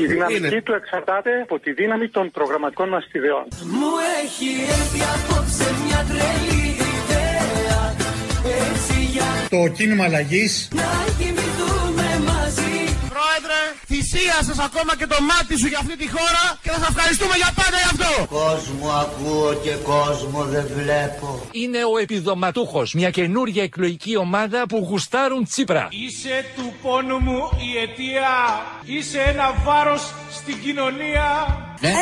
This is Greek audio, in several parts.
Η δυναμική του εξαρτάται από τη δύναμη των προγραμματικών μας ιδεών. Μου έχει έρθει απόψε μια τρελή ιδέα Έτσι για Το κίνημα αλλαγής να κοιμηθούμε μαζί Πρόεδρε, θυσίασες ακόμα και το μάτι σου για αυτή τη χώρα και θα σας ευχαριστούμε για πάντα γι' αυτό. Κόσμο ακούω και κόσμο δεν βλέπω. είναι ο επιδοματούχος, μια καινούργια εκλογική ομάδα που γουστάρουν Τσίπρα. Είσαι του πόνου μου η αιτία. Είσαι ένα βάρος στην κοινωνία.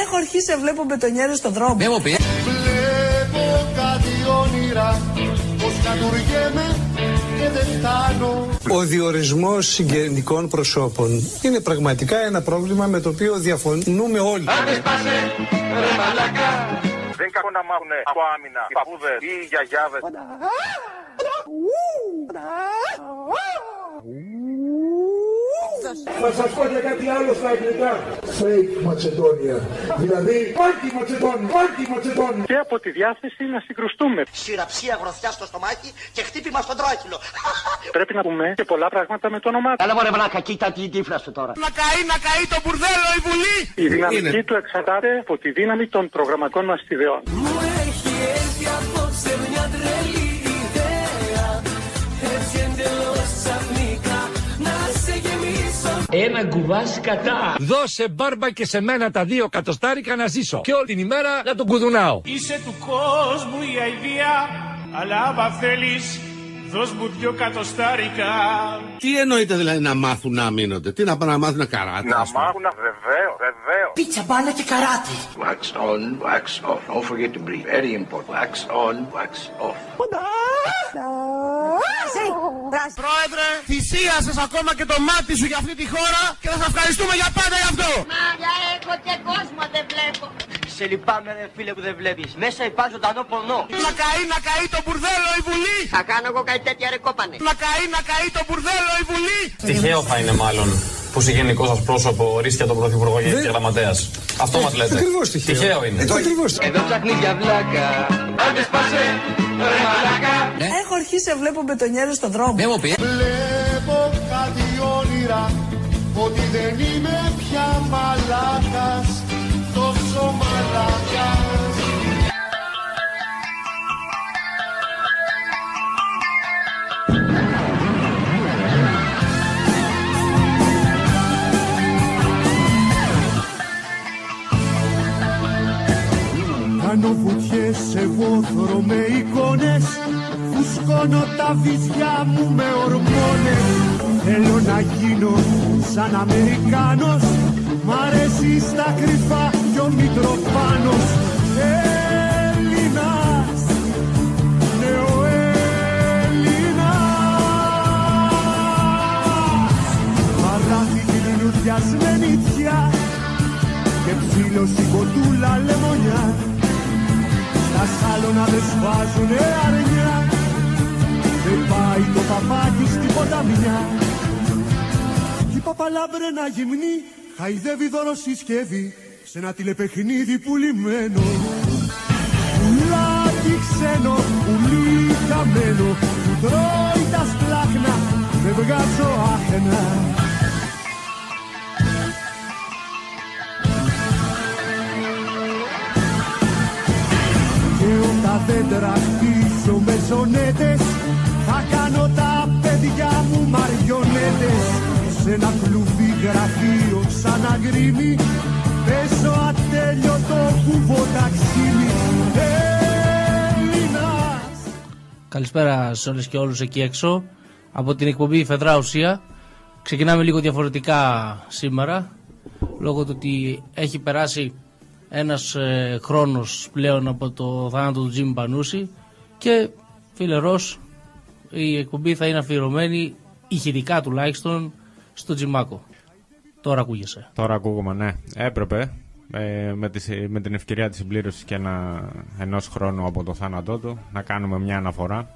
Έχω αρχίσει να βλέπω μπετονιέρες στον δρόμο. Δεν μου πεις. Βλέπω κάτι όνειρα, πως κατουργέμαι και δεν φτάνω. Ο διορισμός συγγενικών προσώπων είναι πραγματικά ένα πρόβλημα με το οποίο διαφωνούμε όλοι. Δεν είναι κακό να μάθουν από άμυνα. Οι παππούδες ή οι γιαγιάδες. Θα σας πω και κάτι άλλο στα αγγλικά. Fake Macedonia. Δηλαδή, πάγκι Macedonia, πάγκι Macedonia. Και από τη διάθεση να συγκρουστούμε. Συραψία γροθιά στο στομάχι και χτύπημα στον τράχυλο. Πρέπει να πούμε και πολλά πράγματα με το όνομά του. Έλα μωρέ μαλάκα, κοίτα την τύφλα σου τώρα. Να καεί, να καεί το μπουρδέλο η Βουλή. Η δυναμική του εξαρτάται από τη δύναμη των προγραμματικών μας ιδεών. Μου έχει έρθει απόψε μια τρελή ιδέα Έτσι εντελώς ξαφνικά να σε γεμίσω Ένα κουβάς κατά. Δώσε μπάρμπα και σε μένα τα δύο κατοστάρικα να ζήσω. Και όλη την ημέρα να τον κουδουνάω. Είσαι του κόσμου η αηδία. Αλλά άμα θέλεις, δώσ' μου δυο κατοστάρικα. Τι εννοείται δηλαδή να μάθουν να μείνονται, τι να πάνε να μάθουν καράτες; Να ας πούμε. μάθουν βεβαίως, βεβαίως. Πίτσα μπάλα και καράτε. Wax on, wax off. Don't forget to breathe. Very important. Wax on, wax off. Πρόεδρε, θυσίασες ακόμα και το μάτι σου για αυτή τη χώρα και θα σας ευχαριστούμε για πάντα γι' αυτό. Μάγια έχω και κόσμο δεν βλέπω. Σε λυπάμαι ρε φίλε που δεν βλέπεις. Μέσα υπάρχει ζωντανό πορνό. Να καεί, να καεί το μπουρδέλο η Βουλή. Θα κάνω εγώ κάτι τέτοια ρε κόπανε. Να καεί, να καεί το μπουρδέλο η Βουλή. Τυχαίο θα είναι μάλλον που συγγενικό σας πρόσωπο ορίστηκε τον Πρωθυπουργό και Δεν- γραμματέας. Αυτό μας λέτε. Ακριβώς τυχαίο. Τυχαίο είναι. Ακριβώς. Εδώ ψάχνεις για βλάκα. Άντε σπάσε, ρε μαλάκα. Έχω αρχίσει να βλέπω μπετονιέρες στον δρόμο. Δεν μου πει. Βλέπω κάτι όνειρα, ότι δεν είμαι πια μαλάκας, τόσο μαλάκας. Κάνω βουτιές σε βόθρο με εικόνες. Φουσκώνω τα βυζιά μου με ορμόνες. Θέλω να γίνω σαν Αμερικάνος. Μ' αρέσει στα κρυφά την λουδιασμένη τιά και ψήλωση κοτούλα λεμονιά. Στα σάλωνα δεν σβάζουνε αρνιά δεν πάει το παπάκι στην ποταμιά. Κι η παπαλάμπρενα γυμνή χαϊδεύει δώρο συσκευή σε ένα τηλεπαιχνίδι πουλημένο Πουλάκι ξένο, πουλί χαμένο που τρώει τα σπλάχνα δεν βγάζω άχνα Και όταν δεν τραχτήσω με σονέτες Θα κάνω τα παιδιά μου μαριονέτες. Σε ένα κλουβί γραφείο σαν αγκρίμι Παίζω ατέλειωτο κουβό ταξίμι Έλληνας. Καλησπέρα σε όλες και όλους εκεί έξω. Από την εκπομπή Φεδρά Ουσία. Ξεκινάμε λίγο διαφορετικά σήμερα λόγω του ότι έχει περάσει ένας ε, χρόνος πλέον από το θάνατο του Τζίμι Πανούση και φίλε Ρος, η εκπομπή θα είναι αφιερωμένη ηχητικά τουλάχιστον στο Τζιμάκο. Τώρα ακούγεσαι. Τώρα ακούγομαι, ναι. Έπρεπε ε, με, τη, με την ευκαιρία της συμπλήρωσης και ένα, ενός χρόνου από το θάνατό του να κάνουμε μια αναφορά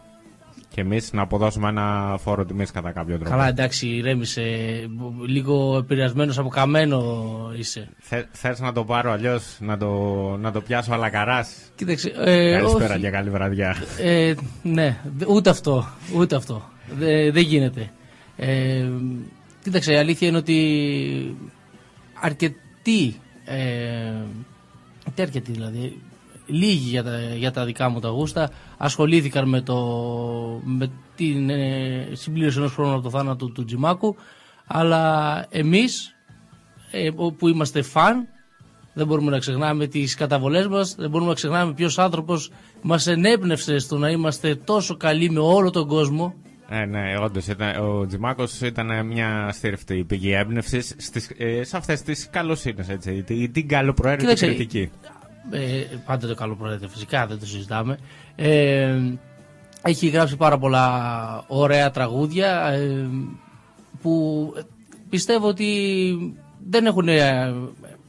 και εμείς να αποδώσουμε ένα φόρο τιμής κατά κάποιο τρόπο. Καλά εντάξει ηρέμησε, λίγο επηρεασμένος από καμένο είσαι. Θε, θες να το πάρω αλλιώς, να το, να το πιάσω αλακαράς. Κοίταξε, ε, Καλησπέρα όχι. και καλή βραδιά. Ε, ναι, δε- ούτε αυτό. Ούτε αυτό. Δε- δεν γίνεται. Ε, κοίταξε, η αλήθεια είναι ότι αρκετοί, ε, τι αρκετοί δηλαδή, λίγοι για τα, για τα δικά μου τα γούστα ασχολήθηκαν με, το, με την ε, συμπλήρωση ενός χρόνου από το θάνατο του Τζιμάκου αλλά εμείς ε, που είμαστε φαν δεν μπορούμε να ξεχνάμε τις καταβολές μας δεν μπορούμε να ξεχνάμε ποιος άνθρωπος μας ενέπνευσε στο να είμαστε τόσο καλοί με όλο τον κόσμο Ε, ναι, όντως. Ο Τζιμάκος ήταν μια στήριφτη πηγή έμπνευσης ε, σε αυτές τις καλοσύνες. Την, την καλοπροαίρετη Κοίταξε, κριτική. Ε, πάντα το καλό προέρχεται φυσικά, δεν το συζητάμε. Ε, έχει γράψει πάρα πολλά ωραία τραγούδια ε, που πιστεύω ότι δεν έχουν, ε,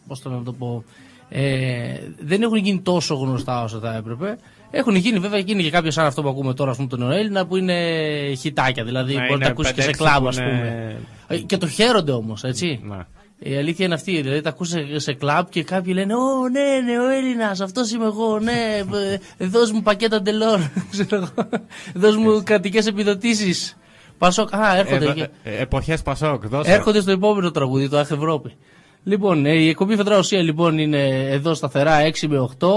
πώς το να το πω, ε, δεν έχουν γίνει τόσο γνωστά όσο θα έπρεπε. Έχουν γίνει βέβαια γίνει και κάποιος σαν αυτό που ακούμε τώρα, ας πούμε, τον νεοέλληνα που είναι χιτάκια. Δηλαδή Ναι, μπορεί να είναι τα ακούσεις και σε 5-6 κλαμπ, που ας είναι- πούμε. Ε, Και το χαίρονται όμως, έτσι. Ναι. Η αλήθεια είναι αυτή. Δηλαδή τα ακούς σε, σε κλαμπ και κάποιοι λένε Ω, ναι, ναι, ο Έλληνας, αυτός είμαι εγώ. Ναι, ε, δώσ' μου πακέτα ντελόρ. ξέρω εγώ. Δώσ' μου κρατικές επιδοτήσεις. Πασόκ. Α, έρχονται. και- Ε, Εποχές Πασόκ, δώσε. Έρχονται στο επόμενο τραγούδι, το Αχ Ευρώπη. Λοιπόν, ε, η εκπομπή Φεδρά Ουσία λοιπόν είναι εδώ σταθερά 6 με 8.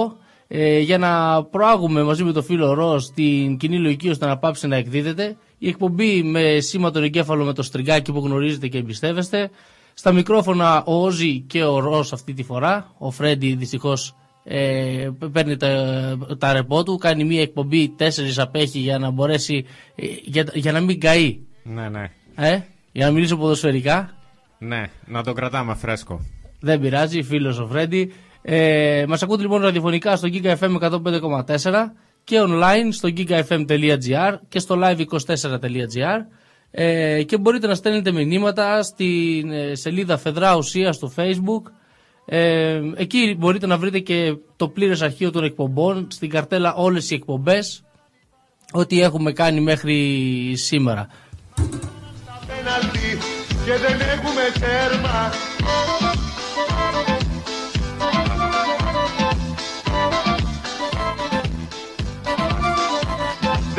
Ε, για να προάγουμε μαζί με το φίλο Ρος την κοινή λογική ώστε να πάψει να εκδίδεται. Η εκπομπή με σήμα τον εγκέφαλο με το στριγκάκι που γνωρίζετε και εμπιστεύεστε. Στα μικρόφωνα ο Όζη και ο Ρος αυτή τη φορά. Ο Φρέντι δυστυχώς ε, παίρνει τα, τα ρεπό του. Κάνει μία εκπομπή, τέσσερις απέχει για να μπορέσει. ε, για, για να μην καεί. Ναι, ναι. Ε, για να μιλήσω ποδοσφαιρικά. Ναι, να το κρατάμε φρέσκο. Δεν πειράζει, φίλος ο Φρέντι. Ε, Μας ακούτε λοιπόν ραδιοφωνικά στο Giga FM 105,4 και online στο gigafm.gr και στο live24.gr ε, και μπορείτε να στέλνετε μηνύματα στην ε, σελίδα Φεδρά Ουσίας στο facebook ε, εκεί μπορείτε να βρείτε και το πλήρες αρχείο των εκπομπών στην καρτέλα όλες οι εκπομπές ό,τι έχουμε κάνει μέχρι σήμερα πέναλτι και δεν έχουμε τέρμα.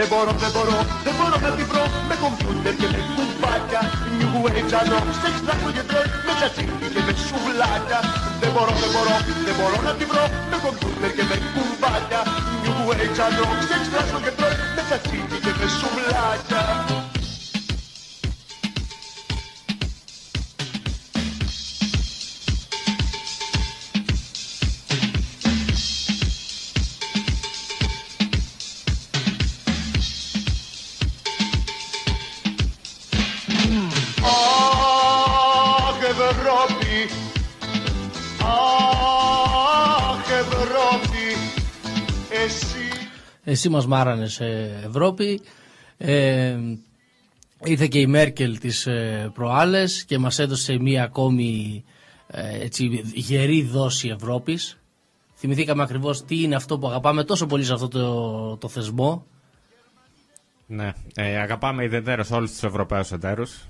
Δεν μπορώ, δεν μπορώ, δεν μπορώ να τη βρω. Με κομπιούτερ και με κουμπάκια. New Age ανώ, σεξ τράκο και τρέ, με τσατσίκι και με σουβλάκια. Δεν μπορώ, δεν μπορώ, δεν μπορώ να τη βρω. Με κομπιούτερ και με κουμπάκια. New Age ανώ, σεξ τράκο και τρέ, με τσατσίκι και με σουβλάκια εσύ Εσύ μας μάρανες σε Ευρώπη. Ε, ήρθε και η Μέρκελ τις ε, προάλλες και μας έδωσε μία ακόμη ε, έτσι, γερή δόση Ευρώπης. Θυμηθήκαμε ακριβώς τι είναι αυτό που αγαπάμε τόσο πολύ σε αυτό το, το θεσμό. Ναι. Ε, αγαπάμε ιδιαίτερα όλους τους Ευρωπαίους εταίρους.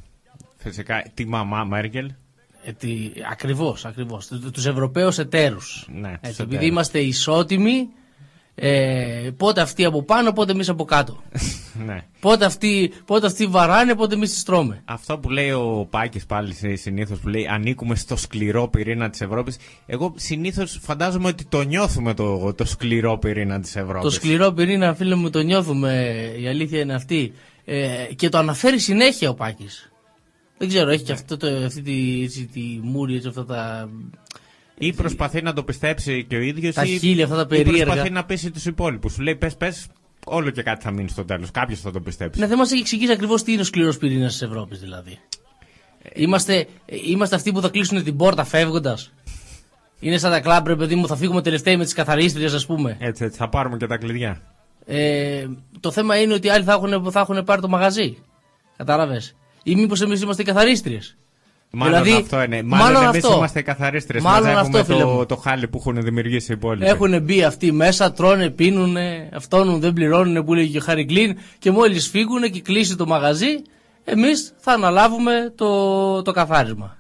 Φυσικά τη μαμά Μέρκελ. Ε, τι- ακριβώς, ακριβώς. Του- Τους Ευρωπαίους εταίρους. Ναι, τους Έτσι, επειδή εταίρους. είμαστε ισότιμοι, ε, πότε αυτοί από πάνω, πότε εμείς από κάτω. ναι. πότε, αυτοί, πότε αυτοί βαράνε, πότε εμείς τις τρώμε. Αυτό που λέει ο Πάκης πάλι συνήθως που λέει ανήκουμε στο σκληρό πυρήνα της Ευρώπης. Εγώ συνήθως φαντάζομαι ότι το νιώθουμε το, το σκληρό πυρήνα της Ευρώπης. Το σκληρό πυρήνα, φίλε μου, το νιώθουμε. Η αλήθεια είναι αυτή. Ε, και το αναφέρει συνέχεια ο Πάκης. Δεν ξέρω, έχει και αυτό το, αυτή τη, έτσι, τη μούρη, έτσι, αυτά τα. Ή προσπαθεί να το πιστέψει και ο ίδιος. Τα ή, χείλη αυτά τα Ή περίεργα. προσπαθεί να πείσει τους υπόλοιπους. Σου λέει πες, πες, όλο και κάτι θα μείνει στο τέλος. Κάποιος θα το πιστέψει. Ναι, δεν μας έχει εξηγήσει ακριβώς τι είναι ο σκληρός πυρήνας της Ευρώπης, δηλαδή. Είμαστε, είμαστε αυτοί που θα κλείσουν την πόρτα φεύγοντας. Είναι σαν τα κλαμπ, ρε παιδί μου, θα φύγουμε τελευταίοι με τις καθαρίστριες, ας πούμε. Έτσι, έτσι, θα πάρουμε και τα κλειδιά. Ε, το θέμα είναι ότι άλλοι θα έχουν, θα έχουν πάρει το μαγαζί. Κατάλαβες. Ή μήπως εμείς είμαστε οι καθαρίστριες. Μάλλον αυτό είναι. Μάλλον, εμείς είμαστε οι καθαρίστρες. Μάλλον Μαζεύουμε αυτό, φίλε μου. το, το χάλι που έχουν δημιουργήσει οι υπόλοιποι. Έχουν μπει αυτοί μέσα, τρώνε, πίνουν, αυτόνουν, δεν πληρώνουν που λέγει και ο Χάρη Κλίν και μόλις φύγουν και κλείσει το μαγαζί, εμείς θα αναλάβουμε το, το καθάρισμα.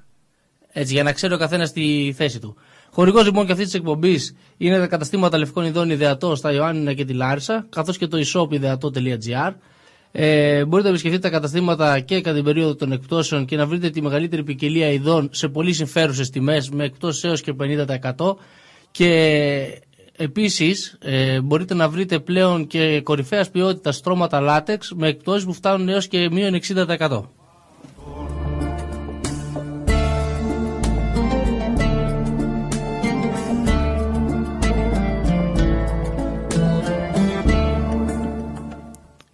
Έτσι, για να ξέρει ο καθένας τη θέση του. Χορηγός λοιπόν και αυτής της εκπομπής είναι τα καταστήματα λευκών ειδών ιδεατός στα Ιωάννινα και τη Λάρισα, καθώς και το e-shop ιδεατό.gr. Ε, μπορείτε να επισκεφτείτε τα καταστήματα και κατά την περίοδο των εκπτώσεων και να βρείτε τη μεγαλύτερη ποικιλία ειδών σε πολύ συμφέρουσες τιμές με εκπτώσεις έως και 50%. Και επίσης ε, μπορείτε να βρείτε πλέον και κορυφαίας ποιότητας στρώματα λάτεξ με εκπτώσεις που φτάνουν έως και μείον 60%.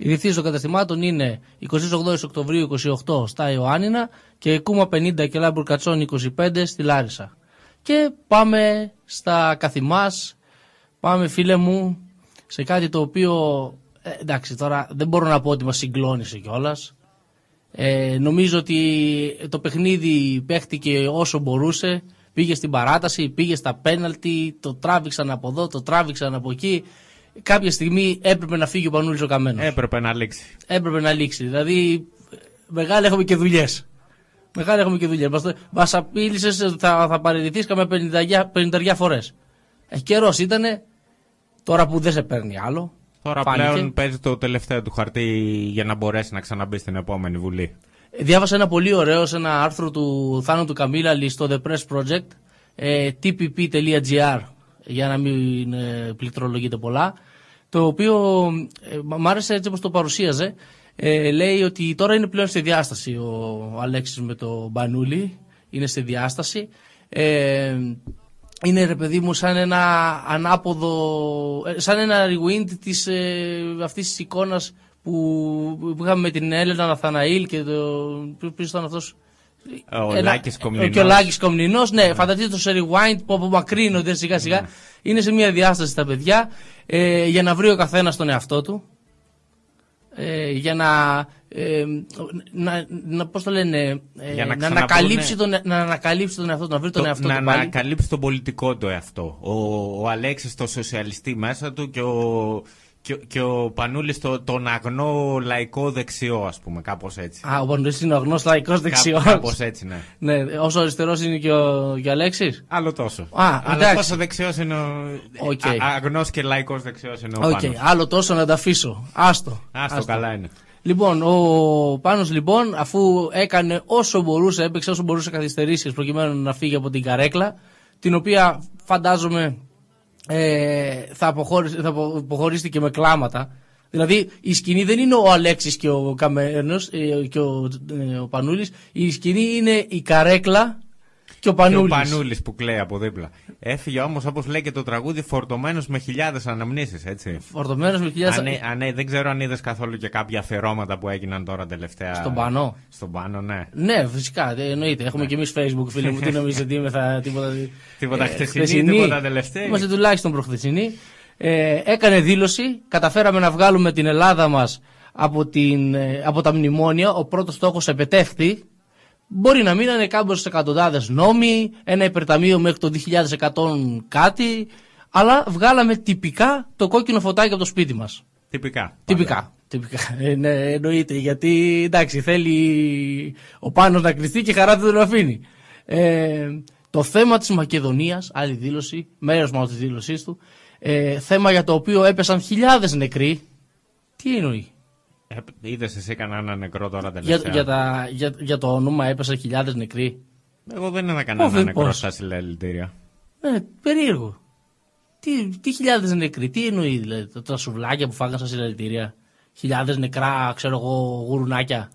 Η διευθύνση των καταστημάτων είναι 28 Οκτωβρίου 28 στα Ιωάννινα και Κούμα 50 και Λάμπουρ Κατσόν 25 στη Λάρισα. Και πάμε στα καθημάς, πάμε φίλε μου σε κάτι το οποίο, ε, εντάξει τώρα δεν μπορώ να πω ότι μας συγκλώνησε κιόλας. Ε, νομίζω ότι το παιχνίδι παίχτηκε όσο μπορούσε, πήγε στην παράταση, πήγε στα πέναλτι, το τράβηξαν από εδώ, το τράβηξαν από εκεί κάποια στιγμή έπρεπε να φύγει ο Πανούλης ο Καμένος. Έπρεπε να λήξει. Έπρεπε να λήξει. Δηλαδή, μεγάλη έχουμε και δουλειές. Μεγάλη έχουμε και δουλειές. Μας απείλησες θα, θα παραιτηθεί καμιά 50 φορές. Έχει καιρός ήταν. Τώρα που δεν σε παίρνει άλλο. Τώρα φάνηκε. πλέον παίζει το τελευταίο του χαρτί για να μπορέσει να ξαναμπεί στην επόμενη βουλή. Διάβασα ένα πολύ ωραίο σε ένα άρθρο του Θάνου του Καμίλαλη στο The Press Project ε, tpp.gr για να μην ε, πληκτρολογείτε πολλά το οποίο ε, μ' άρεσε έτσι όπως το παρουσίαζε. Ε, λέει ότι τώρα είναι πλέον στη διάσταση ο, ο Αλέξης με το Μπανούλη. Είναι στη διάσταση. Ε, είναι ρε παιδί μου σαν ένα ανάποδο ε, σαν ένα rewind της, ε, αυτής της εικόνας που, που είχαμε με την Έλενα Ναθαναήλ και το, ποιος ήταν αυτός Ο ένα- Λάκης Κομνηνός. Και ο Λάκης Κομνηνός, ναι, φανταστείτε το σε rewind που απομακρύνονται σιγά σιγά. Ναι. Είναι σε μια διάσταση τα παιδιά ε, για να βρει ο καθένας τον εαυτό του. Ε, για να, ε, να, να, πώς το λένε, ε, Για να να, ξαναβρούνε- ανακαλύψει τον, να ανακαλύψει τον εαυτό του, να βρει τον Το- εαυτό να του πάλι. ανακαλύψει τον πολιτικό του εαυτό. Ο, ο Αλέξης το σοσιαλιστή μέσα του και ο, και, ο- και ο Πανούλης το, τον αγνό λαϊκό δεξιό, ας πούμε, κάπως έτσι. Α, ο Πανουλής είναι ο αγνός λαϊκός δεξιός. κάπως έτσι, ναι. ναι, όσο αριστερός είναι και ο, και ο Αλέξης; Άλλο τόσο. Α, Αλλά εντάξει. τόσο δεξιός είναι ο... Οκ. α- αγνός και λαϊκός δεξιός είναι ο Οκ, Πάνος. άλλο τόσο να τα αφήσω. Άστο. Άστο, καλά είναι. Λοιπόν, ο Πάνος λοιπόν, αφού έκανε όσο μπορούσε, έπαιξε όσο μπορούσε καθυστερήσεις προκειμένου να φύγει από την καρέκλα, την οποία φαντάζομαι ε, θα, αποχώρησε, θα απο- αποχωρήσει με κλάματα. Δηλαδή η σκηνή δεν είναι ο Αλέξης και ο Καμένος ε, και ο, ε, ο Πανούλης, η σκηνή είναι η καρέκλα και ο Και ο Πανούλης. Πανούλης που κλαίει από δίπλα. Έφυγε όμως όπως λέει και το τραγούδι φορτωμένος με χιλιάδες αναμνήσεις, έτσι. Φορτωμένος με χιλιάδες- Α, ναι, α, ναι, δεν ξέρω αν είδες καθόλου και κάποια αφιερώματα που έγιναν τώρα τελευταία. Στον Πανό. Στον Πάνο, ναι. Ναι, φυσικά, ε, εννοείται. Έχουμε και εμείς Facebook, φίλοι μου. Τι νομίζετε, τι είμαι, θα, τίποτα. Τίποτα ε, χτεσινή, τίποτα τελευταία. Είμαστε τουλάχιστον προχθεσινή. Ε, έκανε δήλωση. Καταφέραμε να βγάλουμε την Ελλάδα μας από, την, ε, από τα μνημόνια. Ο πρώτος στόχος επετεύχθη. Μπορεί να μείνανε κάποιε εκατοντάδες νόμοι, ένα υπερταμείο μέχρι το 2100 κάτι, αλλά βγάλαμε τυπικά το κόκκινο φωτάκι από το σπίτι μας. Τυπικά. Τυπικά. Τυπικά. Ε, ναι, εννοείται. Γιατί εντάξει, θέλει ο Πάνος να κρυφτεί και χαρά δεν τον αφήνει. Ε, το θέμα της Μακεδονίας, άλλη δήλωση, μέρος μάλλον της δήλωσής του, ε, θέμα για το οποίο έπεσαν χιλιάδες νεκροί. Τι εννοεί; Ε, είδες εσύ κανένα νεκρό τώρα Για, τελευταία; για, τα, για, για το όνομα έπεσαν χιλιάδες νεκροί. Εγώ δεν είδα κανένα Ω, νεκρό πώς. στα συλλαλητήρια. Ε, περίεργο. Τι, τι χιλιάδες νεκροί, τι εννοεί δηλαδή, τα, τα σουβλάκια που φάγαν στα συλλαλητήρια; Χιλιάδες νεκρά, ξέρω εγώ, γουρουνάκια;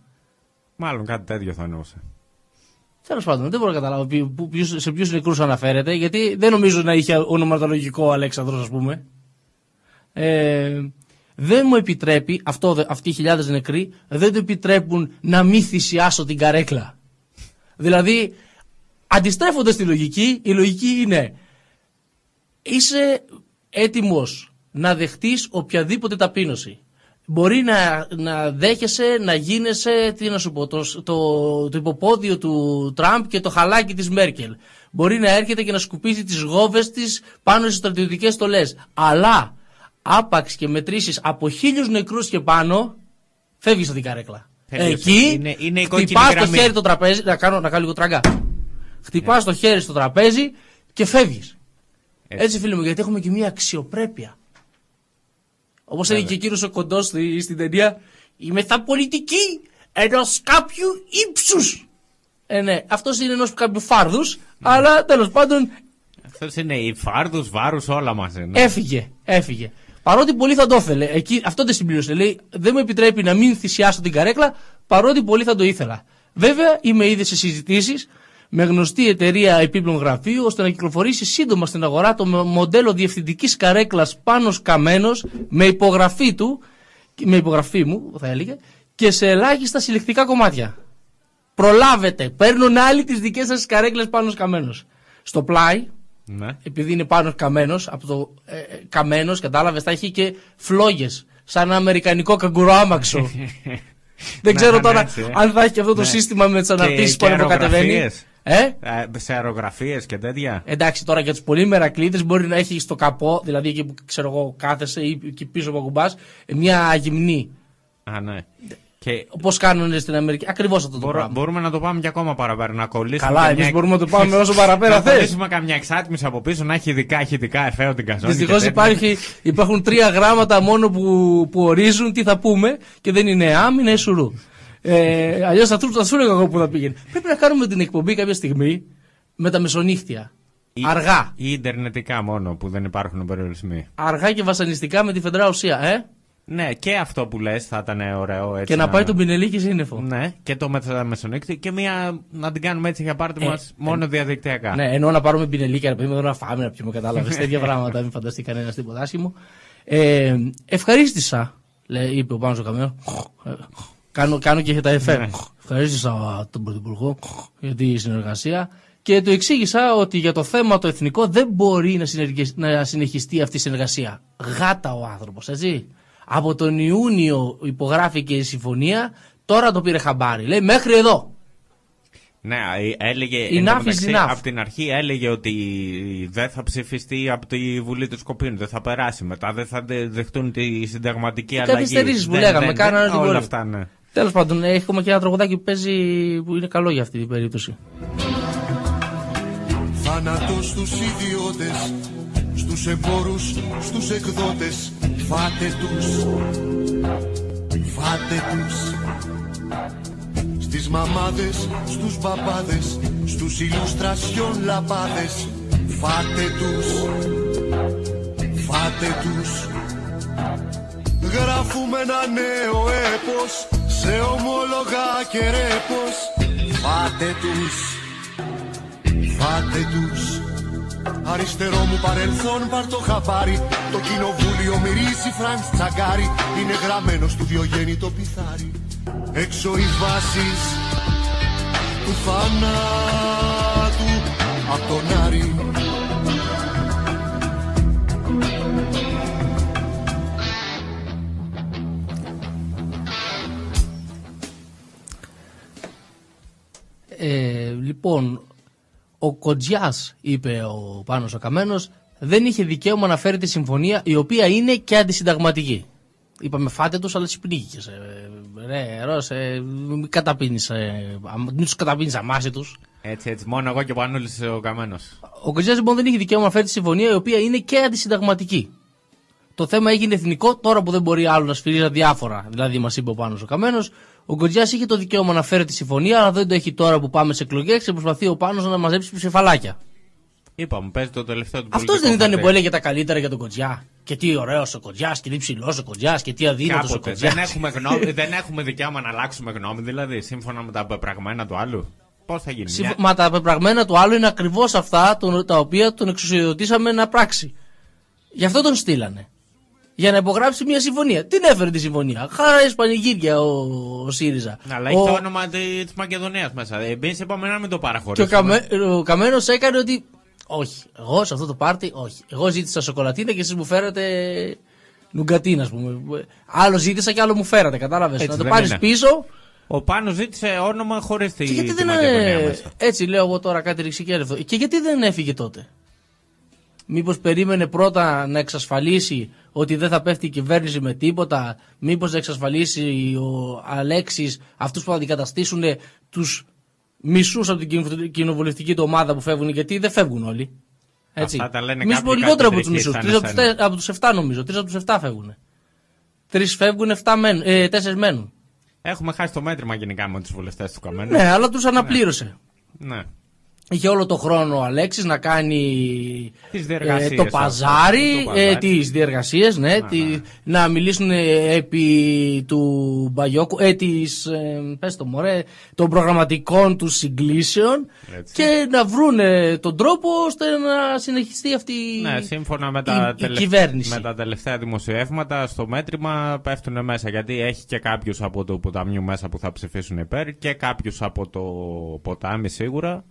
Μάλλον κάτι τέτοιο θα εννοούσε. Τέλος πάντων, δεν μπορώ να καταλάβω ποιου- που- ποιους- σε ποιους νεκρούς αναφέρεται, γιατί δεν νομίζω να είχε ονοματολογικό ο Αλέξανδρος, ας πούμε. Ε, δεν μου επιτρέπει, αυτό, δε- αυτοί οι χιλιάδες νεκροί, δεν του επιτρέπουν να μην θυσιάσω την καρέκλα. Δηλαδή, αντιστρέφοντας τη λογική, η λογική είναι είσαι έτοιμος να δεχτείς οποιαδήποτε ταπείνωση. Μπορεί να, να δέχεσαι, να γίνεσαι, τι να σου πω, το, το, το υποπόδιο του Τραμπ και το χαλάκι της Μέρκελ. Μπορεί να έρχεται και να σκουπίζει τις γόβες της πάνω στις στρατιωτικές στολές. Αλλά, άπαξ και μετρήσεις από χίλιους νεκρούς και πάνω, φεύγεις από την καρέκλα. Τελείωσε. Εκεί, Είναι- είναι η κόκκινη χτυπάς το γραμμή. χέρι το τραπέζι, να κάνω, να κάνω λίγο τραγκά. Χτυπάς το χέρι στο τραπέζι και φεύγεις. Έτσι. φίλε μου, γιατί έχουμε και μια αξιοπρέπεια. Όπως έλεγε και ο κύριο ο κοντός στη, στην ταινία, η μεθαπολιτική ενός κάποιου ύψους. Ε, ναι, αυτός είναι ενός κάποιου φάρδους, αλλά τέλος πάντων Αυτός είναι οι φάρδους, βάρους, όλα μαζί. ναι. Έφυγε, έφυγε. Παρότι πολύ θα το ήθελε. Εκεί, αυτό δεν συμπλήρωσε. Λέει, δεν μου επιτρέπει να μην θυσιάσω την καρέκλα, παρότι πολύ θα το ήθελα. Βέβαια, είμαι ήδη σε συζητήσεις με γνωστή εταιρεία επίπλων γραφείου, ώστε να κυκλοφορήσει σύντομα στην αγορά το μο- μοντέλο διευθυντικής καρέκλας πάνω καμένος με υπογραφή του, με υπογραφή μου, θα έλεγε, και σε ελάχιστα συλλεκτικά κομμάτια. Προλάβετε. Παίρνουν άλλοι τις δικές σας καρέκλες πάνω καμένος. Στο πλάι, Ναι. επειδή είναι πάνω καμένος, από το ε, ε, καμένος, κατάλαβες, θα έχει και φλόγες. Σαν ένα αμερικανικό καγκουροάμαξο. Δεν Να ξέρω ήταν τώρα έτσι, ε. αν θα έχει και αυτό το Ναι. σύστημα με τις Και- αναρτήσεις που και ανεβοκατεβαίνει. αερογραφίες. Ε; Ε, σε αερογραφίες και τέτοια. Εντάξει, τώρα για τους πολύ μερακλείδε μπορεί να έχει στο καπό, δηλαδή εκεί που ξέρω εγώ κάθεσαι ή εκεί πίσω που ακουμπάς, μια γυμνή. Α, ναι. Και Όπω κάνουν στην Αμερική. Ακριβώς αυτό το μπορώ- πράγμα. μπορούμε να το πάμε και ακόμα παραπέρα. Να κολλήσουμε. Καλά, καμιά- εμείς μπορούμε να το πάμε όσο παραπέρα Να θες. κολλήσουμε καμιά εξάτμιση από πίσω να έχει ειδικά ηχητικά εφέω την καζόνη. Δυστυχώς και τέτοια. υπάρχει, υπάρχουν τρία γράμματα μόνο που, που ορίζουν τι θα πούμε και δεν είναι άμ, είναι σουρού. Ε, Αλλιώς θα του θα σου έλεγα εγώ που θα πήγαινε. Πρέπει να κάνουμε την εκπομπή κάποια στιγμή με τα μεσονύχτια. Ή- Αργά. Ή ιντερνετικά μόνο που δεν υπάρχουν περιορισμοί. Αργά και βασανιστικά με τη φεντρά ουσία, ε. Ναι, και αυτό που λες θα ήταν ωραίο έτσι. Και να πάει τον Πινελίκη σύννεφο. Ναι, και το μετα- μεσονύκτη και μία να την κάνουμε έτσι για πάρτι Ε, μας μόνο διαδικτυακά. Ναι, ενώ να πάρουμε πινελίκια, ρε παιδί μου, εδώ να φάμε, να πιούμε, κατάλαβες. τέτοια πράγματα, μην φανταστεί κανένας τίποτα άσχημο. Ε, ευχαρίστησα, λέει, είπε ο Πάνος ο Καμένο. Ε, κάνω, κάνω και τα εφέ. Ναι. Ευχαρίστησα τον Πρωθυπουργό για τη συνεργασία και του εξήγησα ότι για το θέμα το εθνικό δεν μπορεί να, συνεργε- να συνεχιστεί αυτή η συνεργασία. Γάτα ο άνθρωπος, έτσι. Από τον Ιούνιο υπογράφηκε η συμφωνία, τώρα το πήρε χαμπάρι. Λέει μέχρι εδώ. Ναι, ε, έλεγε. Enough εν τω is μεταξύ, enough. Από την αρχή έλεγε ότι δεν θα ψηφιστεί από τη Βουλή του Σκοπίνου, δεν θα περάσει. Μετά δεν θα δε- δεχτούν τη συνταγματική αλλαγή. καθυστερήσεις που Δεν- λέγαμε, δεν- κάνανε δεν- ό,τι Όλα μπορεί. αυτά, ναι. Τέλος πάντων, έχουμε και ένα τραγουδάκι που παίζει που είναι καλό για αυτή την περίπτωση. Θάνατος στους ιδιώτες, στους εμπόρους, στους εκδότες. Φάτε τους, φάτε τους. Στις μαμάδες, στους μπαμπάδες, στους ηλουστρασιόν λαμπάδες. Φάτε τους, φάτε τους. Γράφουμε ένα νέο έπος σε ομόλογα και ρέπος. Φάτε τους, φάτε τους. Αριστερό μου παρελθόν πάρ το χαμπάρι Το κοινοβούλιο μυρίζει Φραντς Τσαγκάρι Είναι γραμμένο στο Διογέννη το πιθάρι. Έξω οι βάσεις του θανάτου Απ' τον Άρη. Ε, λοιπόν, ο Κοντζιά, είπε ο Πάνος ο Καμένος, δεν είχε δικαίωμα να φέρει τη συμφωνία η οποία είναι και αντισυνταγματική. Είπαμε φάτε τους αλλά συμπνίγηκες. Ε, ρε, Ρος, ε, μην καταπίνεις, ε, αμ- μην τους καταπίνεις αμάση τους. Έτσι, έτσι. Μόνο εγώ και ο Πανούλης ο Καμένος. Ο Κοντζιά λοιπόν δεν είχε δικαίωμα να φέρει τη συμφωνία η οποία είναι και αντισυνταγματική. Το θέμα έγινε εθνικό τώρα που δεν μπορεί άλλο να σφυρίζει διάφορα. Δηλαδή, μας είπε ο Πάνος ο Καμένο, ο Γκοτζιά είχε το δικαίωμα να φέρει τη συμφωνία, αλλά δεν το έχει τώρα που πάμε σε εκλογές και προσπαθεί ο Πάνος να μαζέψει ψηφαλάκια. Είπαμε, παίζει το τελευταίο του Αυτός πολιτικό δεν ήταν χαρτί. που έλεγε τα καλύτερα για τον Κοτζιά. Και τι ωραίος ο Κοτζιά, και τι ψηλός ο Κοτζιά, και τι αδύνατος ο Κάποτε. Κοτζιά. Δεν έχουμε, γνώμη, δεν έχουμε δικαίωμα να αλλάξουμε γνώμη, δηλαδή, σύμφωνα με τα πεπραγμένα του άλλου. Πώς θα γίνει. Συμφω- Μια- Μα τα πεπραγμένα του άλλου είναι ακριβώς αυτά τον- τα οποία τον εξουσιοδοτήσαμε να πράξει. Γι' αυτό τον στείλανε. Για να υπογράψει μια συμφωνία. Τι έφερε τη συμφωνία; Χαρά πανηγύρια ο, ο ΣΥΡΙΖΑ. Αλλά έχει Ο- το όνομα τη Μακεδονίας μέσα. Εμείς είπαμε να μην το Και ο, παραχωρήσουμε. Καμέ, ο Καμένος έκανε ότι. Όχι, εγώ σε αυτό το πάρτι, όχι. Εγώ ζήτησα σοκολατίνα και εσείς μου φέρατε νουγκατίνα, ας πούμε. Άλλο ζήτησα και άλλο μου φέρατε, κατάλαβες. Έτσι Να το δεν πάρεις είναι. πίσω. Ο Πάνος ζήτησε όνομα χωρίς τη, Και γιατί τη δεν. Μακεδονία ε, μέσα. Έτσι λέω εγώ τώρα κάτι ρηξικέλευτο. Και γιατί δεν έφυγε τότε; Μήπως περίμενε πρώτα να εξασφαλίσει ότι δεν θα πέφτει η κυβέρνηση με τίποτα. Μήπως να εξασφαλίσει ο Αλέξης αυτούς που θα αντικαταστήσουν τους μισούς από την κοινοβουλευτική- κοινοβουλευτική του ομάδα που φεύγουν. Γιατί δεν φεύγουν όλοι. Έτσι. Αυτά τα λένε Εμείς κάποιοι πούμε λιγότερο από τους κεντρικοί μισούς. σαν Τρεις από τους, εσένα. τε- από τους 7 νομίζω. Τρεις από τους 7 φεύγουν. Τρεις φεύγουν, 7 μένουν, ε, τέσσερις μένουν. Έχουμε χάσει το μέτρημα γενικά με τους βουλευτές του Καμένου. Ναι, αλλά τους αναπλήρωσε. Ναι. Είχε όλο το χρόνο ο Αλέξης να κάνει Τις ε, διεργασίες το αυτό, παζάρι, το ε, παζάρι. τις διεργασίες, ναι, τη- να μιλήσουν ε, επί του Μπαγιόκου, ε, της, ε, πες το μωρέ, των προγραμματικών του συγκλήσεων Έτσι. και να βρούνε τον τρόπο ώστε να συνεχιστεί αυτή Ναι, σύμφωνα με τα, η, η τελευ- κυβέρνηση. με τα τελευταία δημοσιεύματα, στο μέτρημα πέφτουν μέσα. Γιατί έχει και κάποιους από το ποτάμιου μέσα που θα ψηφίσουν υπέρ και κάποιους από το ποτάμι σίγουρα.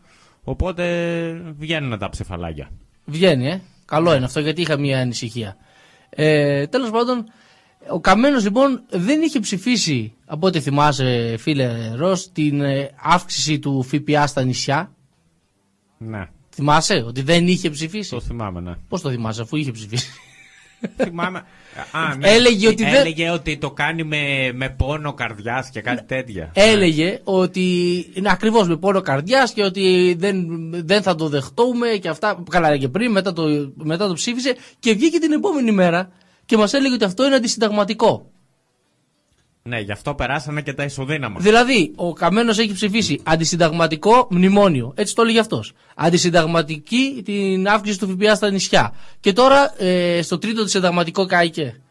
Οπότε βγαίνουν τα ψηφαλάκια. Βγαίνει, ε. Καλό είναι αυτό γιατί είχα μια ανησυχία. Ε, Τέλος πάντων, ο Καμένος λοιπόν δεν είχε ψηφίσει, από ό,τι θυμάσαι, φίλε Ρος, την ε, αύξηση του ΦΠΑ στα νησιά. Ναι, Θυμάσαι ότι δεν είχε ψηφίσει; το θυμάμαι, ναι. Πώς το θυμάσαι, αφού είχε ψηφίσει; Θυμάμαι. Α, ναι. Έλεγε ότι δεν- Έλεγε ότι το κάνει με, με πόνο καρδιάς και κάτι τέτοια. Έλεγε ότι είναι ακριβώς με πόνο καρδιάς και ότι δεν, δεν θα το δεχτούμε και αυτά. Καλά, έλεγε πριν, μετά το, μετά το ψήφισε και βγήκε την επόμενη μέρα και μας έλεγε ότι αυτό είναι αντισυνταγματικό. Ναι, γι' αυτό περάσανε και τα ισοδύναμα. Δηλαδή, ο Καμένος έχει ψηφίσει αντισυνταγματικό μνημόνιο. Έτσι το έλεγε αυτός. Αντισυνταγματική την αύξηση του ΦΠΑ στα νησιά. Και τώρα ε, στο τρίτο συνταγματικό κάηκε.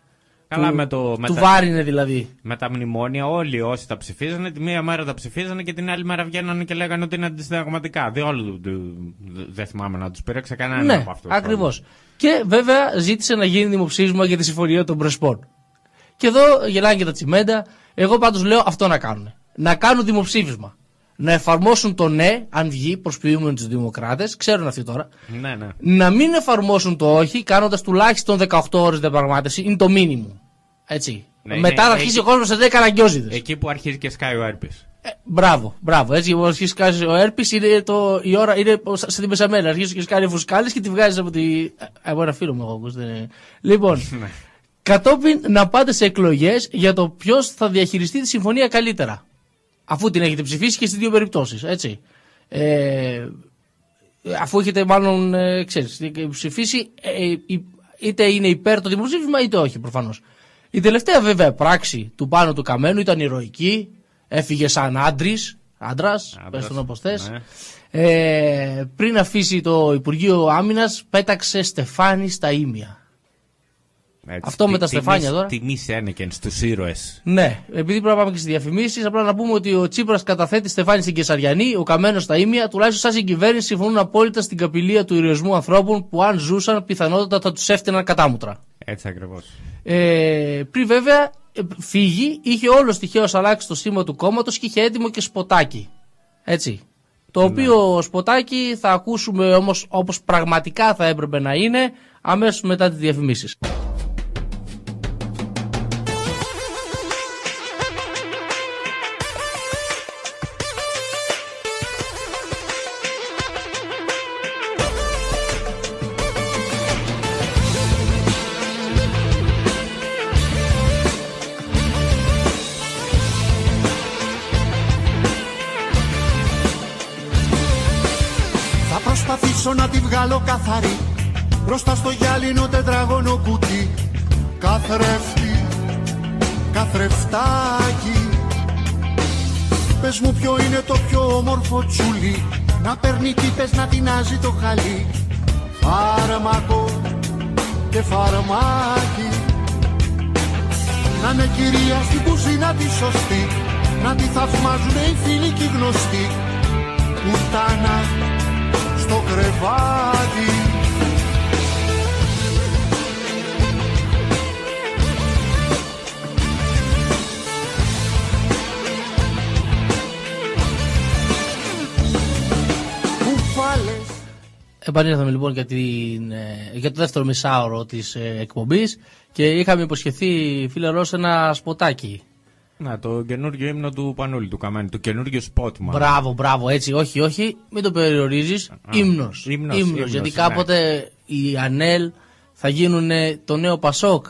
Καλά, του, με το- με του τα- βάρινε δηλαδή. Με τα μνημόνια όλοι όσοι τα ψηφίζανε, τη μία μέρα τα ψηφίζανε και την άλλη μέρα βγαίνανε και λέγανε ότι είναι αντισυνταγματικά. Διόλου δεν θυμάμαι να τους πήρεξε κανένα ναι, από αυτούς. ακριβώς. Και βέβαια ζήτησε να γίνει δημοψήφισμα για τη συμφωνία των Πρεσπών. Και εδώ γελάνε και τα τσιμέντα. Εγώ πάντως λέω αυτό να κάνουν. Να κάνουν δημοψήφισμα. Να εφαρμόσουν το ναι, αν βγει, προσποιούμενοι τους Δημοκράτες, ξέρουν αυτοί τώρα. Ναι, ναι. να μην εφαρμόσουν το όχι, κάνοντας τουλάχιστον 18 ώρες διαπραγμάτευση, είναι το μήνυμο. Έτσι. Ναι, Μετά είναι- θα αρχίσει εκεί- ο κόσμος σε 10 αναγκιόζηδε. Εκεί που αρχίζει και σκάει ο Έρπης. Μπράβο, μπράβο. Έτσι, όπως αρχίσει κάνει ο Έρπης, είναι το, η ώρα είναι ως- σε την πεσαμένα. Αρχίζει και κάνει φουσκάλε και τη βγάζεις από, τη, από ένα φίλο μου. Εγώ, όπως δεν είναι. Λοιπόν, Ναι. Κατόπιν να πάτε σε εκλογές για το ποιος θα διαχειριστεί τη συμφωνία καλύτερα. Αφού την έχετε ψηφίσει και στις δύο περιπτώσεις. Έτσι. Ε, αφού έχετε μάλλον ε, ξέρεις, ψηφίσει, ε, ε, είτε είναι υπέρ το δημοψήφισμα είτε όχι προφανώς. Η τελευταία βέβαια πράξη του πάνω του Καμένου ήταν ηρωική, έφυγε σαν άντρης, άντρας, πες τον όπως θες. ναι. Ε, πριν αφήσει το Υπουργείο Άμυνας πέταξε στεφάνι στα ίμια. Έτσι, Αυτό με τι- τα στεφάνια τιμής- τώρα. Τιμής ένεκεν στους ήρωες. Ναι, επειδή πρέπει να πάμε και στις διαφημίσεις, απλά να πούμε ότι ο Τσίπρας καταθέτει στεφάνι στην Κεσαριανή, ο Καμένος στα Ήμια, τουλάχιστον σαν συγκυβέρνηση συμφωνούν απόλυτα στην καπηλεία του ηρωισμού ανθρώπων που αν ζούσαν πιθανότατα θα τους έφτιαναν κατάμουτρα. Έτσι ακριβώς. Ε, πριν βέβαια ε, φύγει, είχε όλο τυχαίω αλλάξει το σήμα του κόμματος και είχε έτοιμο και σποτάκι. Έτσι. Το οποίο σποτάκι θα ακούσουμε όμως όπως πραγματικά θα έπρεπε να είναι αμέσως μετά τις διαφημίσεις. Πες μου ποιο είναι το πιο όμορφο τσουλί. Να παίρνει τύπες να τεινάζει το χαλί. Φάρμακο και φαρμάκι. Να είναι κυρία στην κουζίνα τη σωστή. Να τη θαυμάζουν οι φίλοι και οι γνωστοί. Πουτάνα στο κρεβάτι Επανήλθαμε λοιπόν για, την, ε, για το δεύτερο μισάωρο της ε, εκπομπής και είχαμε υποσχεθεί φίλε Ρώση ένα σποτάκι. Να, το καινούργιο ύμνο του Πανούλη του Καμμένου. Το καινούργιο σποτ μου. Μπράβο, μπράβο, έτσι, όχι, όχι, μην το περιορίζεις, ύμνος, ύμνος, ύμνος, ύμνος, γιατί ναι. κάποτε οι ΑΝΕΛ θα γίνουν το νέο Πασόκ.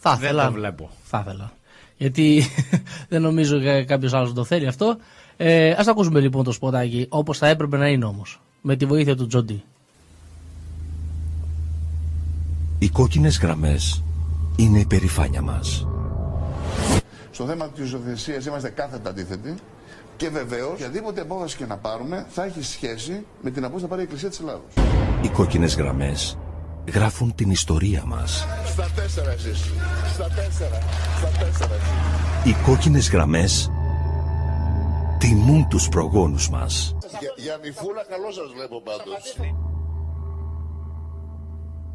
Θα Δεν ήθελα. το βλέπω. Θα ήθελα. Γιατί δεν νομίζω κάποιος άλλος το θέλει αυτό. Ε, Α ακούσουμε λοιπόν το σποτάκι όπως θα έπρεπε να είναι όμως. Με τη βοήθεια του Τζόντι. Οι κόκκινες γραμμές είναι η περηφάνεια μας. Στο θέμα της υιοθεσία είμαστε κάθετα αντίθετοι. Και βεβαίως, οποιαδήποτε απόφαση και να πάρουμε θα έχει σχέση με την απόφαση να πάρει η Εκκλησία της Ελλάδος. Οι κόκκινες γραμμές γράφουν την ιστορία μας. Στα τέσσερα εσείς. Στα τέσσερα. Στα τέσσερα εσείς. Οι κόκκινες γραμμές τιμούν τους προγόνους μας. Για, για μυφούλα καλό σας βλέπω πάντως.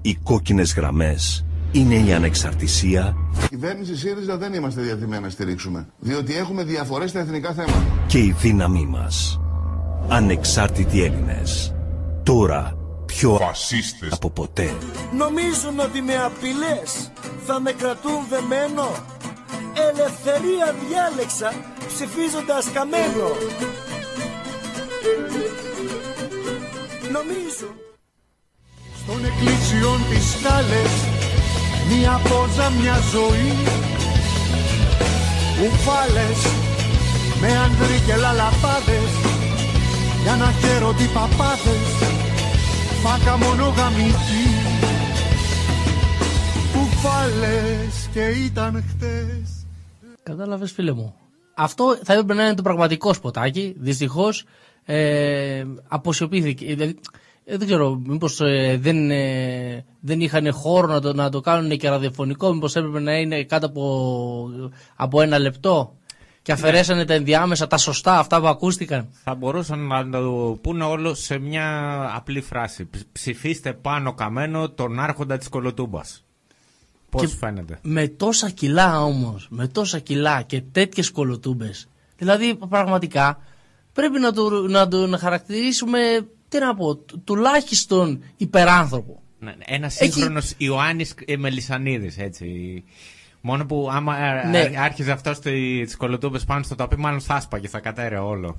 Οι κόκκινες γραμμές είναι η ανεξαρτησία Η κυβέρνηση ΣΥΡΙΖΑ δεν είμαστε διατημένοι να στηρίξουμε. Διότι έχουμε διαφορές στα εθνικά θέματα. και η δύναμή μας. Ανεξάρτητοι Έλληνες. Τώρα πιο Φασίστες. από ποτέ. Νομίζουν ότι με απειλές θα με κρατούν δεμένο Ελευθερία διάλεξα ψηφίζοντας καμένο Νομίζουν Των εκκλησιών τις σκάλες Μια πόζα, μια ζωή Ουφάλες Με ανδρί και λαλαπάδες Για να χαίρονται οι παπάδες Φάκα μονογαμική Ουφάλες και ήταν χτες Κατάλαβες, φίλε μου. Αυτό θα έπρεπε να είναι το πραγματικό σποτάκι. Δυστυχώς ε, αποσιωπήθηκε. Δηλαδή, ε, δεν ξέρω, μήπως δεν, ε, δεν είχαν χώρο να το, να το κάνουν και ραδιοφωνικό, μήπως έπρεπε να είναι κάτω από, από ένα λεπτό και αφαιρέσανε τα ενδιάμεσα, τα σωστά, αυτά που ακούστηκαν. Θα μπορούσαν να το πούνε όλο σε μια απλή φράση. Ψ- Ψηφίστε πάνω καμένο τον άρχοντα της κολοτούμπας. Πώς Και φαίνεται; Με τόσα κιλά όμως, με τόσα κιλά και τέτοιες κολοτούμπες. Δηλαδή πραγματικά πρέπει να το, να το να χαρακτηρίσουμε, τι να πω, του- τουλάχιστον υπεράνθρωπο. Ναι, Ένας σύγχρονος Ιωάννης Μελισανίδης, έτσι. Μόνο που άμα ε, Ναι. ά- άρχιζε αυτός τις κολοτούμπες πάνω στο τοπί, μάλλον θα άσπαγε, θα κατέρε όλο.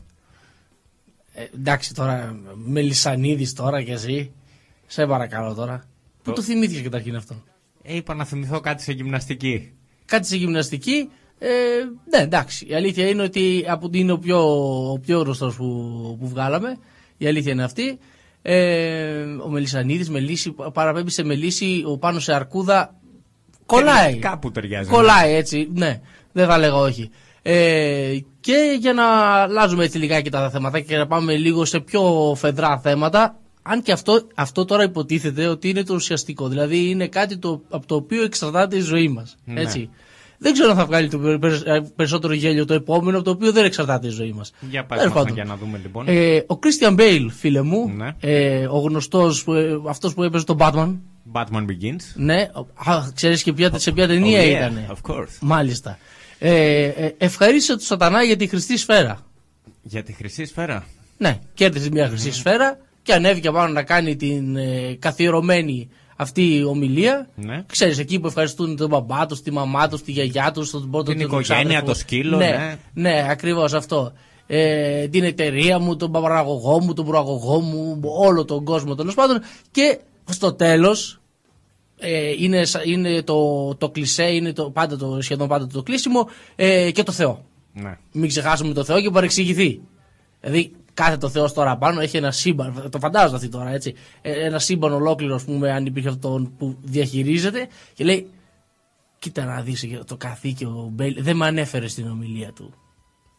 Ε, εντάξει τώρα, Μελισανίδης τώρα κι εσύ. Σε παρακαλώ τώρα. Πού το θυμήθηκες καταρχήν αυτό; Ε, είπα να θυμηθώ κάτι σε γυμναστική. Κάτι σε γυμναστική. Ε, ναι, εντάξει. Η αλήθεια είναι ότι από ότι είναι ο πιο, ο πιο γνωστός που, που βγάλαμε. Η αλήθεια είναι αυτή. Ε, ο Μελισανίδης με λύση, παραπέμπει σε μελίση, ο πάνω σε αρκούδα. Κολλάει. Ε, Κάπου ταιριάζει. Κολλάει έτσι, ναι. Δεν θα λέγα όχι. Ε, και για να αλλάζουμε έτσι λιγάκι τα θέματα και να πάμε λίγο σε πιο φεδρά θέματα, αν και αυτό, αυτό τώρα υποτίθεται ότι είναι το ουσιαστικό. Δηλαδή είναι κάτι το, από το οποίο εξαρτάται η ζωή μας. Ναι. Έτσι. Δεν ξέρω αν θα βγάλει το περι- περι- περισσότερο γέλιο το επόμενο, από το οποίο δεν εξαρτάται η ζωή μας. Για πες μας, για να δούμε λοιπόν. Ε, ο Christian Bale, φίλε μου, Ναι. ε, ο γνωστός, αυτός που έπαιζε τον Batman. Batman Begins. Ναι, α, ξέρεις και ποια, σε ποια ταινία Oh, yeah, ήταν. of course. Μάλιστα. Ε, ε, ευχαρίστησε του σατανά για τη χρυσή σφαίρα. Για τη χρυσή σφαίρα; Ναι, κέρδισε μια χρυσή σφαίρα και ανέβηκε πάνω να κάνει την ε, καθιερωμένη αυτή ομιλία. Ναι. Ξέρεις, εκεί που ευχαριστούν τον μπαμπά τους, τη μαμά τους, τη γιαγιά τους, τον πρώτο Την του οικογένεια, ξάδερφο. το σκύλο, ναι. ναι. Ναι, ακριβώς αυτό. Ε, την εταιρεία μου, τον παραγωγό μου, τον προαγωγό μου, όλο τον κόσμο τέλος πάντων. Και στο τέλος ε, είναι, σα- είναι το, το κλισέ, είναι το, πάντα το, σχεδόν πάντα το κλείσιμο ε, και το Θεό. Ναι. Μην ξεχάσουμε το Θεό και παρεξηγηθεί. Δηλαδή, κάθε το Θεός τώρα πάνω έχει ένα σύμπαν. Το φαντάζομαι αυτή τώρα, έτσι. Ε, Ένα σύμπαν ολόκληρο, ας πούμε, αν υπήρχε αυτόν που διαχειρίζεται και λέει: Κοίτα να δεις το καθήκη ο Μπέιλ δεν με ανέφερε στην ομιλία του.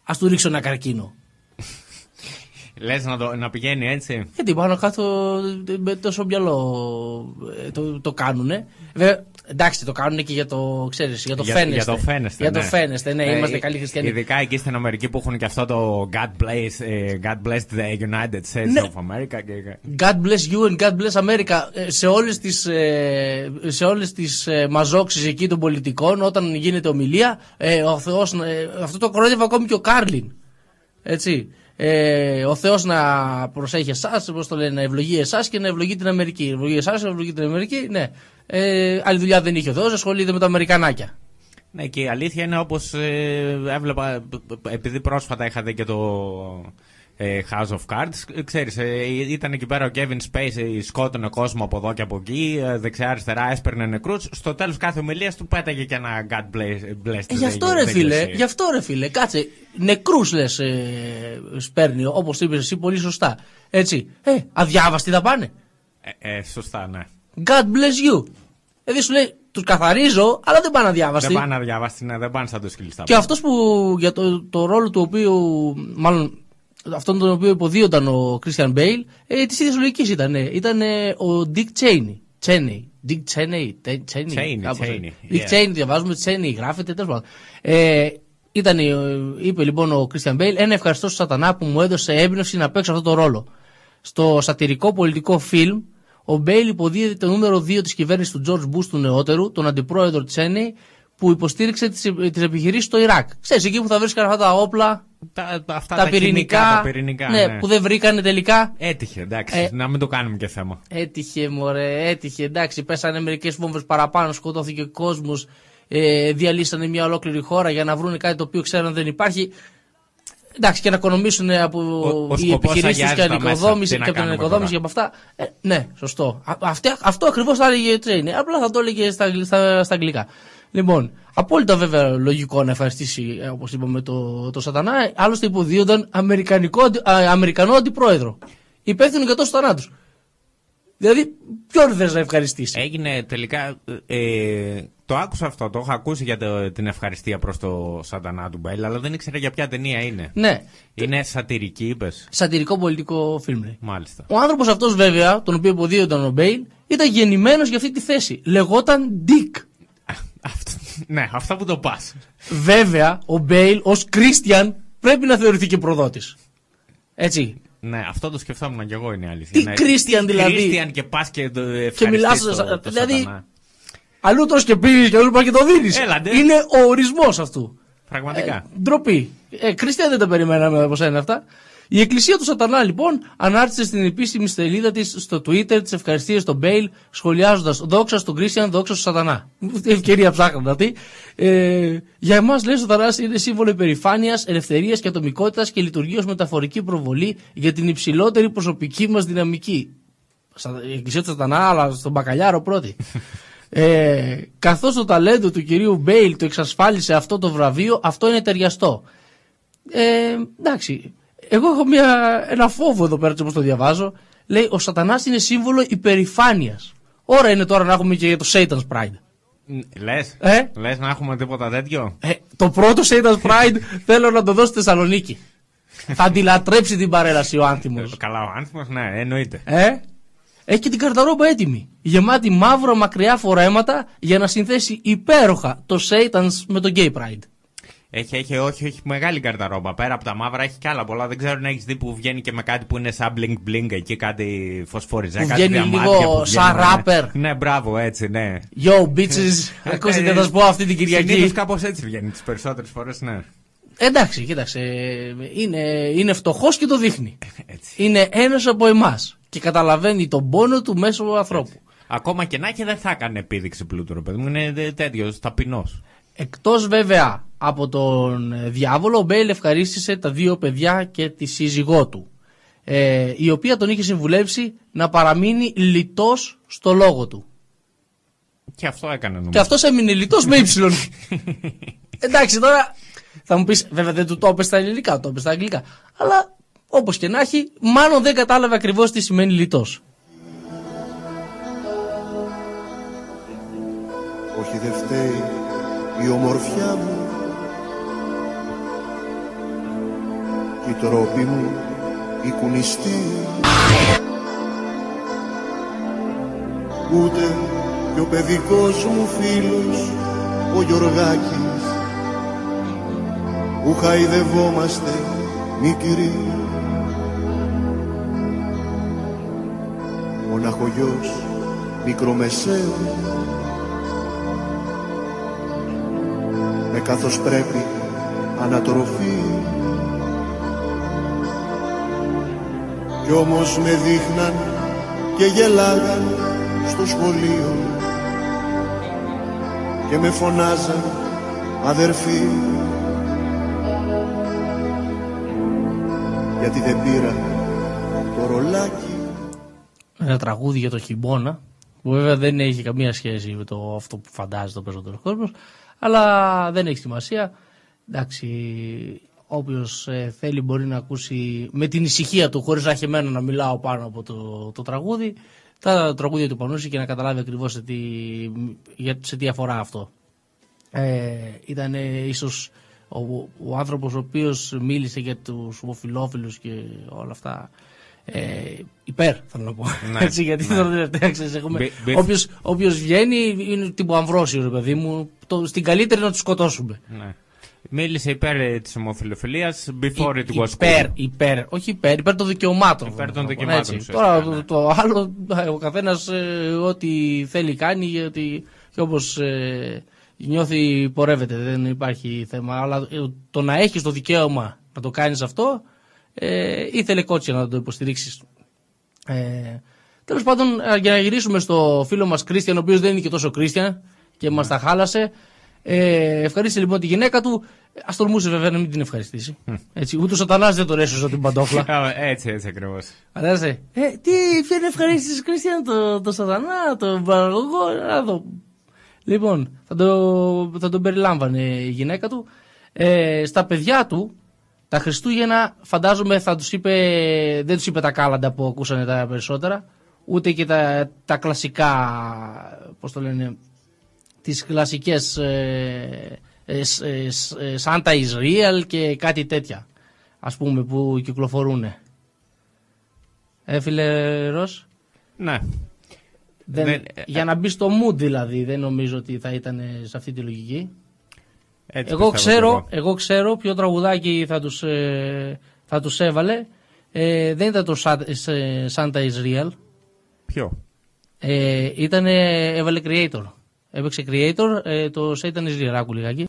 Α του ρίξω ένα καρκίνο. Λες να, το, να πηγαίνει έτσι; Γιατί πάνω κάτω ε, με τόσο μυαλό ε, το, το κάνουνε. Βέβαια, εντάξει, το κάνουν και για το, ξέρεις, για το για, φαίνεστε. Για το φαίνεστε. Για ναι. το φαίνεστε, ναι, Ε, είμαστε ε, καλοί χριστιανοί. Ειδικά εκεί στην Αμερική που έχουν και αυτό το God bless, ε, God bless the United States Ναι. of America. Και... God bless you and God bless America. Ε, Σε όλες τις, ε, σε όλες τις ε, μαζόξεις εκεί των πολιτικών όταν γίνεται ομιλία ε, ο Θεός, ε, αυτό το κορόιδευε ακόμη και ο Κάρλιν. Έτσι. Ε, ο Θεός να προσέχει εσάς, πώς το λένε, να ευλογεί εσάς και να ευλογεί την Αμερική. Ευλογεί εσάς, να ευλογεί την Αμερική, ναι. Ε, άλλη δουλειά δεν είχε ο Θεός, ασχολείται με τα Αμερικανάκια. Ναι, και η αλήθεια είναι όπως ε, έβλεπα, επειδή πρόσφατα είχα δει και το ε, House of Cards, ε, ξέρεις, ε, ήταν εκεί πέρα ο Kevin Spacey, σκότωνε κόσμο από εδώ και από εκεί, ε, δεξιά-αριστερά έσπερνε νεκρούς, στο τέλος κάθε ομιλίας του πέταγε και ένα God bless, bless Ε, γι' αυτό ρε φίλε, γι' αυτό ρε φίλε, κάτσε, νεκρούς λες ε, σπέρνει, όπως είπες εσύ πολύ σωστά. Έτσι, ε, αδιάβαστοι θα πάνε. Ε, ε, σωστά, ναι. God bless you. Δηλαδή σου λέει, τους καθαρίζω, αλλά δεν πάνε αδιάβαστοι. Δεν πάνε αδιάβαστοι, ναι, δεν πάνε σαν το σκυλί στα Και αυτός που για το, το ρόλο του οποίου, μάλλον αυτόν τον οποίο υποδίονταν ο Christian Bale, ε, της ίδιας λογικής ήταν. Ήταν ε, ο Dick Cheney. Cheney. Dick Cheney. Τε- Cheney. Cheney, κάπως Cheney, έτσι. Dick yeah. Cheney, διαβάζουμε Cheney, γράφεται τέλος πάντων. Ε, ήταν, ε, είπε λοιπόν ο Christian Bale, ένα ευχαριστώ στο Σατανά που μου έδωσε έμπνευση να παίξω αυτό το ρόλο. Στο σατυρικό πολιτικό φιλμ, ο Μπέιλ υποδίεται το νούμερο 2 της κυβέρνησης του George Bush του νεότερου, τον αντιπρόεδρο Τσένεϊ, που υποστήριξε τις επιχειρήσεις στο Ιράκ. Ξέρεις, εκεί που θα βρίσκαν αυτά τα όπλα, Τα, τα- αυτά τα, τα πυρηνικά, χημικά, τα πυρηνικά, ναι, ναι. που δεν βρήκανε τελικά. Έτυχε, εντάξει, Ε, να μην το κάνουμε και θέμα. Έτυχε, μωρέ, έτυχε. Εντάξει, πέσανε μερικές βόμβες παραπάνω, σκοτώθηκε κόσμος. Ε, διαλύσανε μια ολόκληρη χώρα για να βρουν κάτι το οποίο ξέραν δεν υπάρχει. Εντάξει, και να οικονομήσουν από Ο- ο οι σκοπός επιχειρήσεις αγιάζει και τα μέσα. ανοικοδόμηση Τι να και από την κάνουμε ανοικοδόμηση τώρα. και από αυτά. Ε, ναι, σωστό. Α, αυτή- αυτό ακριβώς θα έλεγε η Τσέινι. Απλά θα το έλεγε στα, αγγλ- στα, στα αγγλικά. Λοιπόν, απόλυτα βέβαια λογικό να ευχαριστήσει, όπως είπαμε, το, το Σατανά. Άλλωστε υποδίονταν αμερικανικό, αντι- α, Αμερικανό αντιπρόεδρο. Υπεύθυνο για τόσους θανάτους. Δηλαδή, ποιον θες να ευχαριστήσεις; Έγινε τελικά. Ε, το άκουσα αυτό, το έχω ακούσει για το- την ευχαριστία προς το Σατανά του Μπέιλ, αλλά δεν ήξερα για ποια ταινία είναι. Ναι. Είναι σατυρική, είπες. Σατυρικό πολιτικό φιλμ. λέει. Μάλιστα. Ο άνθρωπος αυτός, βέβαια, τον οποίο υποδυόταν ο Μπέιλ, ήταν γεννημένος για αυτή τη θέση. Λεγόταν Dick. Ναι, αυτά που το πας. Βέβαια, ο Μπέιλ ως Κρίστιαν πρέπει να θεωρηθεί και προδότης. Έτσι. Ναι, αυτό το σκεφτόμουν και εγώ είναι η αλήθεια. Τι ναι. Christian δηλαδή. Christian και πας και το Και μιλάς, ευχαριστείς το, το δηλαδή, Σατανά. Αλλού τρως και πίνεις και αλλού πάει και το δίνεις. Έλατε. Είναι ο ορισμός αυτού. Πραγματικά. Ντροπή. Ε, Κρίστιαν δεν τα περιμέναμε από σένα αυτά. Η Εκκλησία του Σατανά λοιπόν ανάρτησε στην επίσημη σελίδα της στο Twitter τις ευχαριστίες στον Μπέιλ, σχολιάζοντας Δόξα στον Κρίστιαν, δόξα στον Σατανά. Τι ευκαιρία ψάχνουν αυτή. Ε, για εμάς, λέει, ο Σατανάς είναι σύμβολο υπερηφάνειας, ελευθερίας και ατομικότητας και λειτουργεί ω μεταφορική προβολή για την υψηλότερη προσωπική μας δυναμική. Σα- Η Εκκλησία του Σατανά, αλλά στον Μπακαλιάρο πρώτη. Ε, καθώς το ταλέντο του κυρίου Μπέιλ το εξασφάλισε αυτό το βραβείο, αυτό είναι ταιριαστό. Ε, εντάξει, εγώ έχω μια, ένα φόβο εδώ πέρα έτσι όπως το διαβάζω. Λέει, ο σατανάς είναι σύμβολο υπερηφάνειας. Ώρα είναι τώρα να έχουμε και για το Satan's Pride. Λες, Ε; λες να έχουμε τίποτα τέτοιο; Ε, το πρώτο Satan's Pride θέλω να το δω στη Θεσσαλονίκη. Θα αντιλατρέψει την παρέλαση ο Άνθιμος. Καλά, ο άνθρωπο, ναι, εννοείται. Ε; Έχει και την καρταρόμπα έτοιμη. Γεμάτη μαύρα μακριά φορέματα για να συνθέσει υπέροχα το Satan's με το Gay Pride. Έχει, έχει, όχι, έχει μεγάλη καρταρόμπα. Πέρα από τα μαύρα έχει κι άλλα πολλά. Δεν ξέρω αν έχεις δει που βγαίνει και με κάτι που είναι σαν blink blink εκεί, κάτι φωσφοριζέ. Που κάτι βγαίνει διαμάντια λίγο που σαν βγαίνουν, ναι. ράπερ. Ναι, μπράβο, έτσι, ναι. Yo, bitches, ακούστε τι θα σας πω αυτή την Κυριακή. Συνήθως κάπως έτσι βγαίνει τις περισσότερες φορές, ναι. Εντάξει, κοίταξε. Είναι, είναι φτωχός και το δείχνει. Είναι ένας από εμάς και καταλαβαίνει τον πόνο του μέσω ανθρώπου. Ακόμα και να έχει δεν θα έκανε επίδειξη πλούτου, ρε παιδί μου. Είναι τέτοιος, ταπεινός. Εκτός βέβαια από τον ε, διάβολο, ο Μπέιλ ευχαρίστησε τα δύο παιδιά και τη σύζυγό του. Ε, η οποία τον είχε συμβουλεύσει να παραμείνει λιτός στο λόγο του. Και αυτό έκανε νομίζω. Και αυτός έμεινε λιτός με ύψιλον. Εντάξει, τώρα θα μου πεις, βέβαια δεν του το είπε στα ελληνικά, το είπε στα αγγλικά. Αλλά όπως και να έχει, μάλλον δεν κατάλαβε ακριβώς τι σημαίνει λιτός. Όχι δεν φταίει η ομορφιά μου. Κι η τρόπη μου η κουνιστή Ούτε και ο παιδικός μου φίλος ο Γιωργάκης. Που χαϊδευόμαστε μικροί Μοναχογιός μικρομεσαίου με καθώς πρέπει ανατροφή. Κι όμως με δείχναν και γελάγαν στο σχολείο. Και με φωνάζαν αδερφοί. Γιατί δεν πήρα το ρολάκι. Ένα τραγούδι για το χειμώνα, που βέβαια δεν έχει καμία σχέση με το αυτό που φαντάζει το περισσότερος κόσμος, αλλά δεν έχει σημασία. Εντάξει, όποιος θέλει μπορεί να ακούσει με την ησυχία του, χωρίς να έχει εμένα να μιλάω πάνω από το, το τραγούδι, τα τραγούδια του Πανούση και να καταλάβει ακριβώς σε, τι, για- σε τι αφορά αυτό. Ε, ήταν ίσως ο, ο άνθρωπος ο οποίος μίλησε για τους ομοφυλόφιλους και όλα αυτά. Ε, υπέρ, θέλω να πω. Ναι, Έτσι, γιατί ναι. τώρα τελευταία ξέρεις, έχουμε. Μπι- μπι- Όποιος, όποιος βγαίνει είναι τύπου αμβρόσιος, ρε παιδί μου. Το, στην καλύτερη να τους σκοτώσουμε. Ναι. Μίλησε υπέρ ε, της ομοφιλοφιλίας before it was υπέρ, cool. υπέρ, όχι υπέρ, υπέρ των δικαιωμάτων. Υπέρ θέλω των να πω, δικαιωμάτων, έτσι. ουσιαστικά, Τώρα ναι. το, το άλλο, ε, ο καθένας ό,τι θέλει κάνει γιατί, και όπως νιώθει πορεύεται, δεν υπάρχει θέμα. Αλλά ε, το να έχεις το δικαίωμα να το κάνεις αυτό, ε, ήθελε κότσια να το υποστηρίξεις. Ε, Τέλος πάντων, ε, για να γυρίσουμε στο φίλο μας Κρίστιαν, ο οποίος δεν είναι και τόσο Κρίστιαν και μας τα χάλασε. Ε, ευχαρίστησε λοιπόν τη γυναίκα του. Α τολμούσε βέβαια να μην την ευχαριστήσει. Έτσι, ούτε ο Σατανά δεν τον έσωσε την παντόφλα. Α, έτσι, έτσι ακριβώς. Φαντάζεσαι. Ε, τι, ποια είναι ευχαρίστηση Κρίστιαν, το, το Σατανά, τον παραγωγό. Να δω. Λοιπόν, θα, το, θα τον περιλάμβανε η γυναίκα του. Ε, στα παιδιά του, τα Χριστούγεννα, φαντάζομαι θα τους είπε, δεν τους είπε τα κάλαντα που ακούσανε τα περισσότερα, ούτε και τα, τα κλασικά, πώς το λένε, τις κλασικές ε, ε, σ- ε, σ- ε, Santa is real και κάτι τέτοια, ας πούμε, που κυκλοφορούν. Ε, φίλε Ρος; Ναι. Δεν, Δεν- για να μπει στο mood δηλαδή, δεν νομίζω ότι θα ήταν σε αυτή τη λογική. Έτσι εγώ, πιστεύω ξέρω, κι εγώ ξέρω ποιο τραγουδάκι θα τους, ε, θα τους έβαλε. Ε, δεν ήταν το Sa- ε, Santa is Real. Ποιο; Ε, ήταν, έβαλε Creator. Έπαιξε Creator, ε, το Satan is Real, άκου λιγάκι.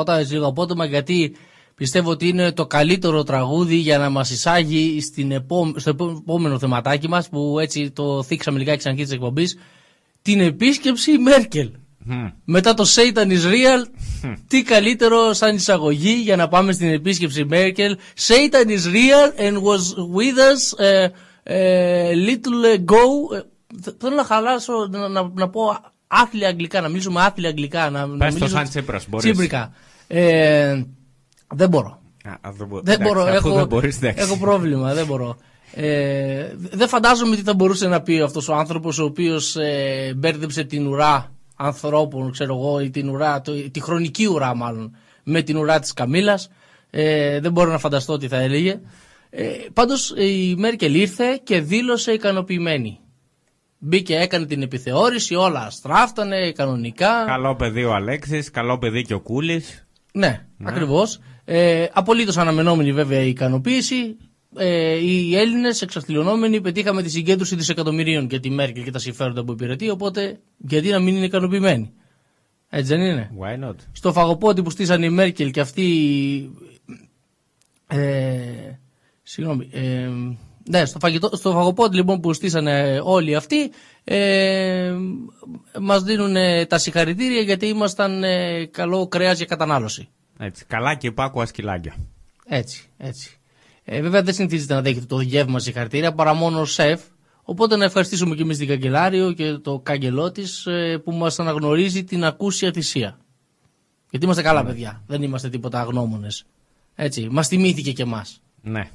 Σταματάω έτσι λίγο απότομα γιατί πιστεύω ότι είναι το καλύτερο τραγούδι για να μας εισάγει στην επό... στο επό- επόμενο θεματάκι μας που έτσι το θίξαμε λιγάκι στην αρχή της εκπομπής την επίσκεψη Μέρκελ. Μμ. Μετά το Satan is real, τι καλύτερο σαν εισαγωγή για να πάμε στην επίσκεψη Μέρκελ. Satan is real and was with us ε, ε, little ago. Ε, θε- Θέλω να χαλάσω, να, να, να πω άθλια αγγλικά, να μιλήσουμε άθλια αγγλικά. Να, να Πες το μιλήσω σαν Τσίπρας, μπορείς. Τσίπρικα. Ε, δεν μπορώ. Α, α, δεν μπο- Δεν εντάξει, μπορώ, αφού έχω, δεν μπορείς, εντάξει. έχω πρόβλημα, δεν μπορώ. Ε, δεν φαντάζομαι τι θα μπορούσε να πει αυτός ο άνθρωπος ο οποίος ε, μπέρδεψε την ουρά ανθρώπων, ξέρω εγώ, ή την ουρά, το, τη χρονική ουρά μάλλον, με την ουρά της Καμίλας. Ε, δεν μπορώ να φανταστώ τι θα έλεγε. Ε, πάντως η Μέρκελ ήρθε και δήλωσε ικανοποιημένη. Μπήκε, έκανε την επιθεώρηση, όλα στράφτανε κανονικά. Καλό παιδί ο Αλέξης, καλό παιδί και ο Κούλης. Ναι, ακριβώς. Ε, Απολύτως αναμενόμενη βέβαια η ικανοποίηση. Ε, οι Έλληνες εξαθλιωνόμενοι πετύχαμε τη συγκέντρωση δισεκατομμυρίων για τη Μέρκελ και τα συμφέροντα που υπηρετεί. Οπότε γιατί να μην είναι ικανοποιημένοι; Έτσι δεν είναι; Why not? Στο φαγοπότη που στήσαν η Μέρκελ και αυτή. Ε, συγγνώμη. Ε, ναι, στο, φαγητό, στο φαγοπότη λοιπόν που στήσανε όλοι αυτοί ε, μας δίνουν ε, τα συγχαρητήρια γιατί ήμασταν ε, καλό κρέας για κατανάλωση. Έτσι, καλά και υπάκουα σκυλάκια. Έτσι, έτσι. Ε, βέβαια δεν συνηθίζεται να δέχεται το γεύμα συγχαρητήρια παρά μόνο σεφ. Οπότε να ευχαριστήσουμε και εμείς την καγκελάριο και το κάγκελό της που μας αναγνωρίζει την ακούσια θυσία. Γιατί είμαστε καλά παιδιά. Δεν είμαστε τίποτα αγνώμονες. Έτσι. Μας τιμήθηκε και εμάς. Ναι.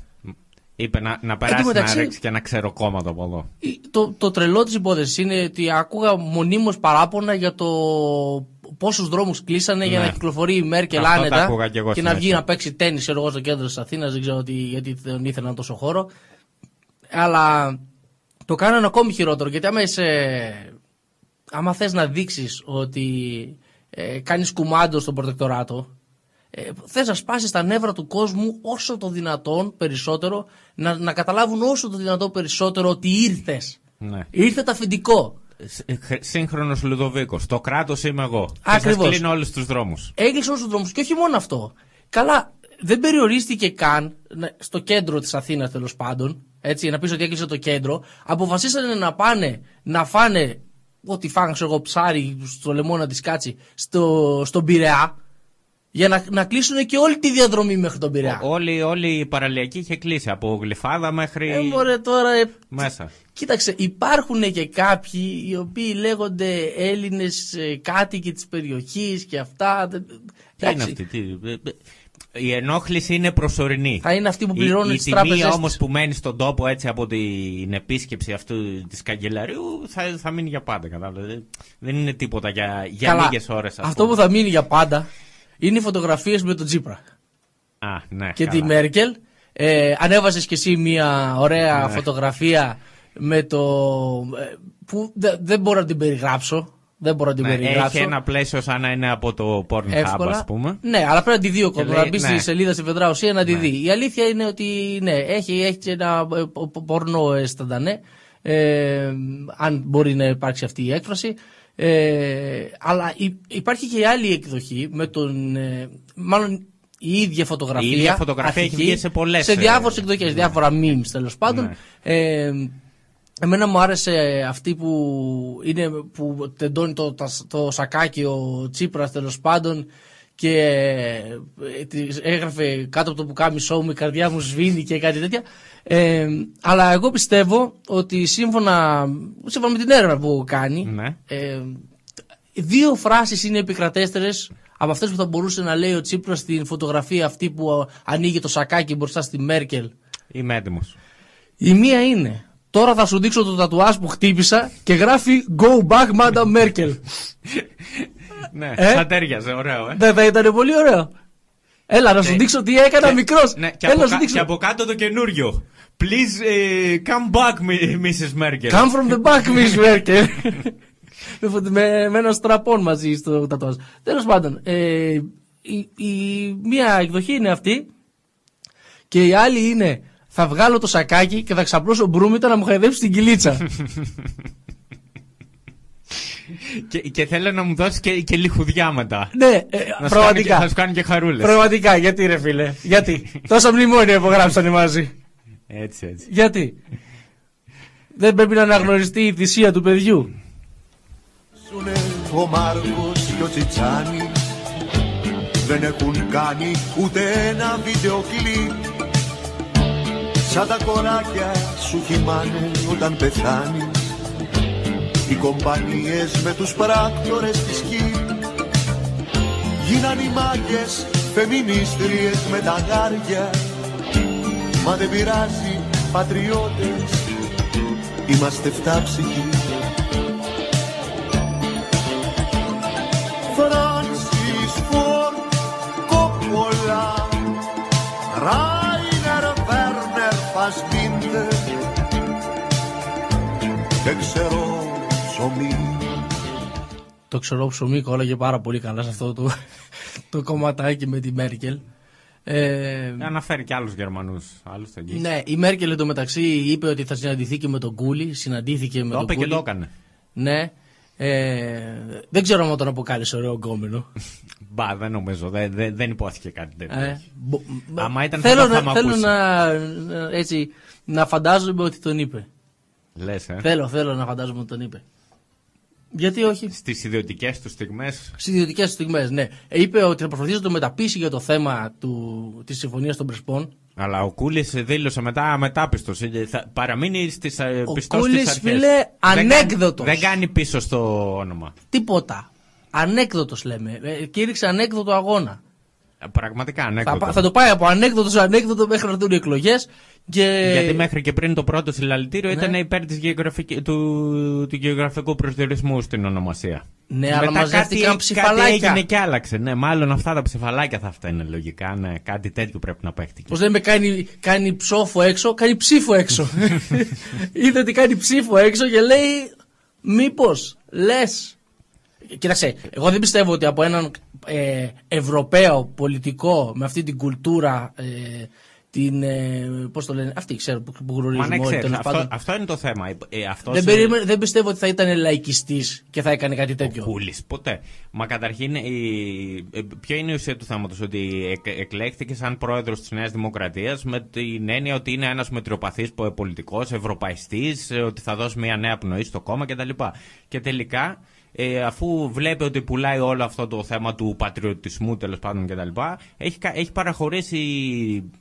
Είπε να, να περάσει μεταξύ- να ρίξει και ένα ξεροκόμματο από εδώ. Το, το τρελό της υπόθεσης είναι ότι άκουγα μονίμως παράπονα για το πόσους δρόμους κλείσανε για Ναι. να κυκλοφορεί η Μέρκελ Αυτό τα άνετα άκουγα κι εγώ και να συνέχεια. βγει να παίξει τέννη εγώ στο κέντρο της Αθήνας. Δεν ξέρω τι, γιατί δεν ήθελαν τόσο χώρο. Αλλά το κάνανε ακόμη χειρότερο γιατί άμα είσαι άμα θες να δείξεις ότι ε, κάνεις κουμάντο στον προτεκτοράτο, ε, θες να σπάσεις τα νεύρα του κόσμου όσο το δυνατόν περισσότερο, να, να καταλάβουν όσο το δυνατόν περισσότερο ότι ήρθες. Ναι. Ήρθε το αφεντικό. Σύγχρονος Λουδοβίκος. Το κράτος είμαι εγώ. Και Ακριβώς. σας κλείνω όλους τους δρόμους. Έκλεισε όλους τους δρόμους. Και όχι μόνο αυτό. Καλά, δεν περιορίστηκε καν να- στο κέντρο της Αθήνας τέλος πάντων. Έτσι, να πεις ότι έκλεισε το κέντρο. Αποφασίσανε να πάνε να φάνε ό,τι φάγανε, ξέρω εγώ, ψάρι στο λαιμό της κάτσει στο, στον Πειραιά. Για να, να κλείσουν και όλη τη διαδρομή μέχρι τον Πειραιά. Όλη, όλη η παραλιακή είχε κλείσει από γλυφάδα μέχρι Ε, μωρέ, τώρα, ε, μέσα. Κοίταξε, υπάρχουν και κάποιοι οι οποίοι λέγονται Έλληνες ε, κάτοικοι της περιοχής και αυτά. Δεν- Τι είναι εντάξει. αυτή, τι, ε, ε, η ενόχληση είναι προσωρινή. Θα είναι αυτοί που πληρώνουν η, τις η τιμή τράπεζες όμως της. που μένει στον τόπο έτσι από την επίσκεψη αυτού της καγκελαρίου θα, θα μείνει για πάντα. Κατάλαβες. Δεν είναι τίποτα για, για Καλά, λίγες ώρες. Αυτό που θα μείνει για πάντα είναι οι φωτογραφίες με τον Τζίπρα Α, ναι, και καλά. τη Μέρκελ. Ε, ανέβασες κι εσύ μια ωραία Ναι. φωτογραφία με το... ε, που δε- δεν μπορώ να την περιγράψω. Δεν μπορώ να την Ναι, περιγράψω. έχει ένα πλαίσιο σαν να είναι από το Pornhub, εύκολα. α πούμε. Ναι, αλλά πρέπει να τη δει ο Και κόσμο. Να λέει, μπει ναι. στη σελίδα στη Φεδρά Ουσία να τη δει. Η αλήθεια είναι ότι ναι, έχει, έχει και ένα ε, πο- πο- πορνό αισθαντανέ. Ε, αν μπορεί να υπάρξει αυτή η έκφραση. Ε, αλλά υ- υπάρχει και η άλλη εκδοχή με τον. Ε, μάλλον η ίδια φωτογραφία. Η ίδια φωτογραφία έχει αρχική, βγει σε πολλές, Σε ε, διάφορες εκδοχές, διάφορα memes τέλος πάντων. Ναι. Ε, Εμένα μου άρεσε αυτή που, είναι, που τεντώνει το, τα- το σακάκι ο Τσίπρας τέλος πάντων και ε, της έγραφε κάτω από το πουκάμισό μου η καρδιά μου σβήνει και κάτι τέτοια. Ε, αλλά εγώ πιστεύω ότι σύμφωνα, σύμφωνα με την έρευνα που κάνει Ναι. ε, δύο φράσεις είναι επικρατέστερες από αυτές που θα μπορούσε να λέει ο Τσίπρας στην φωτογραφία αυτή που ανοίγει το σακάκι μπροστά στη Μέρκελ. Είμαι έτοιμος. Η μία είναι Τώρα θα σου δείξω το τατουάζ που χτύπησα και γράφει Go back Madam Merkel. Ναι, Ε; θα τέριαζε, ωραίο, ε. Δεν θα ήταν πολύ ωραίο. Έλα να σου Ναι. δείξω τι έκανα Και- μικρός. Ναι, και, Έλα από, να σου κα- δείξω. και από κάτω το καινούριο. Please ε, come back, mi- Mrs. Merkel. Come from the back, Miss Merkel. με, φω- με, με ένα στραπών μαζί στο τατουάζ. Τέλος πάντων, ε, η, η μία εκδοχή είναι αυτή και η άλλη είναι θα βγάλω το σακάκι και θα ξαπλώσω μπρούμητα να μου χαϊδέψει την κυλίτσα. και, και θέλω να μου δώσεις και, και λιχουδιά μετά. ναι, ε, Να σου κάνω και- πραγματικά. Θα σου κάνει και χαρούλες. Πραγματικά, γιατί ρε φίλε. Γιατί. Τόσα μνημόνια υπογράψανε μαζί. Έτσι, έτσι. Γιατί. Δεν πρέπει να αναγνωριστεί η θυσία του παιδιού. Σουνε ο Μάρκος και ο Τσιτσάνης δεν έχουν κάνει ούτε ένα βίντεο κλιπ Σαν τα κοράκια σου κοιμάνε όταν πεθάνεις Οι κομπανίες με τους πράκτορες της γη Γίναν οι μάγκες φεμινίστριες με τα γάρια. Μα δεν πειράζει πατριώτες Είμαστε φτάψυχοι. Francis Ford Coppola Rainer Werner Fassbinder και ξέρω ψωμί Το ξέρω ψωμί κόλλαγε πάρα πολύ καλά σε αυτό το, το κομματάκι με τη Μέρκελ. Ε, Αναφέρει και άλλους Γερμανούς. Άλλους εκεί. ναι, η Μέρκελ εντωμεταξύ είπε ότι θα συναντηθεί και με τον Κούλι. Συναντήθηκε με Το τον είπε και Κούλι. το έκανε. Ναι. Ε, δεν ξέρω αν τον αποκάλεσε ωραίο γκόμενο. Μπα, δεν νομίζω. Δεν, δεν, δεν υπόθηκε κάτι τέτοιο. Ε, μπο- Άμα ήταν θέλω θα το να, είχαμε θέλω ακούσει. να, να- έτσι, να φαντάζομαι ότι τον είπε. Λες, ε. Θέλω, θέλω να φαντάζομαι ότι τον είπε. Γιατί όχι; Στις ιδιωτικές τους στιγμές Στις ιδιωτικές στιγμές, ναι. Ε, είπε ότι θα προσπαθήσει να το μεταπίσει για το θέμα του, της συμφωνίας των Πρεσπών. Αλλά ο Κούλης δήλωσε μετά αμετάπιστο. Θα παραμείνει στις Ο πιστός Κούλης, αρχές. φίλε, Δεν κάνει- ανέκδοτος. Δεν κάνει πίσω στο όνομα. Τίποτα. Ανέκδοτος λέμε. Ε, κήρυξε ανέκδοτο αγώνα. Ε, Πραγματικά Θα, ανέκδοτο. πα- θα το πάει από ανέκδοτος σε ανέκδοτο μέχρι να έρθουν οι εκλογές. Και... Γιατί μέχρι και πριν το πρώτο συλλαλητήριο Ναι. ήταν υπέρ της γεωγραφική- του, του γεωγραφικού προσδιορισμού στην ονομασία. Ναι, αλλά Μετά μαζεύτηκαν κάτι, ψηφαλάκια. Κάτι έγινε και άλλαξε. Ναι, μάλλον αυτά τα ψηφαλάκια θα αυτά είναι λογικά. Ναι, κάτι τέτοιο πρέπει να παίχτηκε. Πώς λέμε, κάνει, κάνει ψόφο έξω, κάνει ψήφο έξω. Είδε ότι κάνει ψήφο έξω και λέει, Μήπως λες. Κοίταξε, εγώ δεν πιστεύω ότι από έναν ε, Ευρωπαίο πολιτικό με αυτή την κουλτούρα. Ε, την. Ε, Πώς το λένε, αυτή ξέρω που, που Μα γνωρίζουμε ναι, όλοι ξέρεις, τέλος αυτό, πάντων. αυτό είναι το θέμα. Ε, αυτός Δεν, είναι- περίμενε- δεν πιστεύω ότι θα ήταν λαϊκιστής και θα έκανε κάτι τέτοιο. Κούλης, ποτέ. Μα καταρχήν, η... ε, ποια είναι η ουσία του θέματος, ότι εκ- εκλέχθηκε σαν πρόεδρος της Νέας Δημοκρατίας με την έννοια ότι είναι ένας μετριοπαθής πολιτικός, ευρωπαϊστής, ότι θα δώσει μια νέα πνοή στο κόμμα κτλ. Και τελικά, ε, αφού βλέπει ότι πουλάει όλο αυτό το θέμα του πατριωτισμού τέλος πάντων κτλ., έχει, κα- έχει παραχωρήσει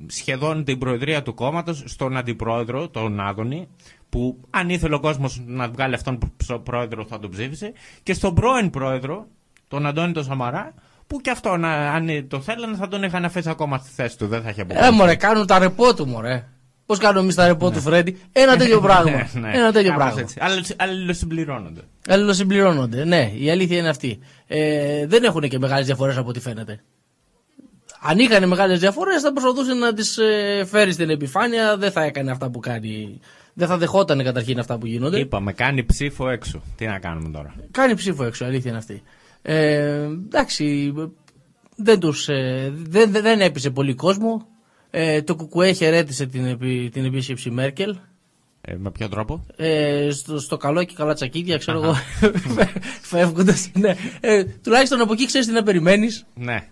σχεδόν την προεδρία του κόμματος στον αντιπρόεδρο, τον Άδωνη, που αν ήθελε ο κόσμος να βγάλει αυτόν προ- πρόεδρο θα τον ψήφισε, και στον πρώην πρόεδρο, τον Αντώνη τον Σαμαρά, που και αυτό, αν το θέλανε, θα τον είχαν αφήσει ακόμα στη θέση του. Δεν θα είχε Ε, αποκαλύψει. μωρέ, κάνουν τα ρεπό του, μωρέ. Πώς κάνουμε εμείς τα ρεπό του, Φρέντι; Ένα τέτοιο πράγμα. Ναι, ναι. Ένα τέτοιο Κάπως πράγμα. έτσι. Αλληλο- Αλληλοσυμπληρώνονται. Αλληλοσυμπληρώνονται. Ναι, η αλήθεια είναι αυτή. Ε, δεν έχουν και μεγάλες διαφορές από ό,τι φαίνεται. Αν είχαν μεγάλες διαφορές, θα προσπαθούσε να τις ε, φέρει στην επιφάνεια. Δεν θα έκανε αυτά που κάνει. Δεν θα δεχόταν καταρχήν αυτά που γίνονται. Είπαμε, κάνει ψήφο έξω. Τι να κάνουμε τώρα; Κάνει ψήφο έξω, η αλήθεια είναι αυτή. Ε, εντάξει, δεν, τους, ε, δεν, δεν, δεν έπεισε πολύ κόσμο. Ε, το Κουκουέ χαιρέτησε την, επί, την επίσκεψη Μέρκελ. Ε, με ποιο τρόπο; Ε, στο, στο καλό και καλά τσακίδια, ξέρω εγώ. Φεύγοντας. Ναι. Ε, τουλάχιστον από εκεί ξέρεις τι να περιμένεις. Ναι.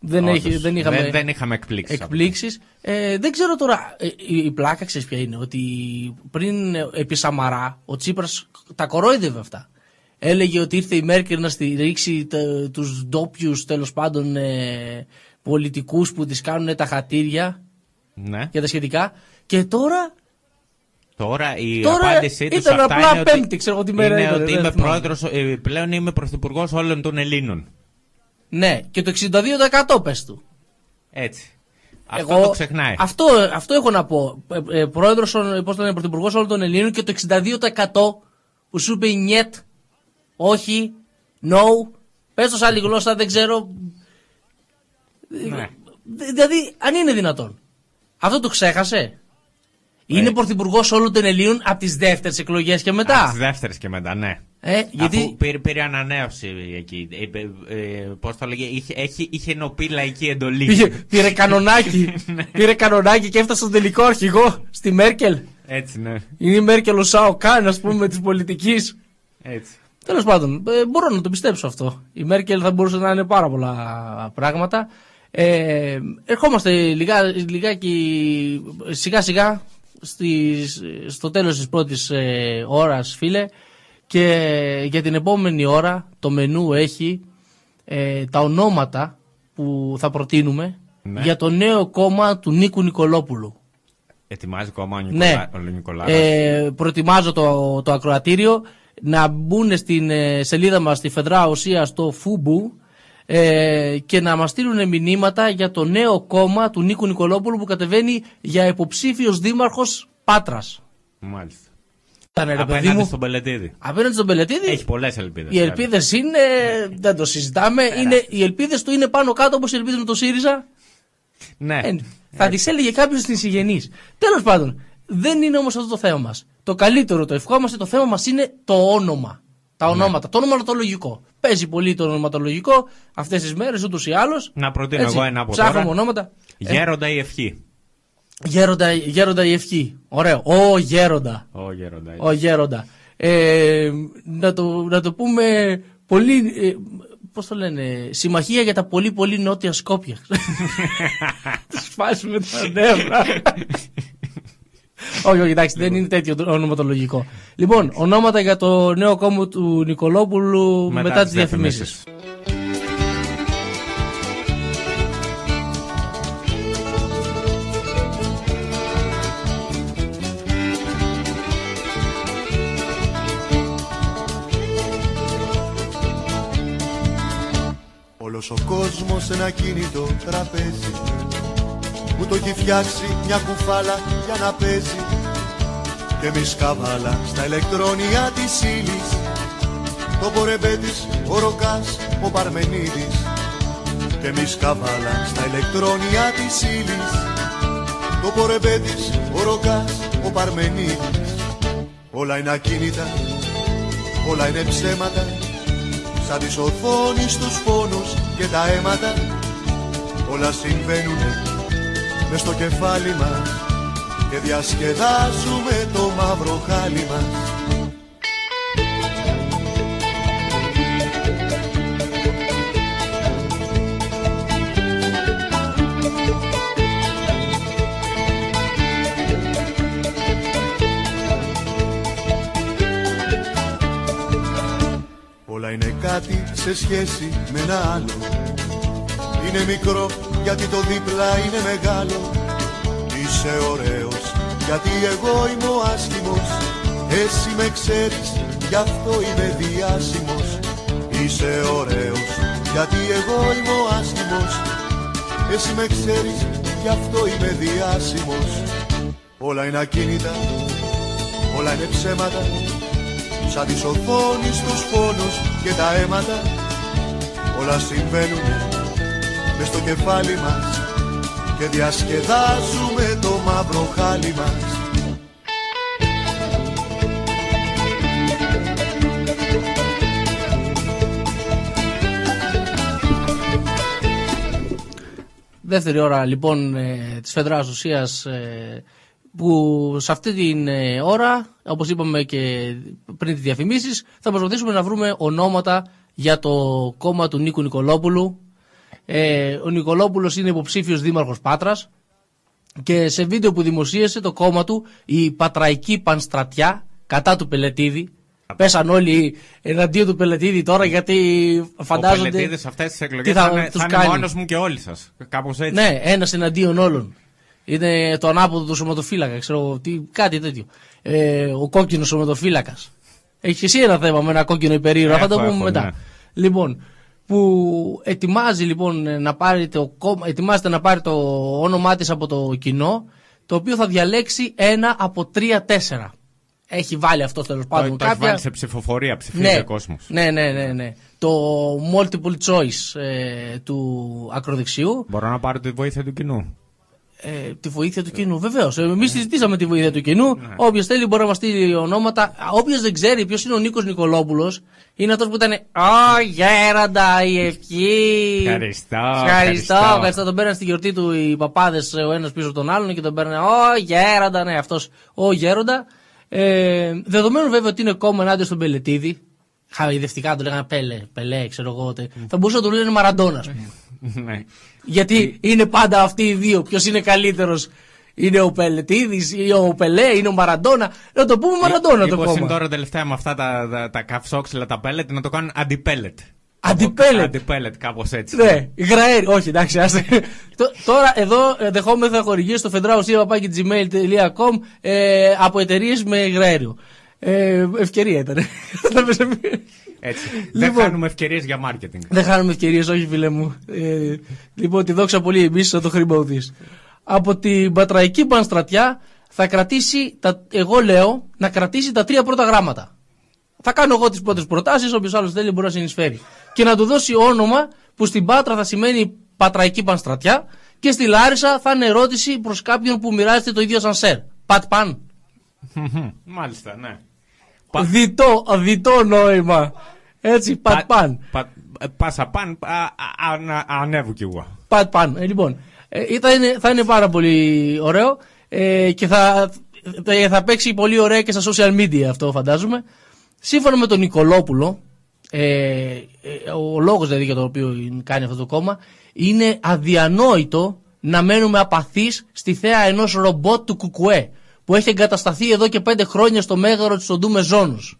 Δεν, Όντως. έχει, δεν είχαμε, δεν, δεν είχαμε εκπλήξεις. εκπλήξεις. Ε, δεν ξέρω τώρα, ε, η, η πλάκα ξέρεις ποια είναι, ότι πριν ε, επί Σαμαρά ο Τσίπρας τα κορόιδευε αυτά. Έλεγε ότι ήρθε η Μέρκελ να στηρίξει τα- τους ντόπιους τέλος πάντων ε, πολιτικούς που τις κάνουν τα χατήρια Ναι. και τα σχετικά. Και τώρα Τώρα η Τώρα απάντησή τους ήταν αυτά απλά είναι ότι, Πέμπτη, ξέρω εγώ τι μέρα είναι ήταν, ότι δεν είμαι θυμάμαι. πρόεδρος, ε, πλέον είμαι πρωθυπουργός όλων των Ελλήνων. Ναι, και το 62% πες του. Έτσι. Αυτό το ξεχνάει. Αυτό, αυτό έχω να πω. Ε, ε, πρόεδρος, ε, πώς το λένε, πρωθυπουργός όλων των Ελλήνων και το 62% που σου είπε νιέτ, όχι, no, πες το σε άλλη γλώσσα, δεν ξέρω. Ναι. Δη- Δηλαδή, αν είναι δυνατόν. Αυτό το ξέχασε. Είναι πρωθυπουργός όλων των Ελλήνων από τις δεύτερες εκλογές και μετά. Από τις δεύτερες και μετά, ναι. Ε, γιατί- Αφού πήρε, πήρε ανανέωση εκεί. Ε, ε, ε, Πώς το λέγε, είχε, έχει, είχε ενωπεί λαϊκή εντολή. Πήγε, πήρε κανονάκι. Ναι. πήρε κανονάκι και έφτασε στον τελικό αρχηγό, στη Μέρκελ. Έτσι, ναι. Είναι η Μέρκελ ο Σάο Καν, ας πούμε, της πολιτικής. Έτσι. Τέλος πάντων, ε, μπορώ να το πιστέψω αυτό. Η Μέρκελ θα μπορούσε να είναι πάρα πολλά πράγματα. Ε, ερχόμαστε λιγά, λιγάκι σιγά σιγά στις, στο τέλος της πρώτης ε, ώρας φίλε και για την επόμενη ώρα το μενού έχει ε, τα ονόματα που θα προτείνουμε Ναι. για το νέο κόμμα του Νίκου Νικολόπουλου. Ετοιμάζει ακόμα ο, Ναι. Νικολά, ο Νικολάρας. Ε, προετοιμάζω το, το ακροατήριο να μπουν στην ε, σελίδα μας στη Φεδρά Ουσία στο Φούμπου ε, και να μας στείλουν μηνύματα για το νέο κόμμα του Νίκου Νικολόπουλου που κατεβαίνει για υποψήφιος δήμαρχος Πάτρας. Μάλιστα. Ήταν ρε παιδί Απέναντι μου. στον Πελετίδη. Απέναντι στον Πελετίδη. Έχει πολλές ελπίδες. Οι ελπίδες είναι. Δεν το συζητάμε. Είναι, οι ελπίδες του είναι πάνω κάτω όπως οι ελπίδες με το ΣΥΡΙΖΑ. Ναι. Ε, θα τις έλεγε κάποιος στην συγγενής. Τέλος πάντων, δεν είναι όμως αυτό το θέμα μας. Το καλύτερο, το ευχόμαστε, το θέμα μας είναι το όνομα. Τα Ναι. ονόματα, το ονοματολογικό. Παίζει πολύ το ονοματολογικό αυτές τις μέρες ούτως ή άλλως. Να προτείνω εγώ ένα από Ψάχνουμε τώρα. ονόματα. Ε, Γέροντα ή ευχή. γέροντα, γέροντα η ευχή. Ωραίο. Ο γέροντα. Ο Γέροντα. Ο γέροντα. Ε, να, το, να το πούμε πολύ. Ε, Πώς το λένε, Συμμαχία για τα πολύ πολύ νότια Σκόπια. Του σπάσουμε τα νεύρα. όχι, όχι, εντάξει, δεν είναι τέτοιο το ονοματολογικό. Λοιπόν, ονόματα για το νέο κόμμα του Νικολόπουλου μετά, Μετά τις τις διαφημίσεις. Όλος ο κόσμος ένα κινητό τραπέζι που το έχει φτιάξει μια κουφάλα για να παίζει. Και εμείς καβάλα στα ηλεκτρόνια της ύλης. Το πορεμπέτης, ο Ροκάς, ο Παρμενίδης. Και εμείς καβάλα στα ηλεκτρόνια της ύλης. Το πορεμπέτης, ο Ροκάς, ο Παρμενίδης. Όλα είναι ακίνητα Όλα είναι ψέματα. Σαν τις οθόνες τους πόνους και τα αίματα. Όλα συμβαίνουνε μες στο κεφάλι μας Και διασκεδάζουμε το μαύρο χάλι μας. Όλα είναι κάτι σε σχέση με ένα άλλο. Είναι μικρό γιατί το δίπλα είναι μεγάλο. Είσαι ωραίος γιατί εγώ είμαι ο άσχημος. Εσύ με ξέρεις γι' αυτό είμαι διάσημος. Είσαι ωραίος γιατί εγώ είμαι ο άσχημος. Εσύ με ξέρεις γι' αυτό είμαι διάσημος. Όλα είναι ακίνητα, όλα είναι ψέματα. Σαν τις οθόνες τους πόνους και τα αίματα. Όλα συμβαίνουνε μες στο κεφάλι μας Και διασκεδάζουμε το μαύρο χάλι μας Δεύτερη ώρα λοιπόν ε, της Φεδράς Ουσίας ε, που σε αυτή την ε, ώρα, όπως είπαμε και πριν τις διαφημίσεις, θα προσπαθήσουμε να βρούμε ονόματα για το κόμμα του Νίκου Νικολόπουλου. Ε, ο Νικολόπουλος είναι υποψήφιος δήμαρχος Πάτρας και σε βίντεο που δημοσίευσε το κόμμα του η Πατραϊκή Πανστρατιά κατά του Πελετίδη. Πέσαν όλοι εναντίον του Πελετίδη τώρα γιατί φαντάζονται. Ο Πελετίδης αυτές τις τι εκλογές θα θα, είναι- τους θα είναι κάνει. μόνος μου και όλοι σας. Κάπως έτσι. Ναι, ένας εναντίον όλων. Είναι το ανάποδο του σωματοφύλακα, ξέρω εγώ, τι, κάτι τέτοιο. Ε, ο κόκκινος σωματοφύλακας. Έχεις εσύ ένα θέμα με ένα κόκκινο υπερήρωα, θα το Έχω, πούμε έχω, μετά. ναι. Λοιπόν, που ετοιμάζει λοιπόν να πάρει το κόμμα, ετοιμάζεται να πάρει το όνομά της από το κοινό, το οποίο θα διαλέξει ένα από τρία-τέσσερα. Έχει βάλει αυτό τέλος Το, πάντων το έχει κάποια. βάλει σε ψηφοφορία, ψηφίζει Ναι, ο κόσμος. ναι, ναι, ναι, ναι. Το multiple choice ε, του ακροδεξιού Μπορώ να πάρω τη βοήθεια του κοινού; Ε, τη βοήθεια του κοινού. Βεβαίως. Εμείς συζητήσαμε τη βοήθεια του κοινού. Ναι. Όποιος θέλει μπορεί να μα στείλει ονόματα. Όποιος δεν ξέρει ποιος είναι ο Νίκος Νικολόπουλος, είναι αυτός που ήταν. Ω γέροντα, η ευχή. Ευχαριστώ, Ευχαριστώ. ευχαριστώ. Ευχαριστώ. Τον παίρναν στη γιορτή του οι παπάδες ο ένας πίσω από τον άλλον και τον παίρνανε. Ω γέροντα, ναι, αυτός. Ω γέροντα. Ε, δεδομένου βέβαια ότι είναι κόμμα ενάντια στον Πελετίδη. Χαϊδευτικά το λέγανε Πέλε, Πελέ, ξέρω εγώ. τε. Θα μπορούσε να το λένε Μαραντόνα, α πούμε. ναι. Γιατί είναι πάντα αυτοί οι δύο. Ποιος είναι καλύτερος, είναι ο Πελετίδης ή ο Πελέ, είναι ο Μαραντόνα. Να το πούμε Μαραντόνα το Μήπως είναι κόμμα. τώρα τελευταία με αυτά τα, τα, τα καυσόξυλα, τα πέλετ, να το κάνουν αντιπέλετ. Αντιπέλετ. Αντιπέλετ, κάπως έτσι. Ναι, γραέρι. Όχι, εντάξει, άστε. Τ- Τώρα εδώ ε, δεχόμεθα χορηγίε στο φεντράουσία.gmail.com ε, από εταιρείες με γραέριο. Ε, ευκαιρία ήταν. Έτσι. Δεν Λοιπόν. χάνουμε ευκαιρίες για μάρκετινγκ. Δεν χάνουμε ευκαιρίες, όχι φίλε μου. Ε, λοιπόν, τη δόξα πολύ εμείς θα το χρήμα ουδής. Από την πατραϊκή πανστρατιά θα κρατήσει, τα, εγώ λέω, να κρατήσει τα τρία πρώτα γράμματα. Θα κάνω εγώ τις πρώτες προτάσεις, όποιος άλλος θέλει μπορεί να συνεισφέρει. Και να του δώσει όνομα που στην Πάτρα θα σημαίνει πατραϊκή πανστρατιά και στη Λάρισα θα είναι ερώτηση προς κάποιον που μοιράζεται το ίδιο σανσέρ. Πατ παν. Μάλιστα, ναι. Διτό, διτό νόημα. Έτσι, πατ παν. Πα, ε, πάσα παν, α, α, α, ανέβου κι εγώ. Πατ παν. Ε, λοιπόν, ε, θα, είναι, θα είναι πάρα πολύ ωραίο ε, και θα, θα, θα παίξει πολύ ωραία και στα social media αυτό φαντάζομαι. Σύμφωνα με τον Νικολόπουλο, ε, ε, ο λόγος δηλαδή για τον οποίο κάνει αυτό το κόμμα, είναι αδιανόητο να μένουμε απαθείς στη θέα ενός ρομπότ του Κουκουέ που έχει εγκατασταθεί εδώ και πέντε χρόνια στο μέγαρο της Οντού Μεζόνους.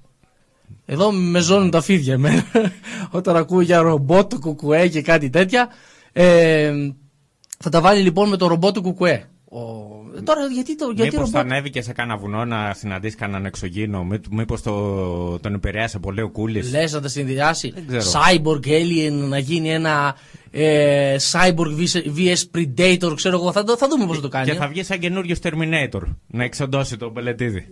Εδώ με ζώνουν τα φίδια εμένα όταν ακούω για ρομπότ του Κουκουέ και κάτι τέτοια. Ε, θα τα βάλει λοιπόν με το ρομπότ του Κουκουέ. Ο... Τώρα γιατί το γιατί Μήπως θα ρομπότ. ανέβηκε σε κάνα βουνό να συναντήσει κανέναν εξωγήινο, μή- μήπως το, τον επηρέασε πολύ ο Κούλης; Λες να τα συνδυάσει. ξέρω. Cyborg Alien να γίνει ένα ε, Cyborg vs- vs Predator, ξέρω εγώ. Θα, το- θα δούμε πώς θα το κάνει. Και θα βγει σαν καινούριο Terminator να εξοντώσει τον Πελετίδη.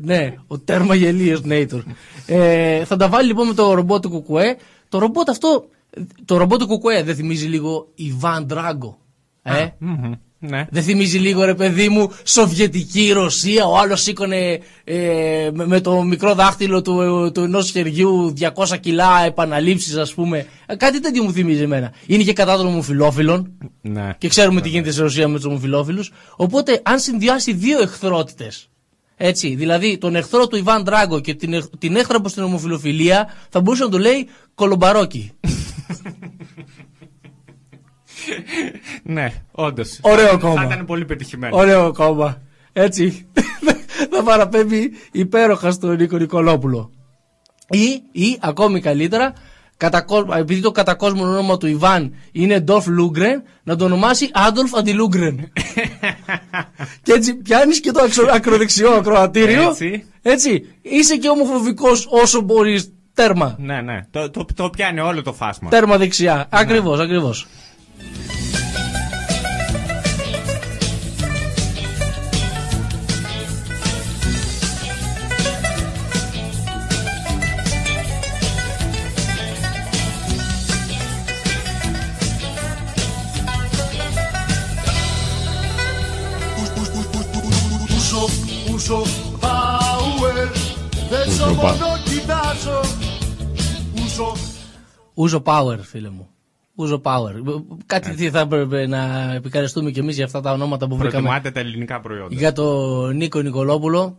ναι, ο τέρμα γελίος Nator. ε, θα τα βάλει λοιπόν με το ρομπότ του Κουκουέ. Το ρομπότ αυτό, το ρομπότ του Κουκουέ δεν θυμίζει λίγο Ιβάν Ντράγκο. Ε; Ναι. Δεν θυμίζει λίγο ρε παιδί μου Σοβιετική Ρωσία Ο άλλος σήκωνε ε, με, με το μικρό δάχτυλο του, του ενός χεριού 200 κιλά επαναλήψεις ας πούμε Ε, Κάτι τέτοιο μου θυμίζει εμένα Είναι και κατά των ομοφιλόφιλων Ναι. Και ξέρουμε τι γίνεται στη Ρωσία με τους ομοφιλόφιλους Οπότε αν συνδυάσει δύο εχθρότητες έτσι, δηλαδή τον εχθρό του Ιβάν Ντράγκο και την, εχ- την έχθρα προς την ομοφιλοφιλία θα μπορούσε να το λέει κολομπαρόκι. Ναι, όντως. Ωραίο κόμμα. Θα ήταν πολύ πετυχημένο. Ωραίο κόμμα. Έτσι. θα παραπέμπει υπέροχα στον Νίκο Νικολόπουλο. Ή, ή ακόμη καλύτερα, κατά, κο- επειδή το κατά κόσμο όνομα του Ιβάν είναι Ντόλφ Λούγκρεν, να το ονομάσει Άντολφ Αντιλούγκρεν. και έτσι πιάνεις και το αξο- ακροδεξιό ακροατήριο. Έτσι. έτσι. Είσαι και ομοφοβικός όσο μπορείς. Τέρμα. Ναι, ναι. Το, το, το πιάνει όλο το φάσμα. Τέρμα δεξιά. Ακριβώς, ακριβώς. Ούσο, ούσο, power Δεν σ' Ούσο, πα- μόνο κοιτάζω Ούσο, Ούζο Power, φίλε μου. Ούζο Power. Κάτι τι θα έπρεπε να επικαριστούμε κι εμείς για αυτά τα ονόματα που βρήκαμε. Προτιμάτε τα ελληνικά προϊόντα. Για τον Νίκο Νικολόπουλο.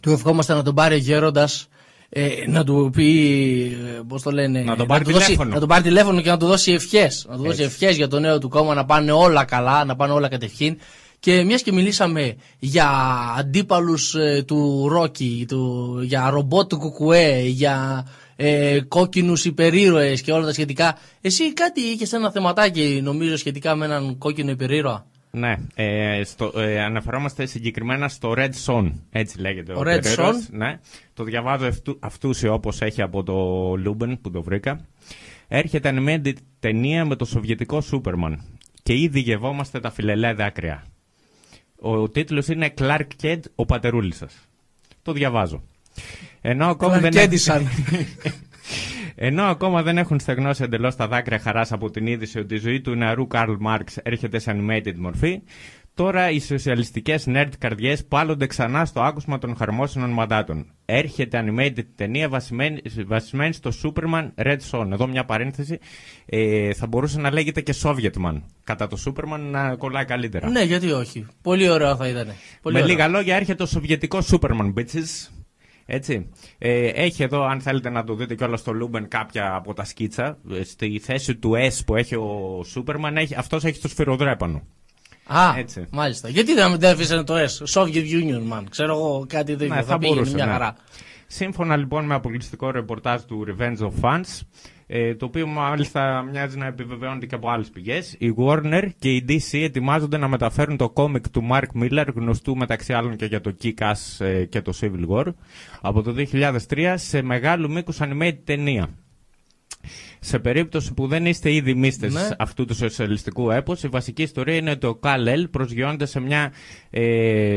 Του ευχόμαστε να τον πάρει γέροντας. Ε, να του πει, πώς το λένε, Να τον πάρει του δώσει- τηλέφωνο. να τον πάρει τηλέφωνο και να του δώσει ευχές. Να του δώσει Έτσι. ευχές για το νέο του κόμμα να πάνε όλα καλά, να πάνε όλα κατευχήν. Και μιας και μιλήσαμε για αντίπαλους του Ρόκι, του, για ρομπότ του Κουκουέ, για ε, κόκκινους υπερήρωες και όλα τα σχετικά. Εσύ κάτι είχες ένα θεματάκι, νομίζω, σχετικά με έναν κόκκινο υπερήρωα; Ναι, ε, στο, ε, αναφερόμαστε συγκεκριμένα στο Red Son, έτσι λέγεται. Ο ο Red περίεργος. Son. Ναι, το διαβάζω αυτού, αυτούσιο όπως έχει από το Λούμπεν που το βρήκα. Έρχεται animated ταινία με το σοβιετικό Σούπερμαν και ήδη γευόμαστε τα φιλελέα δάκρυα. Ο τίτλος είναι Clark Kent, ο πατερούλης σας. Το διαβάζω. Ενώ ακόμη Clark δεν Kentισαν. Ενώ ακόμα δεν έχουν στεγνώσει εντελώς τα δάκρυα χαράς από την είδηση ότι η ζωή του νεαρού Καρλ Μάρξ έρχεται σε animated μορφή, τώρα οι σοσιαλιστικές nerd καρδιές πάλλονται ξανά στο άκουσμα των χαρμόσυνων μαντάτων. Έρχεται animated ταινία βασισμένη, βασισμένη στο Superman Red Son. Εδώ μια παρένθεση. Ε, θα μπορούσε να λέγεται και Sovietman. Κατά το Superman να κολλάει καλύτερα. Ναι, γιατί όχι. Πολύ ωραίο θα ήταν. Πολύ Με ωραίο. λίγα λόγια έρχεται το σοβιετικός Superman, bitches. Έτσι. Ε, έχει εδώ, αν θέλετε να το δείτε κιόλας στο Λούμπεν, κάποια από τα σκίτσα. Ε, Στη θέση του S που έχει ο Superman, έχει, αυτός έχει το σφυροδρέπανο. Α, Έτσι. μάλιστα. Γιατί δεν δεν αφήσανε το S, Soviet Union, man. Ξέρω εγώ κάτι τέτοιο. Ναι, θα, πήγαινε μια ναι. χαρά. Σύμφωνα λοιπόν με αποκλειστικό ρεπορτάζ του Revenge of Fans, ε, το οποίο μάλιστα μοιάζει να επιβεβαιώνεται και από άλλες πηγές, η Warner και η DC ετοιμάζονται να μεταφέρουν το κόμικ του Mark Miller, γνωστού μεταξύ άλλων και για το Kick-Ass ε, και το Civil War, από το 2003 σε μεγάλου μήκου animated ταινία. Σε περίπτωση που δεν είστε ήδη μίστες Ναι. αυτού του σοσιαλιστικού έπος, η βασική ιστορία είναι ότι ο Καλέλ προσγειώνεται σε μια... Ε,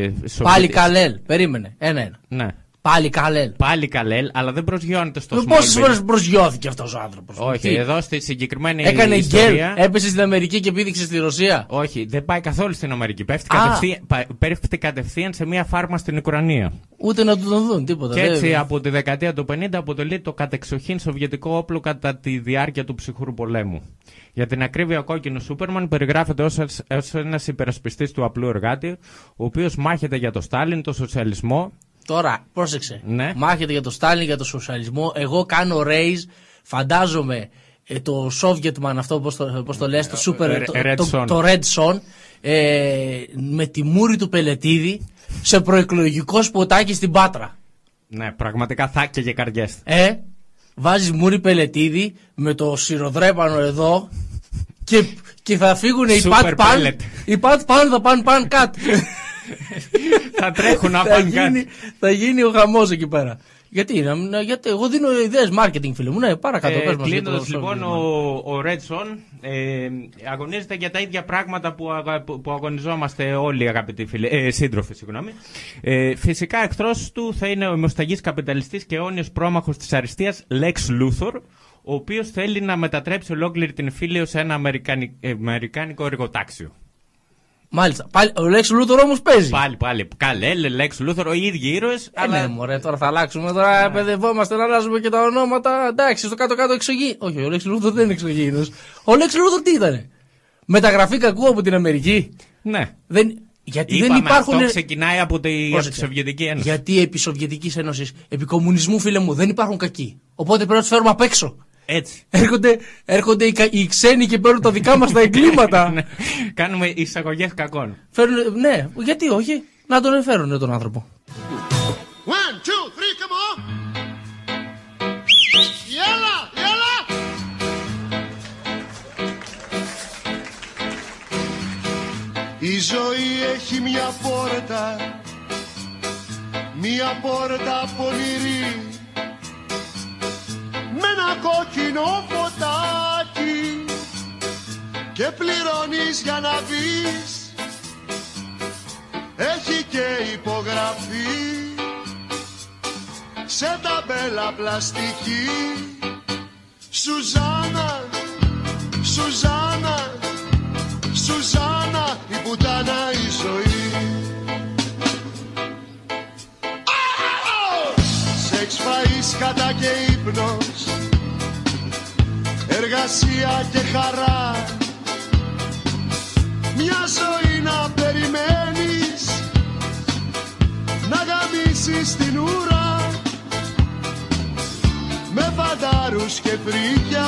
Πάλι σοβιετική- Καλέλ. Περίμενε. Ένα-ένα. Ναι. Πάλι Καλέλ. Πάλι Καλέλ, αλλά δεν προσγειώνεται στο Πόσες Smallville. φορές προσγειώθηκε αυτός ο άνθρωπος; Όχι, εδώ στη συγκεκριμένη Έκανε ιστορία... γκέλ, έπεσε στην Αμερική και πήδηξε στη Ρωσία; Όχι, δεν πάει καθόλου στην Αμερική. Πέφτει Α. κατευθείαν, πα- πέφτει κατευθείαν σε μια φάρμα στην Ουκρανία. Ούτε να του τον δουν, τίποτα. Και δεν- έτσι από τη δεκαετία του 50 αποτελεί το κατεξοχήν σοβιετικό όπλο κατά τη διάρκεια του ψυχρού πολέμου. Για την ακρίβεια, ο κόκκινος Σούπερμαν περιγράφεται ως, ως ένας υπερασπιστής του απλού εργάτη, ο οποίος μάχεται για το Στάλιν, το σοσιαλισμό. Τώρα, πρόσεξε. Ναι. Μάχεται για το Στάλιν, για το σοσιαλισμό. Εγώ κάνω raise, φαντάζομαι ε, το Sovietman αυτό, πώς το, πώς το λες, το, super, Ε, το, Red το, Son. το Red Son, ε, με τη μούρη του Πελετίδη σε προεκλογικό σποτάκι στην Πάτρα. Ναι, πραγματικά θα και καρδιές. Ε, βάζεις μούρη Πελετίδη με το σιροδρέπανο εδώ και, και θα φύγουν οι Super Πατ Παν. pellet. Οι Πατ Παν θα πάνε παν κάτω. θα τρέχουν να θα, πάνε γίνει, θα γίνει ο χαμό εκεί πέρα. Γιατί, να, να- γιατί εγώ δίνω ιδέες marketing, φίλε μου. Ναι, παρακάτω. πες μας για Κλείνοντας το λοιπόν, Soviet ο, ο Red Son ε, αγωνίζεται για τα ίδια πράγματα που, αγα- που, που αγωνιζόμαστε όλοι αγαπητοί φίλοι, ε, σύντροφοι. Συγγνώμη. Ε, φυσικά εχθρό του θα είναι ο αιμοσταγής καπιταλιστής και αιώνιος πρόμαχος της αριστείας Lex Luthor, ο οποίος θέλει να μετατρέψει ολόκληρη την φίλιο σε ένα αμερικανι- ε, αμερικάνικο εργοτάξιο. Μάλιστα. Πάλι, ο Lex Luthor όμως παίζει. Πάλι, πάλι. Καλέ, Lex Luthor, οι ίδιοι ήρωες. Ε, αλλά... ναι, μωρέ, τώρα θα αλλάξουμε. Τώρα Ναι. παιδευόμαστε να αλλάζουμε και τα ονόματα. Εντάξει, στο κάτω-κάτω εξωγή. Όχι, ο Lex Luthor δεν είναι εξωγήινο. Ο Lex Luthor τι ήταν. Μεταγραφή κακού από την Αμερική. Ναι. Δεν... Γιατί Είπαμε, δεν υπάρχουν. Αυτό ξεκινάει από τη, από τη Πρόσεξε. Σοβιετική Ένωση. Γιατί επί Σοβιετικής Ένωσης, επί κομμουνισμού, φίλε μου, δεν υπάρχουν κακοί. Οπότε πρέπει να τους φέρουμε απ' έξω. Έτσι. Έρχονται, έρχονται οι, κα- οι ξένοι και παίρνουν τα δικά μας τα εγκλήματα. Ναι. Κάνουμε εισαγωγές κακών. Φέρνουν, ναι, γιατί όχι, να τον εφέρουν τον άνθρωπο. One, two, three, come on. Yalla, yalla. Η ζωή έχει μια πόρτα, μια πόρτα πονηρή με ένα κόκκινο φωτάκι και πληρώνεις για να μπεις έχει και υπογραφή σε ταμπέλα πλαστική. Σουζάνα, Σουζάνα, Σουζάνα η πουτάνα η ζωή. Σεξ φαΐς κατά και ύπνος Εργασία και χαρά Μια ζωή να περιμένεις Να γαμίσεις την ουρά Με φαντάρους και φρύκια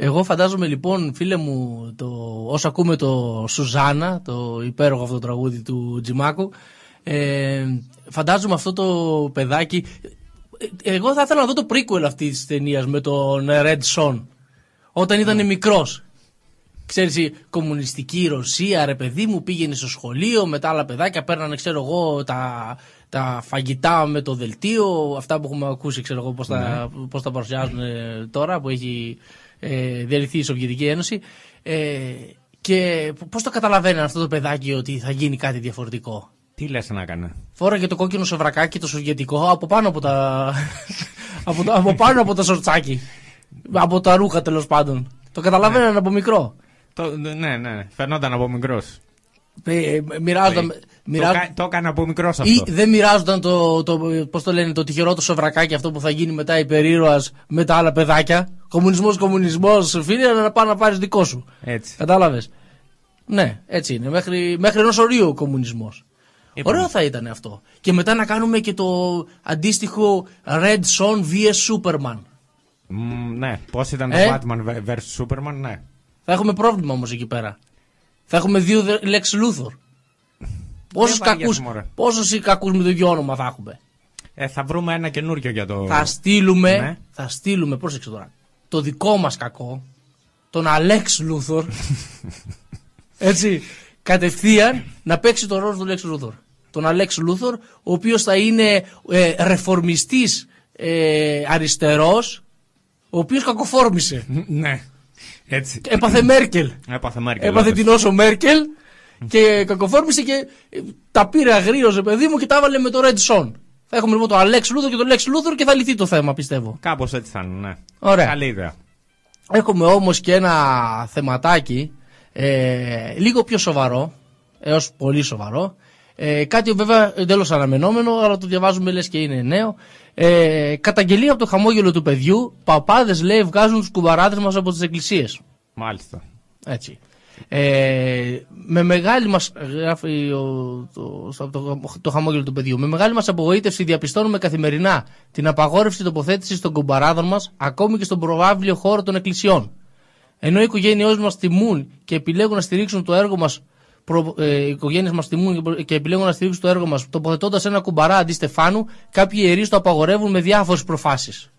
Εγώ φαντάζομαι λοιπόν, φίλε μου, το, όσο ακούμε το Σουζάνα, το υπέροχο αυτό το τραγούδι του Τζιμάκου, ε, φαντάζομαι αυτό το παιδάκι. Ε, Εγώ θα ήθελα να δω το prequel αυτής της ταινίας με τον Red Son. Όταν ήταν μικρός. Ξέρεις, η κομμουνιστική Ρωσία, ρε παιδί μου, πήγαινε στο σχολείο με τα άλλα παιδάκια, παίρνανε, ξέρω εγώ, τα, τα φαγητά με το δελτίο, αυτά που έχουμε ακούσει, ξέρω εγώ, πώς, τα, πώς τα παρουσιάζουν ε, τώρα, που έχει ε, διαλυθεί η Σοβιετική Ένωση. Ε, και πώς το καταλαβαίνει αυτό το παιδάκι ότι θα γίνει κάτι διαφορετικό; Τι λες να έκανε. Φόραγε το κόκκινο σοβρακάκι, το σοβιετικό, από πάνω από τα, από, το- από, πάνω από το σορτσάκι. Από τα ρούχα τέλος πάντων. Το καταλαβαίναν από μικρό. Το, ναι, ναι. Φαινόταν από μικρός. Ε, μοιράζονταν. Το, μοιράζ- κα- το έκανε από μικρός αυτό. Ή δεν μοιράζονταν το, το, πώς το λένε, το τυχερό το σοβρακάκι αυτό που θα γίνει μετά υπερήρωας με τα άλλα παιδάκια. Κομμουνισμός, κομμουνισμός, φίλε, να πάει να πάρεις δικό σου. Έτσι. Κατάλαβες. Ναι, έτσι είναι. Μέχρι, μέχρι ενός ορίου ο κομμουνισμός. Είπαμε. Ωραίο θα ήταν αυτό. Και μετά να κάνουμε και το αντίστοιχο Red Son vs Superman. Μ, ναι. Πώς ήταν Ε; το Batman vs Superman, ναι. Θα έχουμε πρόβλημα όμως εκεί πέρα. Θα έχουμε δύο δε- Lex Luthor. Πόσους βαριέσαι, κακούς, μωρέ. πόσους κακούς με το ίδιο όνομα θα έχουμε; Ε, θα βρούμε ένα καινούριο για το. Θα στείλουμε, Ναι. θα στείλουμε, πρόσεξε τώρα, το δικό μας κακό, τον Αλέξ Luthor, έτσι, κατευθείαν να παίξει το ρόλο του Lex Luthor. Τον Αλέξ Luthor, ο οποίος θα είναι ε, ρεφορμιστής ε, αριστερός, ο οποίος κακοφόρμησε. ναι. Έτσι. Έπαθε Μέρκελ. Έπαθε Μέρκελ. Έπαθε όντως. την όσο Μέρκελ και κακοφόρμησε και ε, τα πήρε αγρίως, παιδί μου, και τα έβαλε με το Red Son. Θα έχουμε λοιπόν το Αλέξ Luthor και το Lex Luthor και θα λυθεί το θέμα, πιστεύω. Κάπως έτσι θα είναι, ναι. Ωραία. Καλή ιδέα. Έχουμε όμως και ένα θεματάκι ε, λίγο πιο σοβαρό, έως πολύ σοβαρό. Ε, κάτι βέβαια εντελώς αναμενόμενο, αλλά το διαβάζουμε λες και είναι νέο. Ε, καταγγελία από το χαμόγελο του παιδιού, παπάδες λέει βγάζουν τους κουμπαράδες μας από τις εκκλησίες. Μάλιστα. Έτσι. Ε, με μεγάλη μας, γράφει ο, το, στο- το, το χαμόγελο του παιδιού, με μεγάλη μας απογοήτευση διαπιστώνουμε καθημερινά την απαγόρευση τοποθέτησης των κουμπαράδων μας, ακόμη και στον προβάβλιο χώρο των εκκλησιών. Ενώ οι οικογένειές μας τιμούν και επιλέγουν να στηρίξουν το έργο μας, προ, ε, οι οικογένειε μας τιμούν και προ- και επιλέγουν να στηρίξουν το έργο μας τοποθετώντας ένα κουμπαρά αντί Στεφάνου, κάποιοι ιερείς το απαγορεύουν με διάφορες προφάσεις.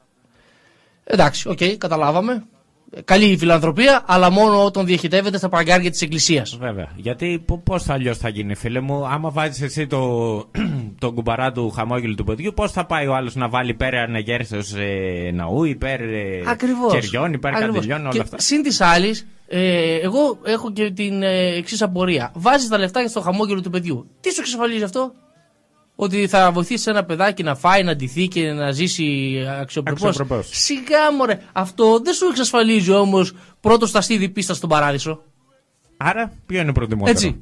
Εντάξει, οκ, καταλάβαμε. Ε, Καλή η φιλανθρωπία, αλλά μόνο όταν διοχετεύεται στα παγκάρια της Εκκλησίας. Βέβαια. Γιατί πώς αλλιώς θα γίνει, φίλε μου, άμα βάζεις εσύ το, το κουμπαρά του χαμόγελου του παιδιού, πώς θα πάει ο άλλος να βάλει υπέρ ανεγέρσεως ε, ναού, υπέρ ε, Ακριβώς. κεριών, υπέρ καντιλιών, όλα αυτά. Συν τοις άλλοις, ε, εγώ έχω και την ε, εξής απορία. Βάζεις τα λεφτά στο χαμόγελο του παιδιού. Τι σου εξασφαλίζει αυτό, ότι θα βοηθήσει ένα παιδάκι να φάει, να ντυθεί και να ζήσει αξιοπρεπώς. Αξιοπρεπώς. Σιγά μωρέ. Αυτό δεν σου εξασφαλίζει όμως πρώτος στασίδι πίστα στον παράδεισο. Άρα, ποιο είναι προτιμότερο; Έτσι.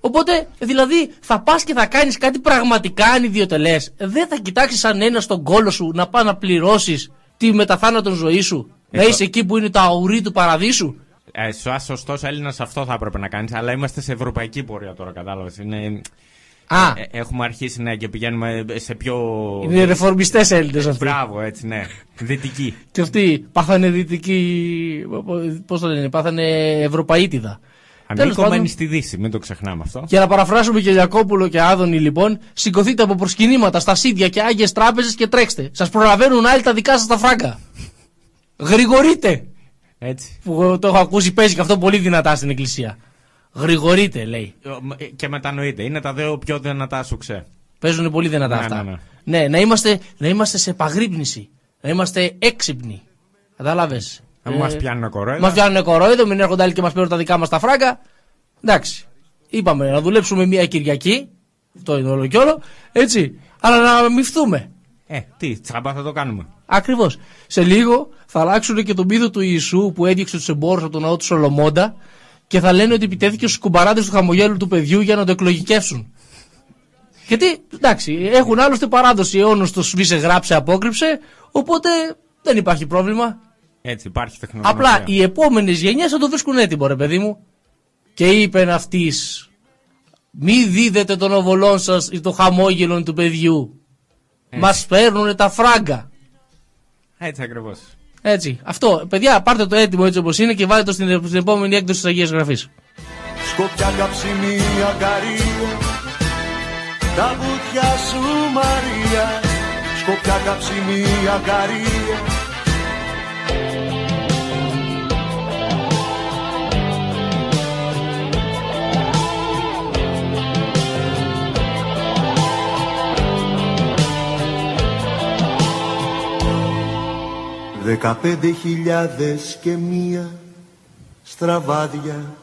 Οπότε, δηλαδή, θα πας και θα κάνεις κάτι πραγματικά ανιδιοτελές. Δεν θα κοιτάξεις σαν ένα στον κόλο σου να πάει να πληρώσεις τη μεταθάνατον ζωή σου. Να Έχω- είσαι εκεί που είναι το αουρί του παραδείσου. Ε, σαν σωστός Έλληνας αυτό θα έπρεπε να κάνεις, αλλά είμαστε σε ευρωπαϊκή πορεία τώρα, κατάλαβες. Είναι... Α. Ε, έχουμε αρχίσει ναι, και πηγαίνουμε σε πιο. Είναι ρεφορμιστές Έλληνες αυτοί. Μπράβο, έτσι, ναι. Δυτική. Και αυτοί πάθανε δυτική. Πώς το λένε, πάθανε Ευρωπαίτιδα. Τέλος Ανήκομενοι πάντων, στη Δύση, μην το ξεχνάμε αυτό. για να παραφράσουμε και Γιακόπουλο και Άδωνη, λοιπόν, σηκωθείτε από προσκυνήματα στα σίδια και άγιες τράπεζες και τρέξτε. Σας προλαβαίνουν άλλοι τα δικά σας τα φράγκα. Γρηγορείτε! Έτσι. Που εγώ το έχω ακούσει, παίζει και αυτό πολύ δυνατά στην εκκλησία. Γρηγορείτε, λέει. Ε, Και μετανοείται. Είναι τα δύο πιο δυνατά σου ξέ. Παίζουν πολύ δυνατά Ναι, αυτά. ναι, ναι. Ναι, να είμαστε, να είμαστε σε επαγρύπνηση. Να είμαστε έξυπνοι. Κατάλαβες; Να μην μας πιάνουν κορόιδο. Μας πιάνουν κορόιδο, μην έρχονται άλλοι και μας παίρνουν τα δικά μας τα φράγκα. Εντάξει. Είπαμε να δουλέψουμε μία Κυριακή. Αυτό είναι όλο και όλο. Έτσι. Αλλά να μυφθούμε. Ε, τι, τσάμπα θα το κάνουμε. Ακριβώς. Σε λίγο θα αλλάξουν και τον πίδο του Ιησού που έδιωξε τους εμπόρους από τον ναό του Σολομώντα και θα λένε ότι επιτέθηκε στους κουμπαράδες του χαμογέλου του παιδιού για να το εκλογικεύσουν. Γιατί, εντάξει, έχουν άλλωστε παράδοση αιώνος το σβήσε, γράψε, απόκρυψε, οπότε δεν υπάρχει πρόβλημα. Έτσι, υπάρχει τεχνολογία. Απλά οι επόμενες γενιές θα το βρίσκουν έτοιμο, ρε παιδί μου. Και είπε αυτής, μη δίδετε τον οβολόν σας ή το χαμόγελο του παιδιού. Μας παίρνουν τα φράγκα. Έτσι ακριβώς. Έτσι. Αυτό. Παιδιά, πάρτε το έτοιμο έτσι όπως είναι και βάλτε το στην, στην επόμενη έκδοση της Αγίας Γραφής. Σκοπιά καψιμί αγκαρία Τα βουτιά σου Μαρία Σκοπιά καψιμί αγκαρία Δεκαπέντε χιλιάδες και μία στραβάδια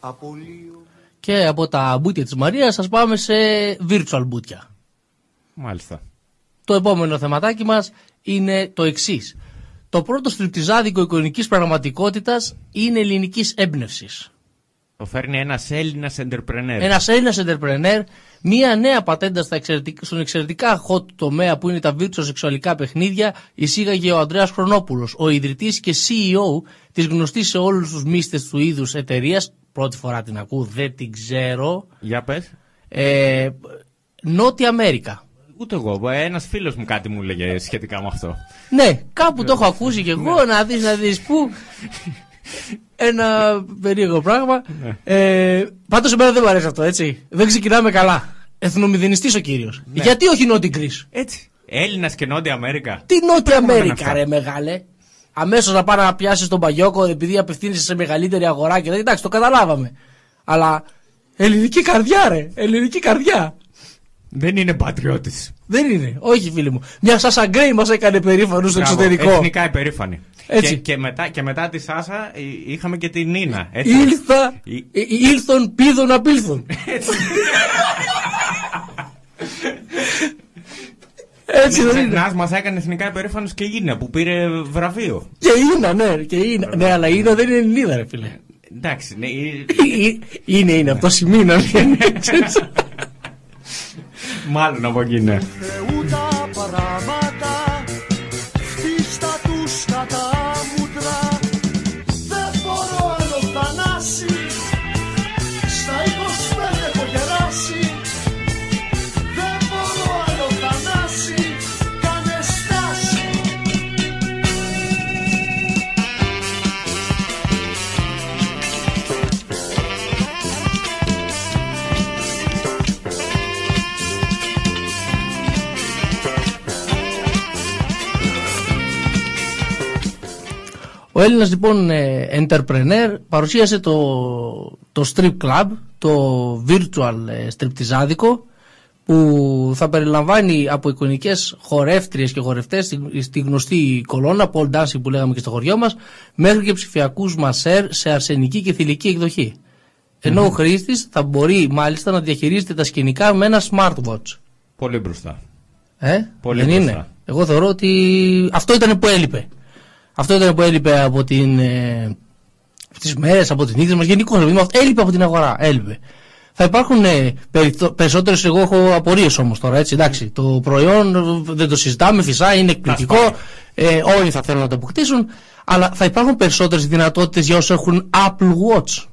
από λίγο Και από τα μπουτια της Μαρίας σας πάμε σε virtual μπουτια. Μάλιστα. Το επόμενο θεματάκι μας είναι το εξής. Το πρώτο στριπτιζάδικο εικονικής πραγματικότητας είναι ελληνικής έμπνευσης. Το φέρνει ένας Έλληνας entrepreneur. Ένας Έλληνας entrepreneur, μία νέα πατέντα στα εξαιρετικ- στον εξαιρετικά hot τομέα που είναι τα virtual σεξουαλικά παιχνίδια, εισήγαγε ο Ανδρέας Χρονόπουλος, ο ιδρυτής και CEO της γνωστής σε όλους τους μίστες του είδους εταιρείας. Πρώτη φορά την ακούω, δεν την ξέρω. Για πες. Ε, Νότια Αμέρικα. Ούτε εγώ. Ένας φίλος μου κάτι μου έλεγε σχετικά με αυτό. Ναι, κάπου το έχω ακούσει και εγώ να δεις να δεις πού. Ένα περίεργο πράγμα. Ε, Πάντως εμένα δεν μου αρέσει αυτό, έτσι. Δεν ξεκινάμε καλά. Εθνομηδενιστής ο κύριος. Γιατί όχι Νότια Κρίς. Έτσι. Έλληνας και Νότια Αμέρικα. Τι Νότια Πού έχουμε Αμέρικα, αυτά. ρε μεγάλε. Αμέσως να πάει να πιάσεις τον Παγιόκο επειδή απευθύνεσαι σε μεγαλύτερη αγορά και τέτοια. Εντάξει, το καταλάβαμε. Αλλά ελληνική καρδιά, ρε. Ελληνική καρδιά. Δεν είναι πατριώτης. Δεν είναι. Όχι, φίλοι μου. Μια Σάσα Γκρέι μας έκανε περήφανο στο εξωτερικό. Εθνικά υπερήφανη. Έτσι. Και, και, μετά, και μετά τη Σάσα ε, είχαμε και την Νίνα. Έτσι. Ήλθα, Ή- ε, ήλθον, πίδων, απήλθον. Έτσι δεν είναι. Ξεχνάς, μας έκανε εθνικά υπερήφανος και η Ίνα που πήρε βραβείο. Και είναι, ναι, και είναι. Ναι, αλλά είναι δεν είναι Ελληνίδα, ρε φίλε. Εντάξει, ναι, ε, Ε, Είναι, είναι, από το σημείο ξέρεις. Μάλλον από εκεί ναι. Ο Έλληνας λοιπόν ε, entrepreneur παρουσίασε το, το strip club, το virtual ε, stripτιζάδικο που θα περιλαμβάνει από εικονικές χορεύτριες και χορευτές στη, στη γνωστή κολόνα, pole dancing που λέγαμε και στο χωριό μας, μέχρι και ψηφιακούς μασέρ σε αρσενική και θηλυκή εκδοχή. Ενώ ο χρήστης θα μπορεί μάλιστα να διαχειρίζεται τα σκηνικά με ένα smartwatch. Πολύ μπροστά. Ε, Πολύ δεν μπροστά. είναι. Εγώ θεωρώ ότι αυτό ήταν που έλειπε. Αυτό ήταν που έλειπε από την, ε, τις μέρες, από τις νύχτες μας, γενικώς. δηλαδή, αυτό Έλειπε από την αγορά, έλειπε. Θα υπάρχουν ε, περιτο- περισσότερες, εγώ έχω απορίες όμως τώρα, έτσι, εντάξει. Το προϊόν ε, δεν το συζητάμε, φυσά, είναι εκπληκτικό, ε, όλοι θα θέλουν να το αποκτήσουν, αλλά θα υπάρχουν περισσότερες δυνατότητες για όσους έχουν Apple Watch.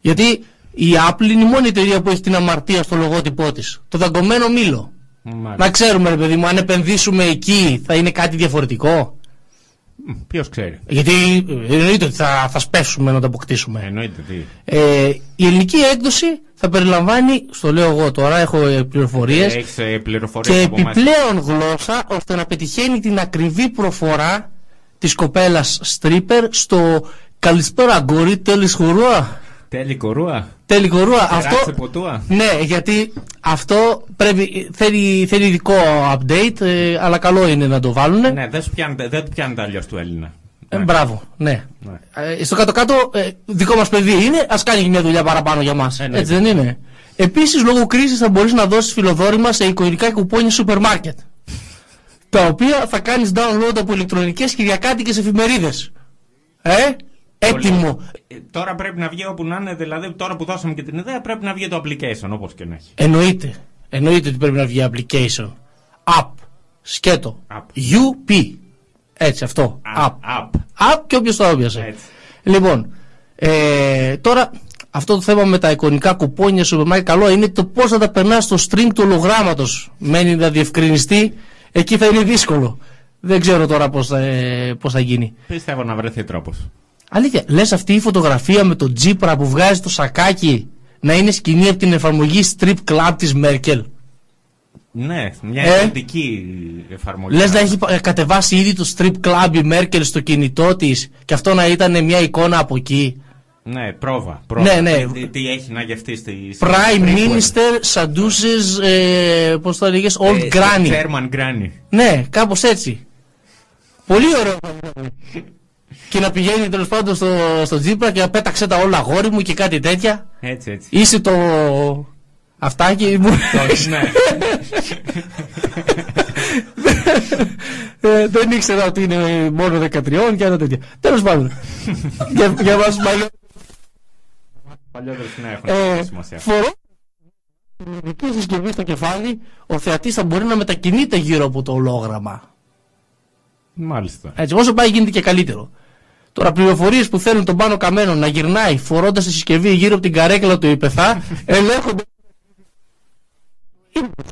Γιατί η Apple είναι η μόνη εταιρεία που έχει την αμαρτία στο λογότυπό της. Το δαγκωμένο μήλο. Μάλιστα. Να ξέρουμε, ρε παιδί μου, αν επενδύσουμε εκεί θα είναι κάτι διαφορετικό. Ποιος ξέρει. Γιατί ε, εννοείται ότι θα, θα σπεύσουμε να το αποκτήσουμε. Εννοείται τι. Ε, η ελληνική έκδοση θα περιλαμβάνει, στο λέω εγώ τώρα, έχω ε, πληροφορίες Έχεις ε, πληροφορίες και από εμάς. επιπλέον γλώσσα ώστε να πετυχαίνει την ακριβή προφορά της κοπέλας stripper στο «Καλησπέρα αγόρι, τέλεις χορούα». Τέλει κορούα. Τέλει χορούα. Περάτσε Αυτό, ποτούα. ναι, γιατί αυτό πρέπει, θέλει, θέλει ειδικό update, ε, αλλά καλό είναι να το βάλουν. Ναι, δεν σου πιάνει, δεν του πιάνει τα αλλιώς του Έλληνα. Ε, μπράβο, ναι. Ναι. Ε, στο κάτω-κάτω, ε, δικό μας παιδί είναι, ας κάνει και μια δουλειά παραπάνω για μας. Εννοείται. Έτσι δεν είναι. Επίσης, λόγω κρίσης θα μπορείς να δώσεις φιλοδόρημα σε εικονικά κουπόνια σούπερ μάρκετ. τα οποία θα κάνεις download από ηλεκτρονικές κυριακάτικες εφημερίδες. Ε, έτοιμο. Ε, Τώρα πρέπει να βγει όπου να είναι, δηλαδή τώρα που δώσαμε και την ιδέα πρέπει να βγει το application όπως και να έχει. Εννοείται. Εννοείται ότι πρέπει να βγει application. App. Σκέτο. UP. Έτσι αυτό. App. App. App και όποιος το έπιασε. Έτσι. Λοιπόν, ε, τώρα αυτό το θέμα με τα εικονικά κουπόνια σούπερ μάρκετ καλό είναι το πώς θα τα περνάς στο string του ολογράμματος. Μένει να διευκρινιστεί. Εκεί θα είναι δύσκολο. Δεν ξέρω τώρα πώς θα, ε, πώς θα γίνει. Πιστεύω να βρεθεί τρόπος. Αλήθεια, λες αυτή η φωτογραφία με τον Τζίπρα που βγάζει το σακάκι να είναι σκηνή από την εφαρμογή Strip Club της Μέρκελ; Ναι, μια Ε; ιδιωτική εφαρμογή. Λες να έχει ε, κατεβάσει ήδη το Strip Club η Μέρκελ στο κινητό της και αυτό να ήταν μια εικόνα από εκεί; Ναι, πρόβα. πρόβα. Ναι, ναι. Τι, τι έχει να γευτεί στη. στη- Prime prequel. Minister seduces, ε, πώς το έλεγες, Old Ε, Granny. German Granny. Ναι, κάπως έτσι. Πολύ ωραίο. Και να πηγαίνει τέλος πάντων στο, στο Τζίπρα και να πέταξε τα όλα αγόρι μου και κάτι τέτοια. Έτσι, έτσι. Είσαι το αυτάκι μου. Όχι, ναι. Ε, δεν ήξερα ότι είναι μόνο 13 και άλλα τέτοια. Τέλος πάντων. για, για μας παλιό. Παλιότερες ναι, έχουν Ε, σημασία. φορώ την ειδική συσκευή στο κεφάλι, ο θεατής θα μπορεί να μετακινείται γύρω από το ολόγραμμα. Μάλιστα. Έτσι, όσο πάει γίνεται και καλύτερο. Τώρα, πληροφορίες που θέλουν τον πάνω καμένο να γυρνάει φορώντας τη συσκευή γύρω από την καρέκλα του υπεθά, ελέγχονται.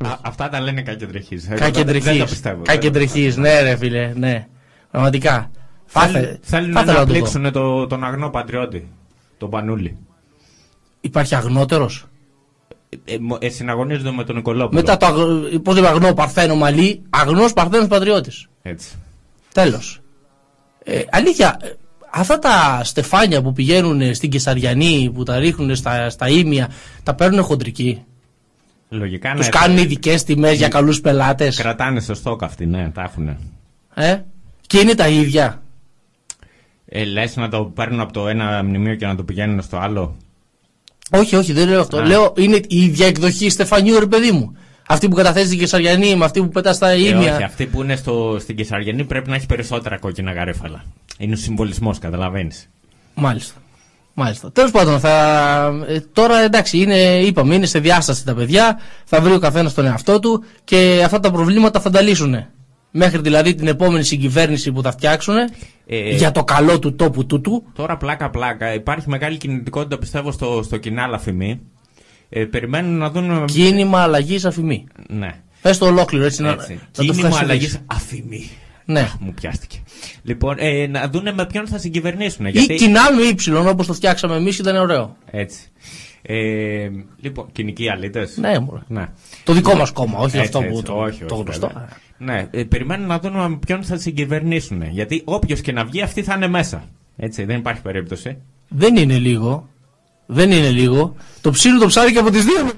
Α, αυτά τα λένε κακεντρεχείς. Δεν τα Κακεντρεχής. πιστεύω. Κακεντρεχής, ναι, ρε φίλε, ναι. Πραγματικά. Θα Θέλουν, ήθελα- θέλουν θα ήθελα να το δω. πλήξουν το, τον αγνό πατριώτη. Τον Πανούλη. Υπάρχει αγνότερος; Ε, μο- ε, συναγωνίζονται με τον Νικολόπουλο. Μετά το πώς λέμε αγνό Παρθένο Μαλή, αγνός Παρθένος Πατριώτης. Έτσι. Τέλος. Ε, αλήθεια, ε, αυτά τα στεφάνια που πηγαίνουν στην Κεσαριανή, που τα ρίχνουν στα, στα ίμια, τα παίρνουν χοντρικοί; Λογικά Τους ναι, κάνουν θα- ειδικές τιμές για καλούς πελάτες; Κρατάνε στο στόκ αυτοί, ναι, τα έχουν. Ε; Και είναι τα ίδια; Ε, λες να το παίρνουν από το ένα μνημείο και να το πηγαίνουν στο άλλο; Όχι, όχι, δεν λέω αυτό. Α. Λέω είναι η ίδια εκδοχή Στεφανίου, ρε παιδί μου. Αυτή που καταθέτει στην Κεσαριανή με αυτή που πετά στα Ε, ίμια. όχι, αυτή που είναι στο, στην Κεσαριανή πρέπει να έχει περισσότερα κόκκινα γαρέφαλα. Είναι ο συμβολισμός, καταλαβαίνεις. Μάλιστα. Μάλιστα. Τέλος πάντων, θα... ε, τώρα εντάξει, είναι, είπαμε, είναι σε διάσταση τα παιδιά. Θα βρει ο καθένας τον εαυτό του και αυτά τα προβλήματα θα τα λύσουν. Μέχρι δηλαδή την επόμενη συγκυβέρνηση που θα φτιάξουν Ε, για το καλό του τόπου τούτου. Τώρα πλάκα-πλάκα. Υπάρχει μεγάλη κινητικότητα πιστεύω στο, στο κοινάλ αφημί. Ε, περιμένουν να δουν. Κίνημα αλλαγής αφημί. Ναι. Πες το ολόκληρο έτσι, να, Έτσι. να το Κίνημα φτάσεις αλλαγής δείξει. αφημί. Ναι. Μου πιάστηκε. Λοιπόν, ε, να δούνε με ποιον θα συγκυβερνήσουν. Ή Γιατί... κοινάλ με ύψιλον όπως το φτιάξαμε εμείς ήταν ωραίο. Έτσι. Ε, λοιπόν, κοινικοί αλήτες. Ναι, μωρέ. ναι. Το δικό μας κόμμα, όχι Έτσι, αυτό που έτσι, το- όχι, το όχι, γνωστό. βέβαια. Ναι, ε, περιμένουν να δουν με ποιον θα συγκυβερνήσουν. Γιατί όποιος και να βγει, αυτοί θα είναι μέσα. Έτσι, δεν υπάρχει περίπτωση. Δεν είναι λίγο. Δεν είναι λίγο. Το ψήνουν το ψάρι και από τις δύο.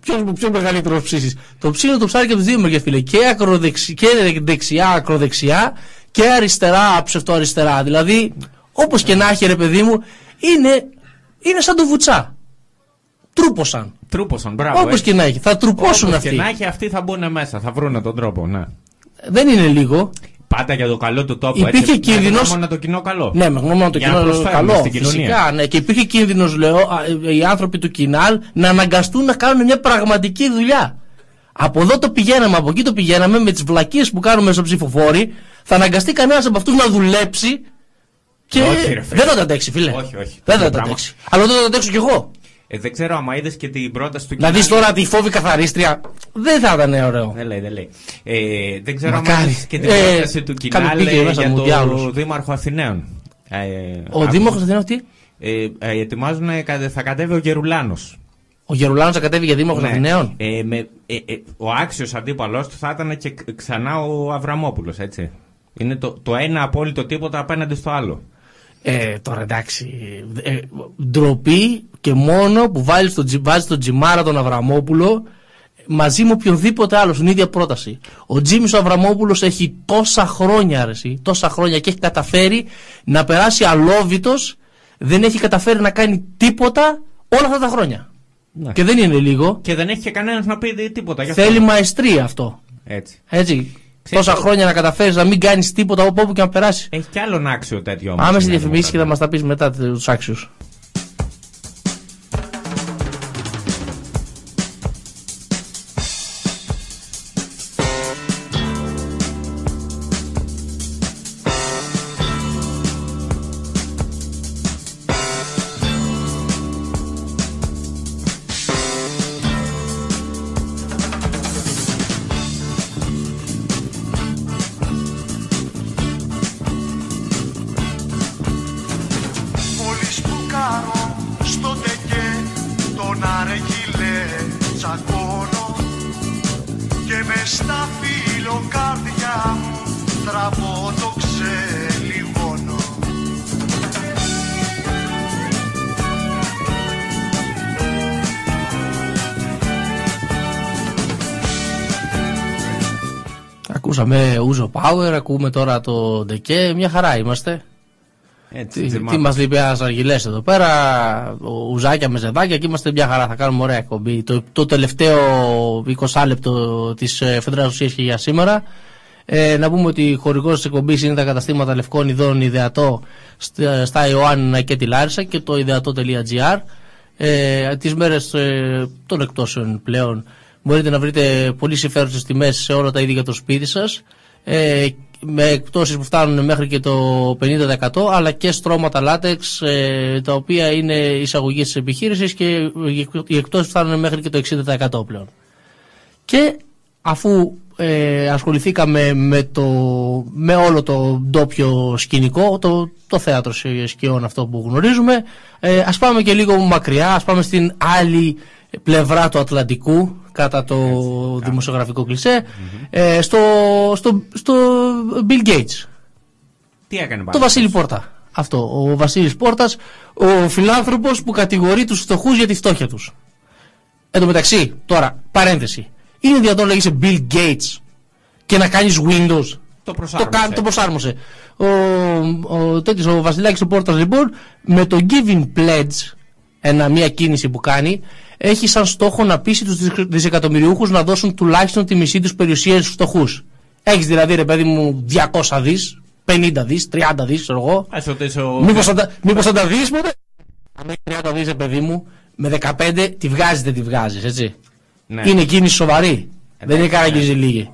Ποιο ποιος μεγαλύτερος ψήσεις; Το ψήνουν το ψάρι και από τις δύο μεριέ, φίλε. Και, ακροδεξι, και δεξιά, ακροδεξιά και αριστερά, ψευτοαριστερά. Δηλαδή, όπως και να έχει, ρε παιδί μου, είναι είναι σαν το βουτσά. Τρούπωσαν. Τρούπωσαν, μπράβο. Όπως έτσι. και να έχει. Θα τρουπώσουν Όπως αυτοί. και να έχει, αυτοί θα μπουν μέσα, θα βρουν τον τρόπο, ναι. Δεν είναι λίγο. Πάντα για το καλό του τόπου. Υπήρχε έτσι, κίνδυνος- Με γνώμονα το κοινό καλό. Ναι, με γνώμονα το Για να κοινό προσφέρουμε καλό. στην κοινωνία. Φυσικά, ναι. Και υπήρχε κίνδυνος, λέω, α, ε, οι άνθρωποι του κοινάλ να αναγκαστούν να κάνουν μια πραγματική δουλειά. Από εδώ το πηγαίναμε, από εκεί το πηγαίναμε, με τις βλακίες που κάνουμε στο ψηφοφόροι, θα αναγκαστεί κανένας από αυτούς να δουλέψει και Όχι, ρε, φίλε. δεν θα τα αντέξει, φίλε. Όχι, όχι. Δεν θα Το τα πράγμα. αντέξει. Αλλά δεν θα τα αντέξω κι εγώ. Ε, δεν ξέρω άμα είδες και την πρόταση του Να δεις κοινάλ. τώρα τη φόβη καθαρίστρια. Δεν θα ήταν ωραίο. Δεν λέει, δεν λέει. Ε, δεν ξέρω Μακάρι. αν είδες και την Ε, πρόταση του κάτι Κινάλ πήγε ε, μέσα για μου, το διάολος. Δήμαρχο Αθηναίων. Ε, Ο άκουσα. Δήμαρχος Αθηναίων τι; Ε, ε, ετοιμάζουν, ε, κα- θα κατέβει ο Γερουλάνος. Ο Γερουλάνος θα κατέβει για Δήμαρχος Ναι. Αθηναίων; Ε, με, ε, ε, ο άξιος αντίπαλός του θα ήταν και κ- ξανά ο Αβραμόπουλος, έτσι. Είναι το, το ένα απόλυτο τίποτα απέναντι στο άλλο. Ε, τώρα εντάξει. Ε, ντροπή και μόνο που βάλει τον, τζι- βάζεις τον Τζιμάρα τον Αβραμόπουλο μαζί με οποιονδήποτε άλλο στην ίδια πρόταση. Ο Τζίμι ο Αβραμόπουλος έχει τόσα χρόνια, αρέσει, τόσα χρόνια και έχει καταφέρει να περάσει αλόβητος. Δεν έχει καταφέρει να κάνει τίποτα όλα αυτά τα χρόνια. Ναι. Και δεν είναι λίγο. Και δεν έχει και κανένας να πει τίποτα. γι' Θέλει αυτό. μαεστρία αυτό. Έτσι. Έτσι. Τόσα χρόνια να καταφέρεις να μην κάνεις τίποτα από όπου και να περάσεις. Έχει κι άλλον άξιο τέτοιο όμως. Άμεση η Νέα διαφημίσει και θα Δημοκρατία. μας τα πεις μετά τους άξιους. Ακούμε τώρα το Ντεκέ, μια χαρά είμαστε. Έτσι, Τι, τζεμάτος. τι μας λείπει ένας αργυλέ εδώ πέρα, ο ουζάκια με ζεδάκια και είμαστε μια χαρά. Θα κάνουμε ωραία εκπομπή. Το, το τελευταίο 20 λεπτό τη Φεδρά Ουσίας και για σήμερα. Ε, να πούμε ότι χορηγός της εκπομπής είναι τα καταστήματα Λευκών Ιδών Ιδεατό στα, στα Ιωάννινα και τη Λάρισα και το ιδεατό.gr. Ε, τις μέρες ε, των εκτόσεων πλέον μπορείτε να βρείτε πολύ συμφέρουσες τιμές σε όλα τα είδη για το σπίτι σας ε, με εκπτώσεις που φτάνουν μέχρι και το 50% αλλά και στρώματα λάτεξ ε, τα οποία είναι εισαγωγή της επιχείρησης και οι εκπτώσεις φτάνουν μέχρι και το 60% πλέον. Και αφού ε, ασχοληθήκαμε με, το, με όλο το ντόπιο σκηνικό, το, το θέατρο σκιών αυτό που γνωρίζουμε, ε, ας πάμε και λίγο μακριά, ας πάμε στην άλλη πλευρά του Ατλαντικού, κατά το δημοσιογραφικό κλισέ, ε, στο, στο, στο Bill Gates, Τι έκανε πάλι. το Βασίλη Πόρτα. Αυτό, ο Βασίλης Πόρτας, ο φιλάνθρωπος που κατηγορεί τους φτωχούς για τη φτώχεια τους. Εν τω μεταξύ, τώρα, παρένθεση. Είναι δυνατόν να λέγεσαι Bill Gates και να κάνεις Windows. Το Το, προσάρμοσε. κα- το προσάρμοσε. Ο, ο, τέτοιος, ο Βασιλάκης ο Πόρτας λοιπόν με το Giving Pledge, ένα, μια κίνηση που κάνει, έχει σαν στόχο να πείσει τους δισεκ- δισεκατομμυριούχους να δώσουν τουλάχιστον τη μισή τους περιουσία στους φτωχούς. Έχεις δηλαδή ρε παιδί μου 200 δις, 50 δις, 30 δις ξέρω εγώ. Ας ότι ο- Μήπως θα, τα- μήπως θα τα δεις ποτέ; Αν έχεις 30 δις ρε παιδί μου, με 15 τη βγάζεις δεν τη βγάζεις έτσι. Ναι. Είναι κίνηση σοβαρή. δεν είναι κανένα ναι. λίγη.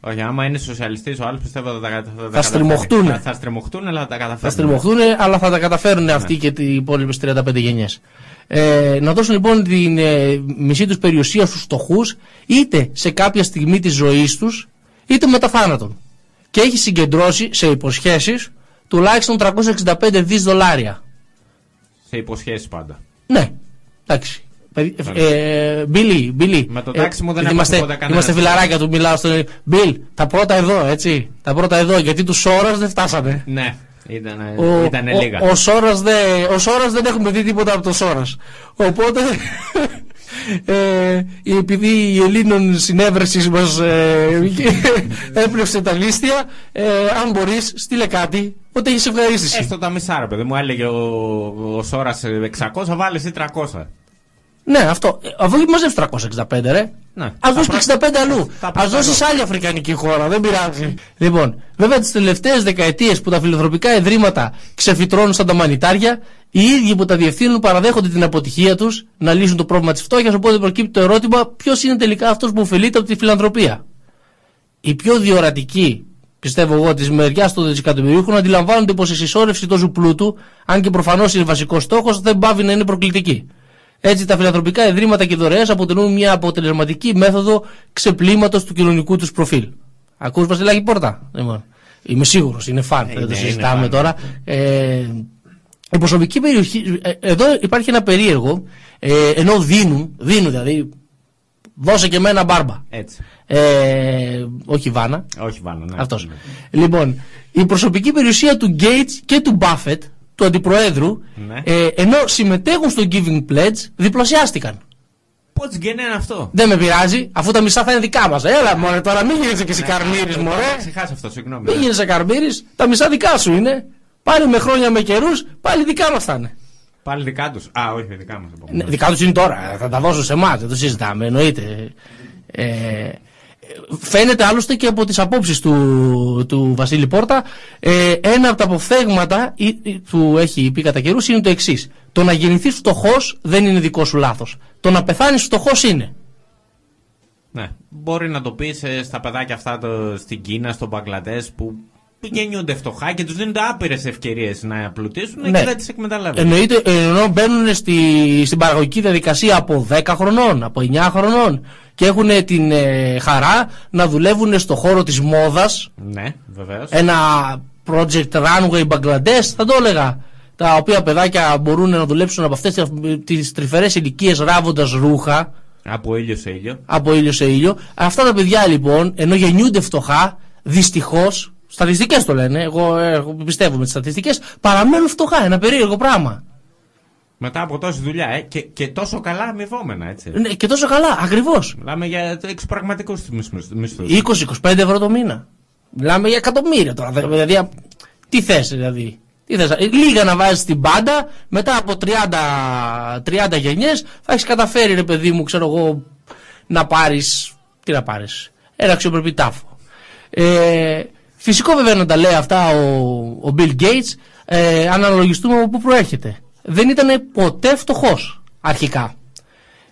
Όχι, άμα είναι σοσιαλιστής ο άλλος πιστεύω θα τα, θα, τα Θα καταφέρει. στριμωχτούν. Θα, θα στριμωχτούν, αλλά θα τα καταφέρουν. Θα στριμωχθούν, αλλά θα τα καταφέρουν αυτοί και οι υπόλοιπες 35 γενιές. Ε, να δώσουν λοιπόν την ε, μισή τους περιουσία στους φτωχούς, είτε σε κάποια στιγμή της ζωής τους, είτε μετά θάνατον. Και έχει συγκεντρώσει σε υποσχέσεις τουλάχιστον 365 δις δολάρια. Σε υποσχέσεις πάντα. Ναι, εντάξει. Παιδί- Ε, Μπίλι, Μπίλι. Με το τάξη μου δεν έχω είμαστε, τίποτα κανένα. είμαστε φιλαράκια του, μιλάω στο. Μπιλ, τα πρώτα εδώ, έτσι. Τα πρώτα εδώ, γιατί τους Σόρα δεν φτάσανε. Ναι, ήταν, Ο, ήταν ο- λίγα. Ο, Σόρας δεν, ο Σόρας δεν έχουμε δει τίποτα από το Σόρας. Οπότε, ε, επειδή η Ελλήνων συνέβρεσης μας ε, έπλευσε τα λίστια, ε, αν μπορείς, στείλε κάτι ότι έχεις ευχαρίστηση. Έστω τα μισά, ρε παιδί μου, έλεγε ο, ο Σόρας 600, βάλε εσύ 300. Ναι, αυτό. Ε, Αφού έχει μαζέψει 365, ρε. Ναι. Α δώσεις και 65 αλλού. τα Α πρώτα δώσει άλλη αφρικανική χώρα, δεν πειράζει. Λοιπόν, βέβαια τις τελευταίες δεκαετίες που τα φιλανθρωπικά ιδρύματα ξεφυτρώνουν σαν τα μανιτάρια, οι ίδιοι που τα διευθύνουν παραδέχονται την αποτυχία τους να λύσουν το πρόβλημα της φτώχειας. Οπότε προκύπτει το ερώτημα ποιος είναι τελικά αυτός που ωφελείται από τη φιλανθρωπία. Οι πιο διορατικοί, πιστεύω εγώ, της μεριά των δισεκατομμυρίων αντιλαμβάνονται πως η συσσόρευση τόσου πλούτου, αν και προφανώς είναι βασικός στόχος, δεν πάβει να είναι προκλητική. Έτσι, τα φιλανθρωπικά ιδρύματα και δωρεές αποτελούν μια αποτελεσματική μέθοδο ξεπλήματος του κοινωνικού τους προφίλ. Ακούς Βασιλάκη Πόρτα; Λοιπόν, Είμαι σίγουρος, είναι φαν. δεν το είναι συζητάμε φαν. τώρα. Ε, η προσωπική περιοχή. ε, εδώ υπάρχει ένα περίεργο. Ε, ενώ δίνουν, δίνουν δηλαδή. Δώσε και εμένα μπάρμπα. Έτσι. Ε, όχι Βάνα. Όχι Βάνα, ναι. Αυτός. Λοιπόν, η προσωπική περιουσία του Gates και του Buffett, του αντιπροέδρου, Ναι. ε, ενώ συμμετέχουν στο Giving Pledge, διπλασιάστηκαν. Πώς γίνει αυτό; Δεν με πειράζει, αφού τα μισά θα είναι δικά μας. Έλα, μωρέ, τώρα μην γίνεσαι και εσύ καρμύρης, Ναι, μωρέ. Ξεχάσει αυτό, συγγνώμη. Μην γίνεσαι καρμύρης, τα μισά δικά σου είναι. Πάλι με χρόνια με καιρούς, πάλι δικά μας θα είναι. Πάλι δικά τους. Α, όχι, δικά μας. Ναι, δικά τους είναι τώρα, θα τα δώσω σε εμάς, δεν το συζητάμε, εννοείται. Ε, φαίνεται άλλωστε και από τις απόψεις του, του Βασίλη Πόρτα ε, ένα από τα αποφθέγματα ή- ή- που έχει πει κατά καιρούς είναι το εξής. Το να γεννηθείς φτωχός δεν είναι δικό σου λάθος. Το να πεθάνεις φτωχός είναι. Ναι. Μπορεί να το πεις στα παιδάκια αυτά το, στην Κίνα, στο Μπαγκλαντές που γεννιούνται φτωχά και τους δίνονται άπειρες ευκαιρίες να πλουτίσουν Ναι. και δεν τις εκμεταλλεύονται. Εννοείται, ενώ μπαίνουν στη, στην παραγωγική διαδικασία από 10 χρονών, από 9 χρονών και έχουν την ε, χαρά να δουλεύουν στο χώρο της μόδας. Ναι, βεβαίως. ένα project runway Bangladesh θα το έλεγα. Τα οποία παιδάκια μπορούν να δουλέψουν από αυτές τις τρυφερές ηλικίες ράβοντας ρούχα. Από ήλιο σε ήλιο. από ήλιο σε ήλιο. Αυτά τα παιδιά λοιπόν ενώ γεννιούνται φτωχά δυστυχώς στατιστικές το λένε εγώ, ε, εγώ πιστεύω με τις στατιστικές παραμένουν φτωχά ένα περίεργο πράγμα Μετά από τόση δουλειά, ε, και, και τόσο καλά αμοιβόμενα, έτσι. Ναι, και τόσο καλά ακριβώς Μιλάμε για εξωπραγματικού μισθούς. 20-25 ευρώ το μήνα. Μιλάμε για εκατομμύρια τώρα. Δηλαδή, α- τι θες δηλαδή. Τι θες, ε, λίγα να βάζεις στην πάντα, μετά από 30, 30 γενιές θα έχεις καταφέρει ρε παιδί μου, ξέρω εγώ, να πάρεις, τι να πάρεις, ένα αξιοπρεπή τάφο. Ε, φυσικό βέβαια να τα λέει αυτά ο, ο Bill Gates, ε, αν αναλογιστούμε από πού προέρχεται. Δεν ήταν ποτέ φτωχός αρχικά.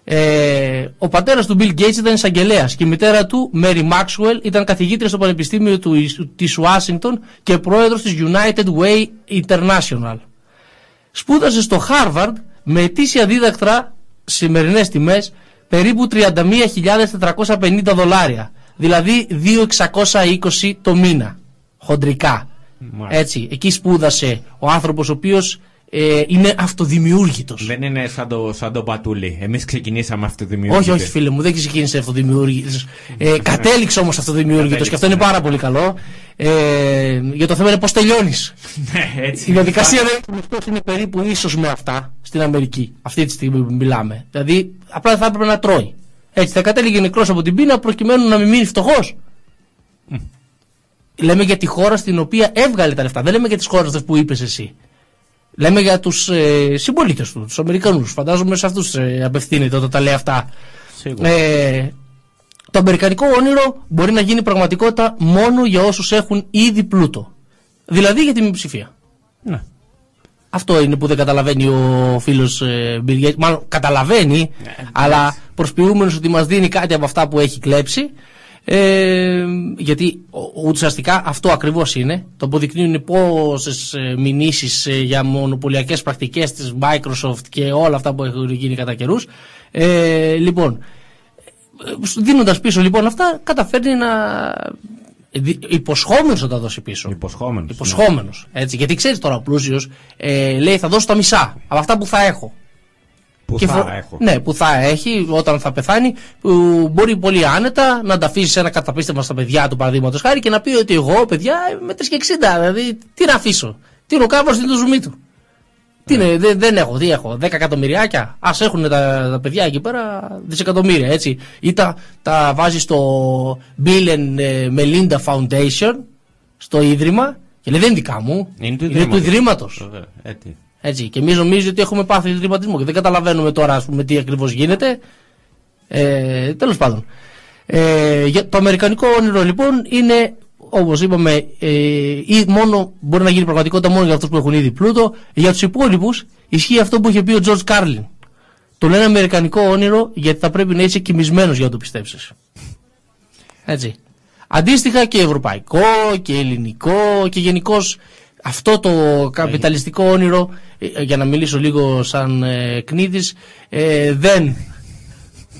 Ε, ο πατέρας του Bill Gates ήταν εισαγγελέας και η μητέρα του, Mary Maxwell, ήταν καθηγήτρια στο Πανεπιστήμιο του, της Ουάσιγκτον και πρόεδρος της United Way International. Σπούδασε στο Harvard με ετήσια δίδακτρα σημερινές τιμές περίπου 31.450 δολάρια. Δηλαδή 2.620 το μήνα. Χοντρικά. Μάλιστα. Έτσι. Εκεί σπούδασε ο άνθρωπος ο οποίος ε, είναι αυτοδημιούργητος. Δεν είναι σαν το, σαν το πατούλι. Εμείς ξεκινήσαμε αυτοδημιουργητέ. Όχι, όχι, φίλε μου, δεν ξεκίνησε αυτοδημιούργητο. Ε, κατέληξε όμως αυτοδημιούργητος και αυτό είναι πάρα πολύ καλό. Ε, για το θέμα είναι πώς τελειώνεις. Ναι, έτσι. Η διαδικασία δεν είναι είναι περίπου ίσως με αυτά στην Αμερική, αυτή τη στιγμή που μιλάμε. Δηλαδή, απλά θα έπρεπε να τρώει. Έτσι, θα κατέληγε νεκρός από την πείνα προκειμένου να μην μείνει φτωχός. Λέμε για τη χώρα στην οποία έβγαλε τα λεφτά. Δεν λέμε για τις χώρες που είπες εσύ. Λέμε για τους ε, συμπολίτες του, τους Αμερικανούς. Φαντάζομαι σε αυτούς ε, απευθύνεται όταν τα λέει αυτά. Σίγουρα. Ε, το αμερικανικό όνειρο μπορεί να γίνει πραγματικότητα μόνο για όσους έχουν ήδη πλούτο. Δηλαδή για τη μειοψηφία. Ναι. Αυτό είναι που δεν καταλαβαίνει ο φίλος ε, Bill Gates. Μάλλον καταλαβαίνει, αλλά προσποιούμενος ότι μας δίνει κάτι από αυτά που έχει κλέψει. Ε, γιατί ο- ουσιαστικά αυτό ακριβώς είναι. Το αποδεικνύουν πόσες μηνύσεις για μονοπωλιακές πρακτικές της Microsoft και όλα αυτά που έχουν γίνει κατά καιρούς. Ε, λοιπόν, δίνοντας πίσω λοιπόν αυτά, καταφέρνει να. Υποσχόμενος να τα δώσει πίσω. Υποσχόμενος. Υποσχόμενος. Έτσι. Γιατί ξέρεις τώρα ο πλούσιος ε, λέει θα δώσω τα μισά από αυτά που θα έχω. Που Και θα φο- έχω. Ναι, που θα έχει όταν θα πεθάνει, που μπορεί πολύ άνετα να τα αφήσει σε ένα καταπίστευμα στα παιδιά του παραδείγματος χάρη και να πει ότι εγώ, παιδιά, είμαι 3,60. Δηλαδή, τι να αφήσω; Τι είναι ο κάβρος, τι είναι το ζουμί του; Τι είναι, δεν, δεν έχω, τι έχω, 10 εκατομμυριάκια. Α έχουν τα, τα παιδιά εκεί πέρα δισεκατομμύρια, έτσι. Ή τα, τα βάζεις στο Bill and ε, Melinda Foundation, στο ίδρυμα, Και λέει δεν είναι δικά μου. Είναι του Είναι του Ιδρύματος. Ιδρύματος. Βέβαια, έτσι. Έτσι. Και εμείς νομίζουμε ότι έχουμε πάθει ιδρυματισμό και δεν καταλαβαίνουμε τώρα ας πούμε, τι ακριβώς γίνεται. Ε, Τέλος πάντων. Ε, για το αμερικανικό όνειρο λοιπόν είναι όπως είπαμε, ε, ή μόνο μπορεί να γίνει πραγματικότητα μόνο για αυτούς που έχουν ήδη πλούτο. Για τους υπόλοιπους ισχύει αυτό που είχε πει ο George Carlin. Το λένε αμερικανικό όνειρο γιατί θα πρέπει να είσαι κοιμισμένος για να το πιστέψεις. Έτσι. Αντίστοιχα και ευρωπαϊκό και ελληνικό και γενικώς αυτό το καπιταλιστικό όνειρο, ε, για να μιλήσω λίγο σαν ε, κνίδης, ε, δεν,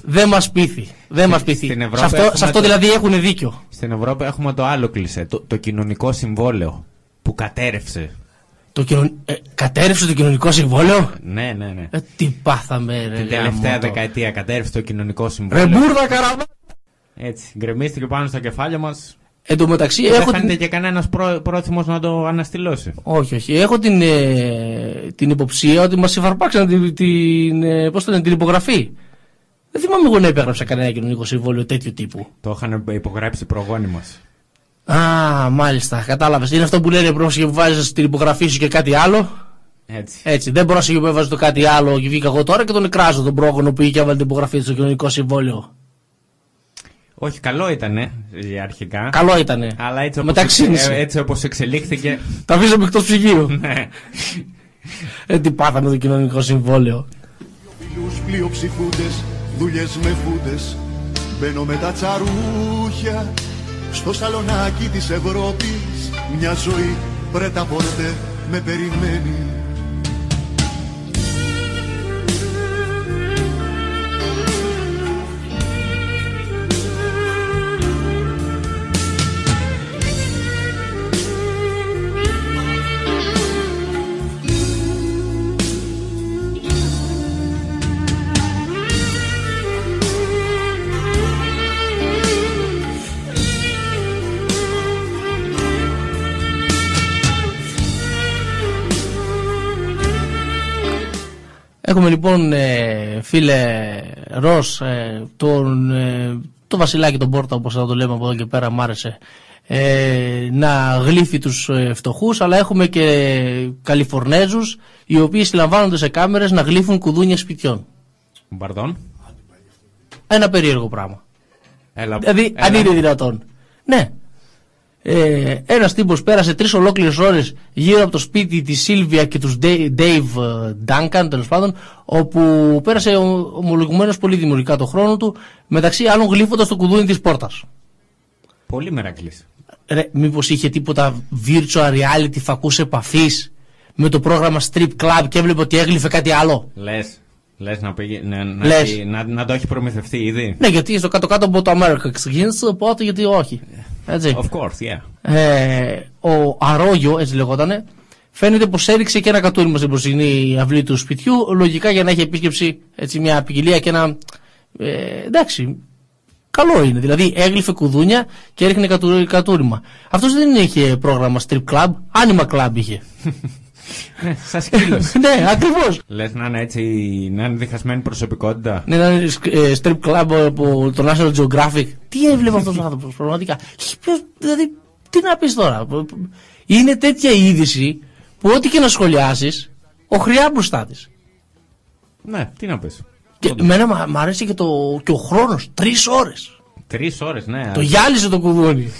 δεν μας πείθει. Δεν μας πείθει. Στην Σε Ευρώπη αυτό, έχουμε σε αυτό το- δηλαδή έχουν δίκιο. Στην Ευρώπη έχουμε το άλλο κλισέ, το, το κοινωνικό συμβόλαιο που κατέρευσε. Το κοινων... ε, κατέρευσε το κοινωνικό συμβόλαιο; Ναι, ναι, ναι. Ε, τι πάθαμε ρε Την τελευταία γαμώτο. δεκαετία κατέρευσε το κοινωνικό Ρε συμβόλαιο. μπουρδα καραβά. Έτσι, γκρεμίστηκε πάνω στα κεφάλια μας. Εν τω μεταξύ Δεν έχω φαίνεται την... και κανένας πρό, πρόθυμος να το αναστηλώσει. Όχι, όχι. Έχω την, ε, την υποψία ότι μας υφαρπάξαν την, την, ε, πώς το λένε, την υπογραφή. Δεν θυμάμαι εγώ να υπέγραψα κανένα κοινωνικό συμβόλαιο τέτοιου τύπου. Το είχαν υπογράψει οι προγόνοι μας. Α, μάλιστα, κατάλαβες. Είναι αυτό που λένε πρόσεχε που βάζει την υπογραφή σου και κάτι άλλο. Έτσι. Έτσι, δεν πρόσεχε που έβαζε το κάτι άλλο και βγήκα εγώ τώρα και τον εκράζω τον πρόγονο που είχε και έβαλε την υπογραφή του στο κοινωνικό συμβόλαιο. Όχι, καλό ήταν αρχικά. Καλό ήτανε. Αλλά έτσι όπως, Μεταξύνησε. ε, έτσι όπως εξελίχθηκε. Τα αφήσαμε εκτός ψυγείου. ναι. ε, τι πάθαμε το κοινωνικό συμβόλαιο. Φίλους πλειοψηφούντες, δουλειές με φούντες Μπαίνω με τα τσαρούχια Στο σαλονάκι της Ευρώπης Μια ζωή πρέτα πορτέ με περιμένεις Έχουμε λοιπόν ε, φίλε Ρος ε, τον, ε, το βασιλάκι τον Πόρτα όπως θα το λέμε από εδώ και πέρα μ' άρεσε ε, να γλύφει τους ε, φτωχούς αλλά έχουμε και Καλιφορνέζους οι οποίοι συλλαμβάνονται σε κάμερες να γλύφουν κουδούνια σπιτιών. Μπαρδόν. Ένα περίεργο πράγμα. Έλα, Δηλαδή, έλα. αν είναι δυνατόν. Ναι. Ε, Ένας τύπος πέρασε τρεις ολόκληρες ώρες γύρω από το σπίτι της Σίλβια και τους Dave ε, Duncan, τέλος πάντων, όπου πέρασε ομολογουμένως πολύ δημιουργικά το χρόνο του, μεταξύ άλλων γλύφοντας το κουδούνι της πόρτας. Πολύ μερακλής. Ρε, μήπως είχε τίποτα virtual reality φακού επαφής με το πρόγραμμα Strip Club και έβλεπε ότι έγλυφε κάτι άλλο; Λες. Λες να, πήγε, να, να, Λες. έχει- να, να το έχει προμηθευτεί ήδη; Ναι, γιατί στο κάτω-κάτω από το America Experience, οπότε γιατί όχι. Έτσι. Of course, yeah. ε, ο Αρόγιο, έτσι λεγότανε, φαίνεται πως έριξε και ένα κατούριμα στην μπροστινή αυλή του σπιτιού, λογικά για να έχει επίσκεψη έτσι, μια ποικιλία και ένα. Ε, εντάξει, καλό είναι. Δηλαδή έγλυφε κουδούνια και έριχνε κατου, κατούριμα. Αυτός δεν είχε πρόγραμμα strip club, anima club είχε. Ναι, Σαν σκύλος. ναι, ακριβώς. Λες να είναι έτσι, να είναι διχασμένη προσωπικότητα. Ναι, ένα ε, strip club από το National Geographic. Τι έβλεπε αυτός ο άνθρωπος, πραγματικά; Ποιος, δηλαδή, τι να πεις τώρα; Είναι τέτοια είδηση που ό,τι και να σχολιάσεις, ο χρειά μπροστά της. Ναι, τι να πεις. Και εμένα μ' μ' αρέσει και, το, και ο χρόνος. Τρεις ώρες. Τρεις ώρες, ναι. Το γυάλισε το κουδούνι.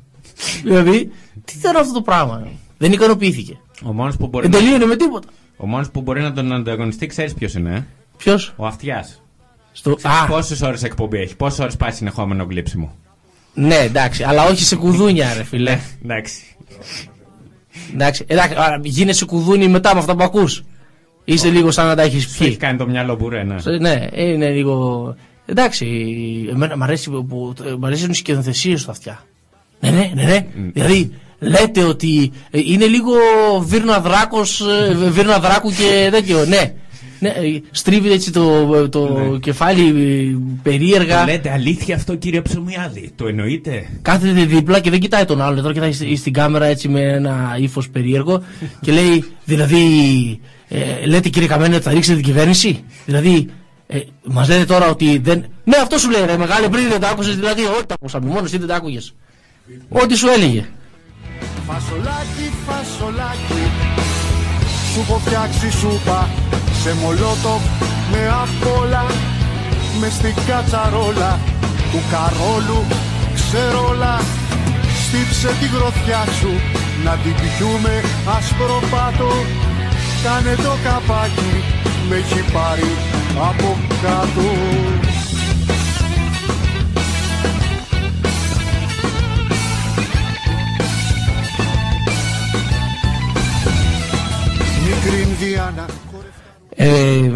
δηλαδή, τι ήταν αυτό το πράγμα; Δεν ικανοποιήθηκε. Ο μόνος που μπορεί, Δεν να, τελείωνε με τίποτα. ο μόνος που μπορεί να τον ανταγωνιστεί, ξέρεις ποιος είναι. ε; Ποιος; Ο αυτιάς. Στο... Α, Πόσες ώρες εκπομπή έχει, πόσες ώρες πάει συνεχόμενο γλύψιμο. ναι, εντάξει, αλλά όχι σε κουδούνια, ρε φιλέ. Εντάξει. Εντάξει, εντάξει, άρα γίνεσαι κουδούνι μετά με αυτά που ακούς. Είσαι λίγο σαν να τα έχεις Σου έχει πιει. κάνει το μυαλό μπουρέ, ναι. Σε- Ναι, είναι λίγο. Εντάξει, εμένα μ' αρέσει που, μ' αρέσουν οι σκηνοθεσίες του αυτιά. Ναι, ναι, ναι, ναι. Δηλαδή, λέτε ότι ε, είναι λίγο βίρνα δράκος, ε, βίρνα δράκου και τέτοιο. Ναι. ναι ε, στρίβει έτσι το, το κεφάλι ε, περίεργα. Το λέτε αλήθεια αυτό κύριε Ψωμιάδη, το εννοείτε; Κάθεται δίπλα και δεν κοιτάει τον άλλον. Τώρα κοιτάει στη- στην κάμερα έτσι με ένα ύφος περίεργο και λέει, δηλαδή, ε, λέτε κύριε Καμένη ότι θα ρίξετε την κυβέρνηση; Δηλαδή, ε, μας λέτε τώρα ότι δεν. Ναι, αυτό σου λέει, ρε μεγάλη πριν δεν τα άκουσες. Δηλαδή, όχι τα ακούσαμε, μόνος εσύ δεν τα άκουγες. Ό,τι σου έλεγε. Φασολάκι, φασολάκι. Σου έχω φτιάξει σούπα σε μολότο με απ' με στην κατσαρόλα του καρόλου ξερόλα. Στύψε τη γροθιά σου να την πιούμε άσπρο πάτο κάνε το καπάκι με έχει πάρει από κάτω Ε,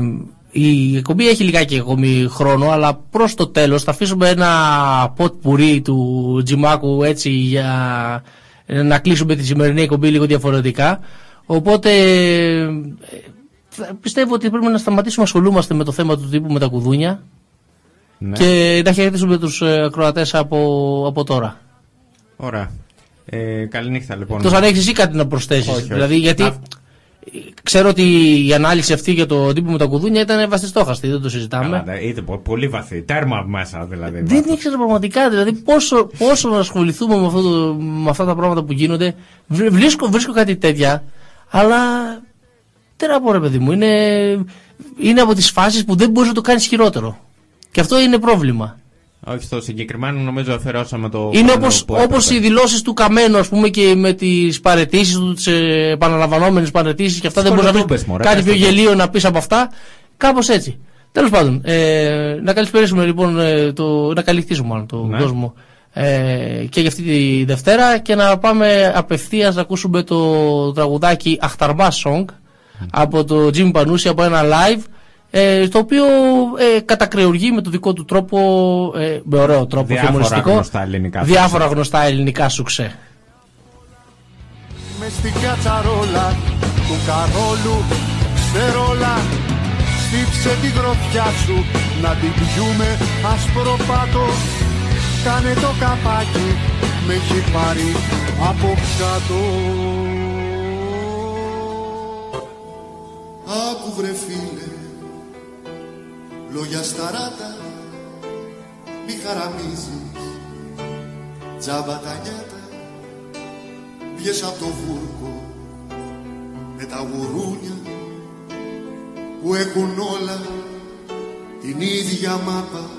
η εκπομπή έχει λιγάκι ακόμη χρόνο, αλλά προς το τέλος θα αφήσουμε ένα ποτ πουρί του Τζιμάκου έτσι για να κλείσουμε τη σημερινή εκπομπή λίγο διαφορετικά. Οπότε ε, πιστεύω ότι πρέπει να σταματήσουμε να ασχολούμαστε με το θέμα του τύπου με τα κουδούνια Ναι. και να χαιρετήσουμε τους ε, ακροατές από, από τώρα. Ωραία. Ε, καληνύχτα λοιπόν. Εκτός αν έχεις εσύ κάτι να προσθέσεις. Όχι, όχι. Δηλαδή γιατί Να- ξέρω ότι η ανάλυση αυτή για το τύπο με τα κουδούνια ήταν βαστιστόχαστη, δεν το συζητάμε. Καλά, ναι, είτε πο- πολύ βαθύ. Τέρμα μέσα δηλαδή. Δεν ήξερα πραγματικά δηλαδή πόσο, πόσο να ασχοληθούμε με, αυτό το, με αυτά τα πράγματα που γίνονται. Βρ- Βρίσκω, βρίσκω κάτι τέτοια, αλλά τι να πω ρε παιδί μου, είναι, είναι από τις φάσεις που δεν μπορείς να το κάνεις χειρότερο. Και αυτό είναι πρόβλημα. Όχι, στο συγκεκριμένο νομίζω αφαιρώσαμε το. Είναι χρόνο όπως, που έπρεπε. όπως οι δηλώσεις του Καμένου ας πούμε και με τις παρετήσεις του, τις ε, επαναλαμβανόμενες παρετήσεις και αυτά δεν μπορείς να Σκολοτούμπες, βρεις μωρέ, κάτι πες πιο το. γελίο να πεις από αυτά. Κάπως έτσι. Τέλος πάντων, ε, να καλησπέρισουμε λοιπόν, ε, το, να καλυφθήσουμε μάλλον τον Ναι. κόσμο ε, και για αυτή τη Δευτέρα και να πάμε απευθείας να ακούσουμε το τραγουδάκι Αχταρμπά Song από το Jimmy Πανούση από ένα live ε, το οποίο ε, κατακρεουργεί με το δικό του τρόπο, ε, με ωραίο τρόπο Διάφορα χιουμοριστικό, γνωστά ελληνικά διάφορα γνωστά ελληνικά σουξέ. με στην κατσαρόλα του καρόλου ξερόλα στύψε τη γροθιά σου να την πιούμε άσπρο πάτο. Κάνε το καπάκι με έχει πάρει από κάτω. Άκου βρε φίλε Λόγια σταράτα Μη χαραμίζεις. Τζάμπα τα νιάτα Βγες απ' το βούρκο Με τα γουρούνια Που έχουν όλα Την ίδια μάπα.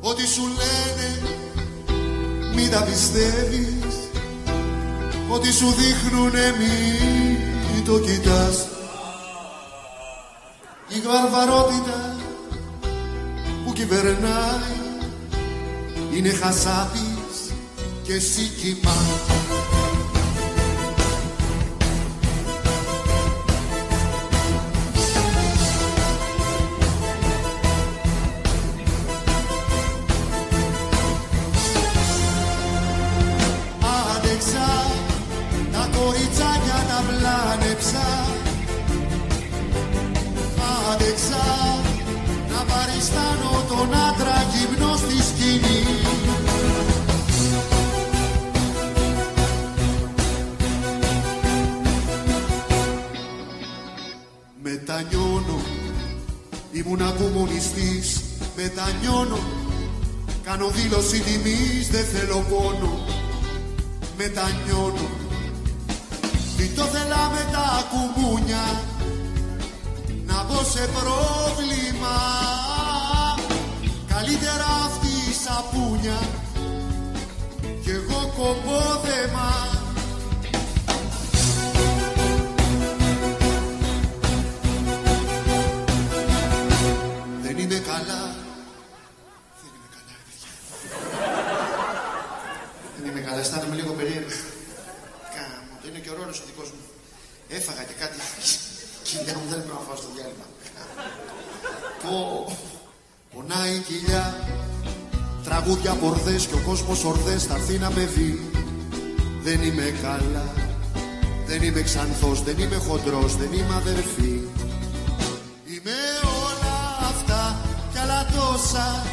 Ό,τι σου λένε Μην τα πιστεύεις. Ό,τι σου δείχνουνε μην το κοιτάς Η βαρβαρότητα που κυβερνάει Είναι χασάπης και εσύ ήμουνα κομμουνιστής Μετανιώνω, κάνω δήλωση τιμής Δεν θέλω πόνο, μετανιώνω. Τι το θέλα με τα κουμούνια Να μπω σε πρόβλημα. Καλύτερα αυτή η σαπούνια. Κι εγώ κομπόδεμα Έφαγα και κάτι Κοιλιά μου δεν πρέπει να φάω στο διάλειμμα. Πω Πονάει η κοιλιά. Τραγούδια πορδές και ο κόσμος ορδές θα έρθει να με δει. Δεν είμαι καλά Δεν είμαι ξανθός, δεν είμαι χοντρός, δεν είμαι αδερφή. Είμαι όλα αυτά κι άλλα τόσα.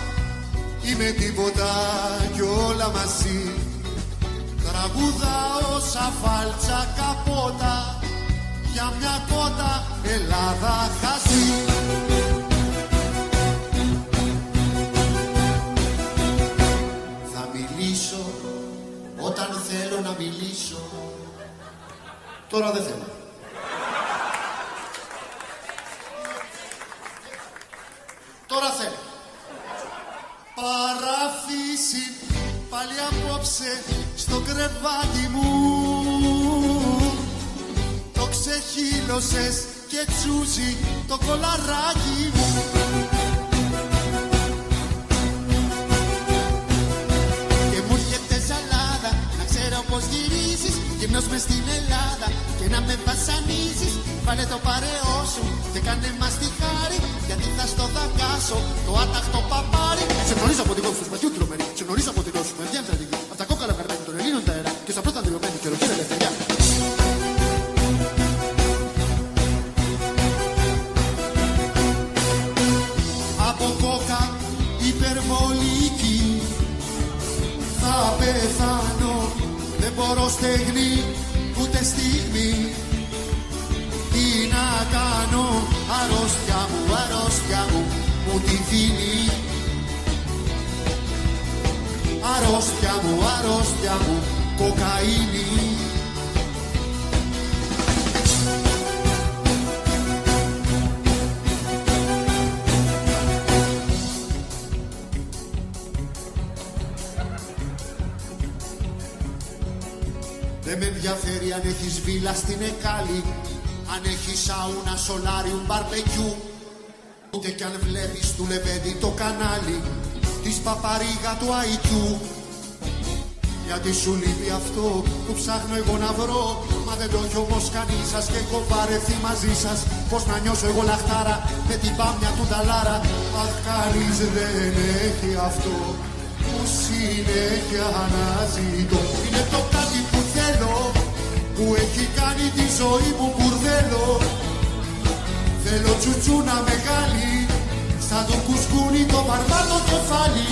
Είμαι τίποτα κι όλα μαζί. Τραγουδάω σαν φάλτσα καπότα Για μια κότα Ελλάδα χασί Θα μιλήσω όταν θέλω να μιλήσω Τώρα δεν θέλω. Τώρα θέλω. Παραφύση πάλι απόψε στο κρεβάτι μου Το ξεχύλωσες και τσούζει το κολαράκι μου. Και μου έρχεται ζαλάδα να ξέρω πως γυρίζεις Γυμνός μες στην Ελλάδα. Και να με βασανίζεις Βάλε το παρεό σου και κάνε μας τη χάρη Γιατί θα στο δακάσω το άταχτο παπάρι. Σε γνωρίζω από τη γόφη σου σπατιού τρομερή Σε γνωρίζω από τη γόφη σου με βγαίνει τραγική Απ' τα κόκαλα καρμένη των Ελλήνων τα αέρα Και στα πρώτα δηλωμένη και ροκή ελευθεριά Θα πεθάνω Δεν μπορώ στεγνή ούτε στιγμή. Τι να κάνω αρρώστια μου, αρρώστια μου Μου τη δίνει. Αρρώστια μου, αρρώστια μου Κοκαίνη ενδιαφέρει αν έχεις βίλα στην Εκάλη Αν έχεις σάουνα, σολάριου, μπαρπεκιού Ούτε κι αν βλέπεις του λεβέντι το κανάλι Της παπαρίγα του αϊκιού. Γιατί σου λείπει αυτό που ψάχνω εγώ να βρω. Μα δεν το έχει όμως κανείς σας και έχω βαρεθεί μαζί σας. Πως να νιώσω εγώ λαχτάρα με την πάμια του ταλάρα Αχ κανείς δεν έχει αυτό που συνέχεια αναζητώ. Είναι το κάτι που θέλω που έχει κάνει τη ζωή μου μπουρδέλο. Θέλω τσουτσούνα μεγάλη σαν το κουσκούνι το βαρβάτο κεφάλι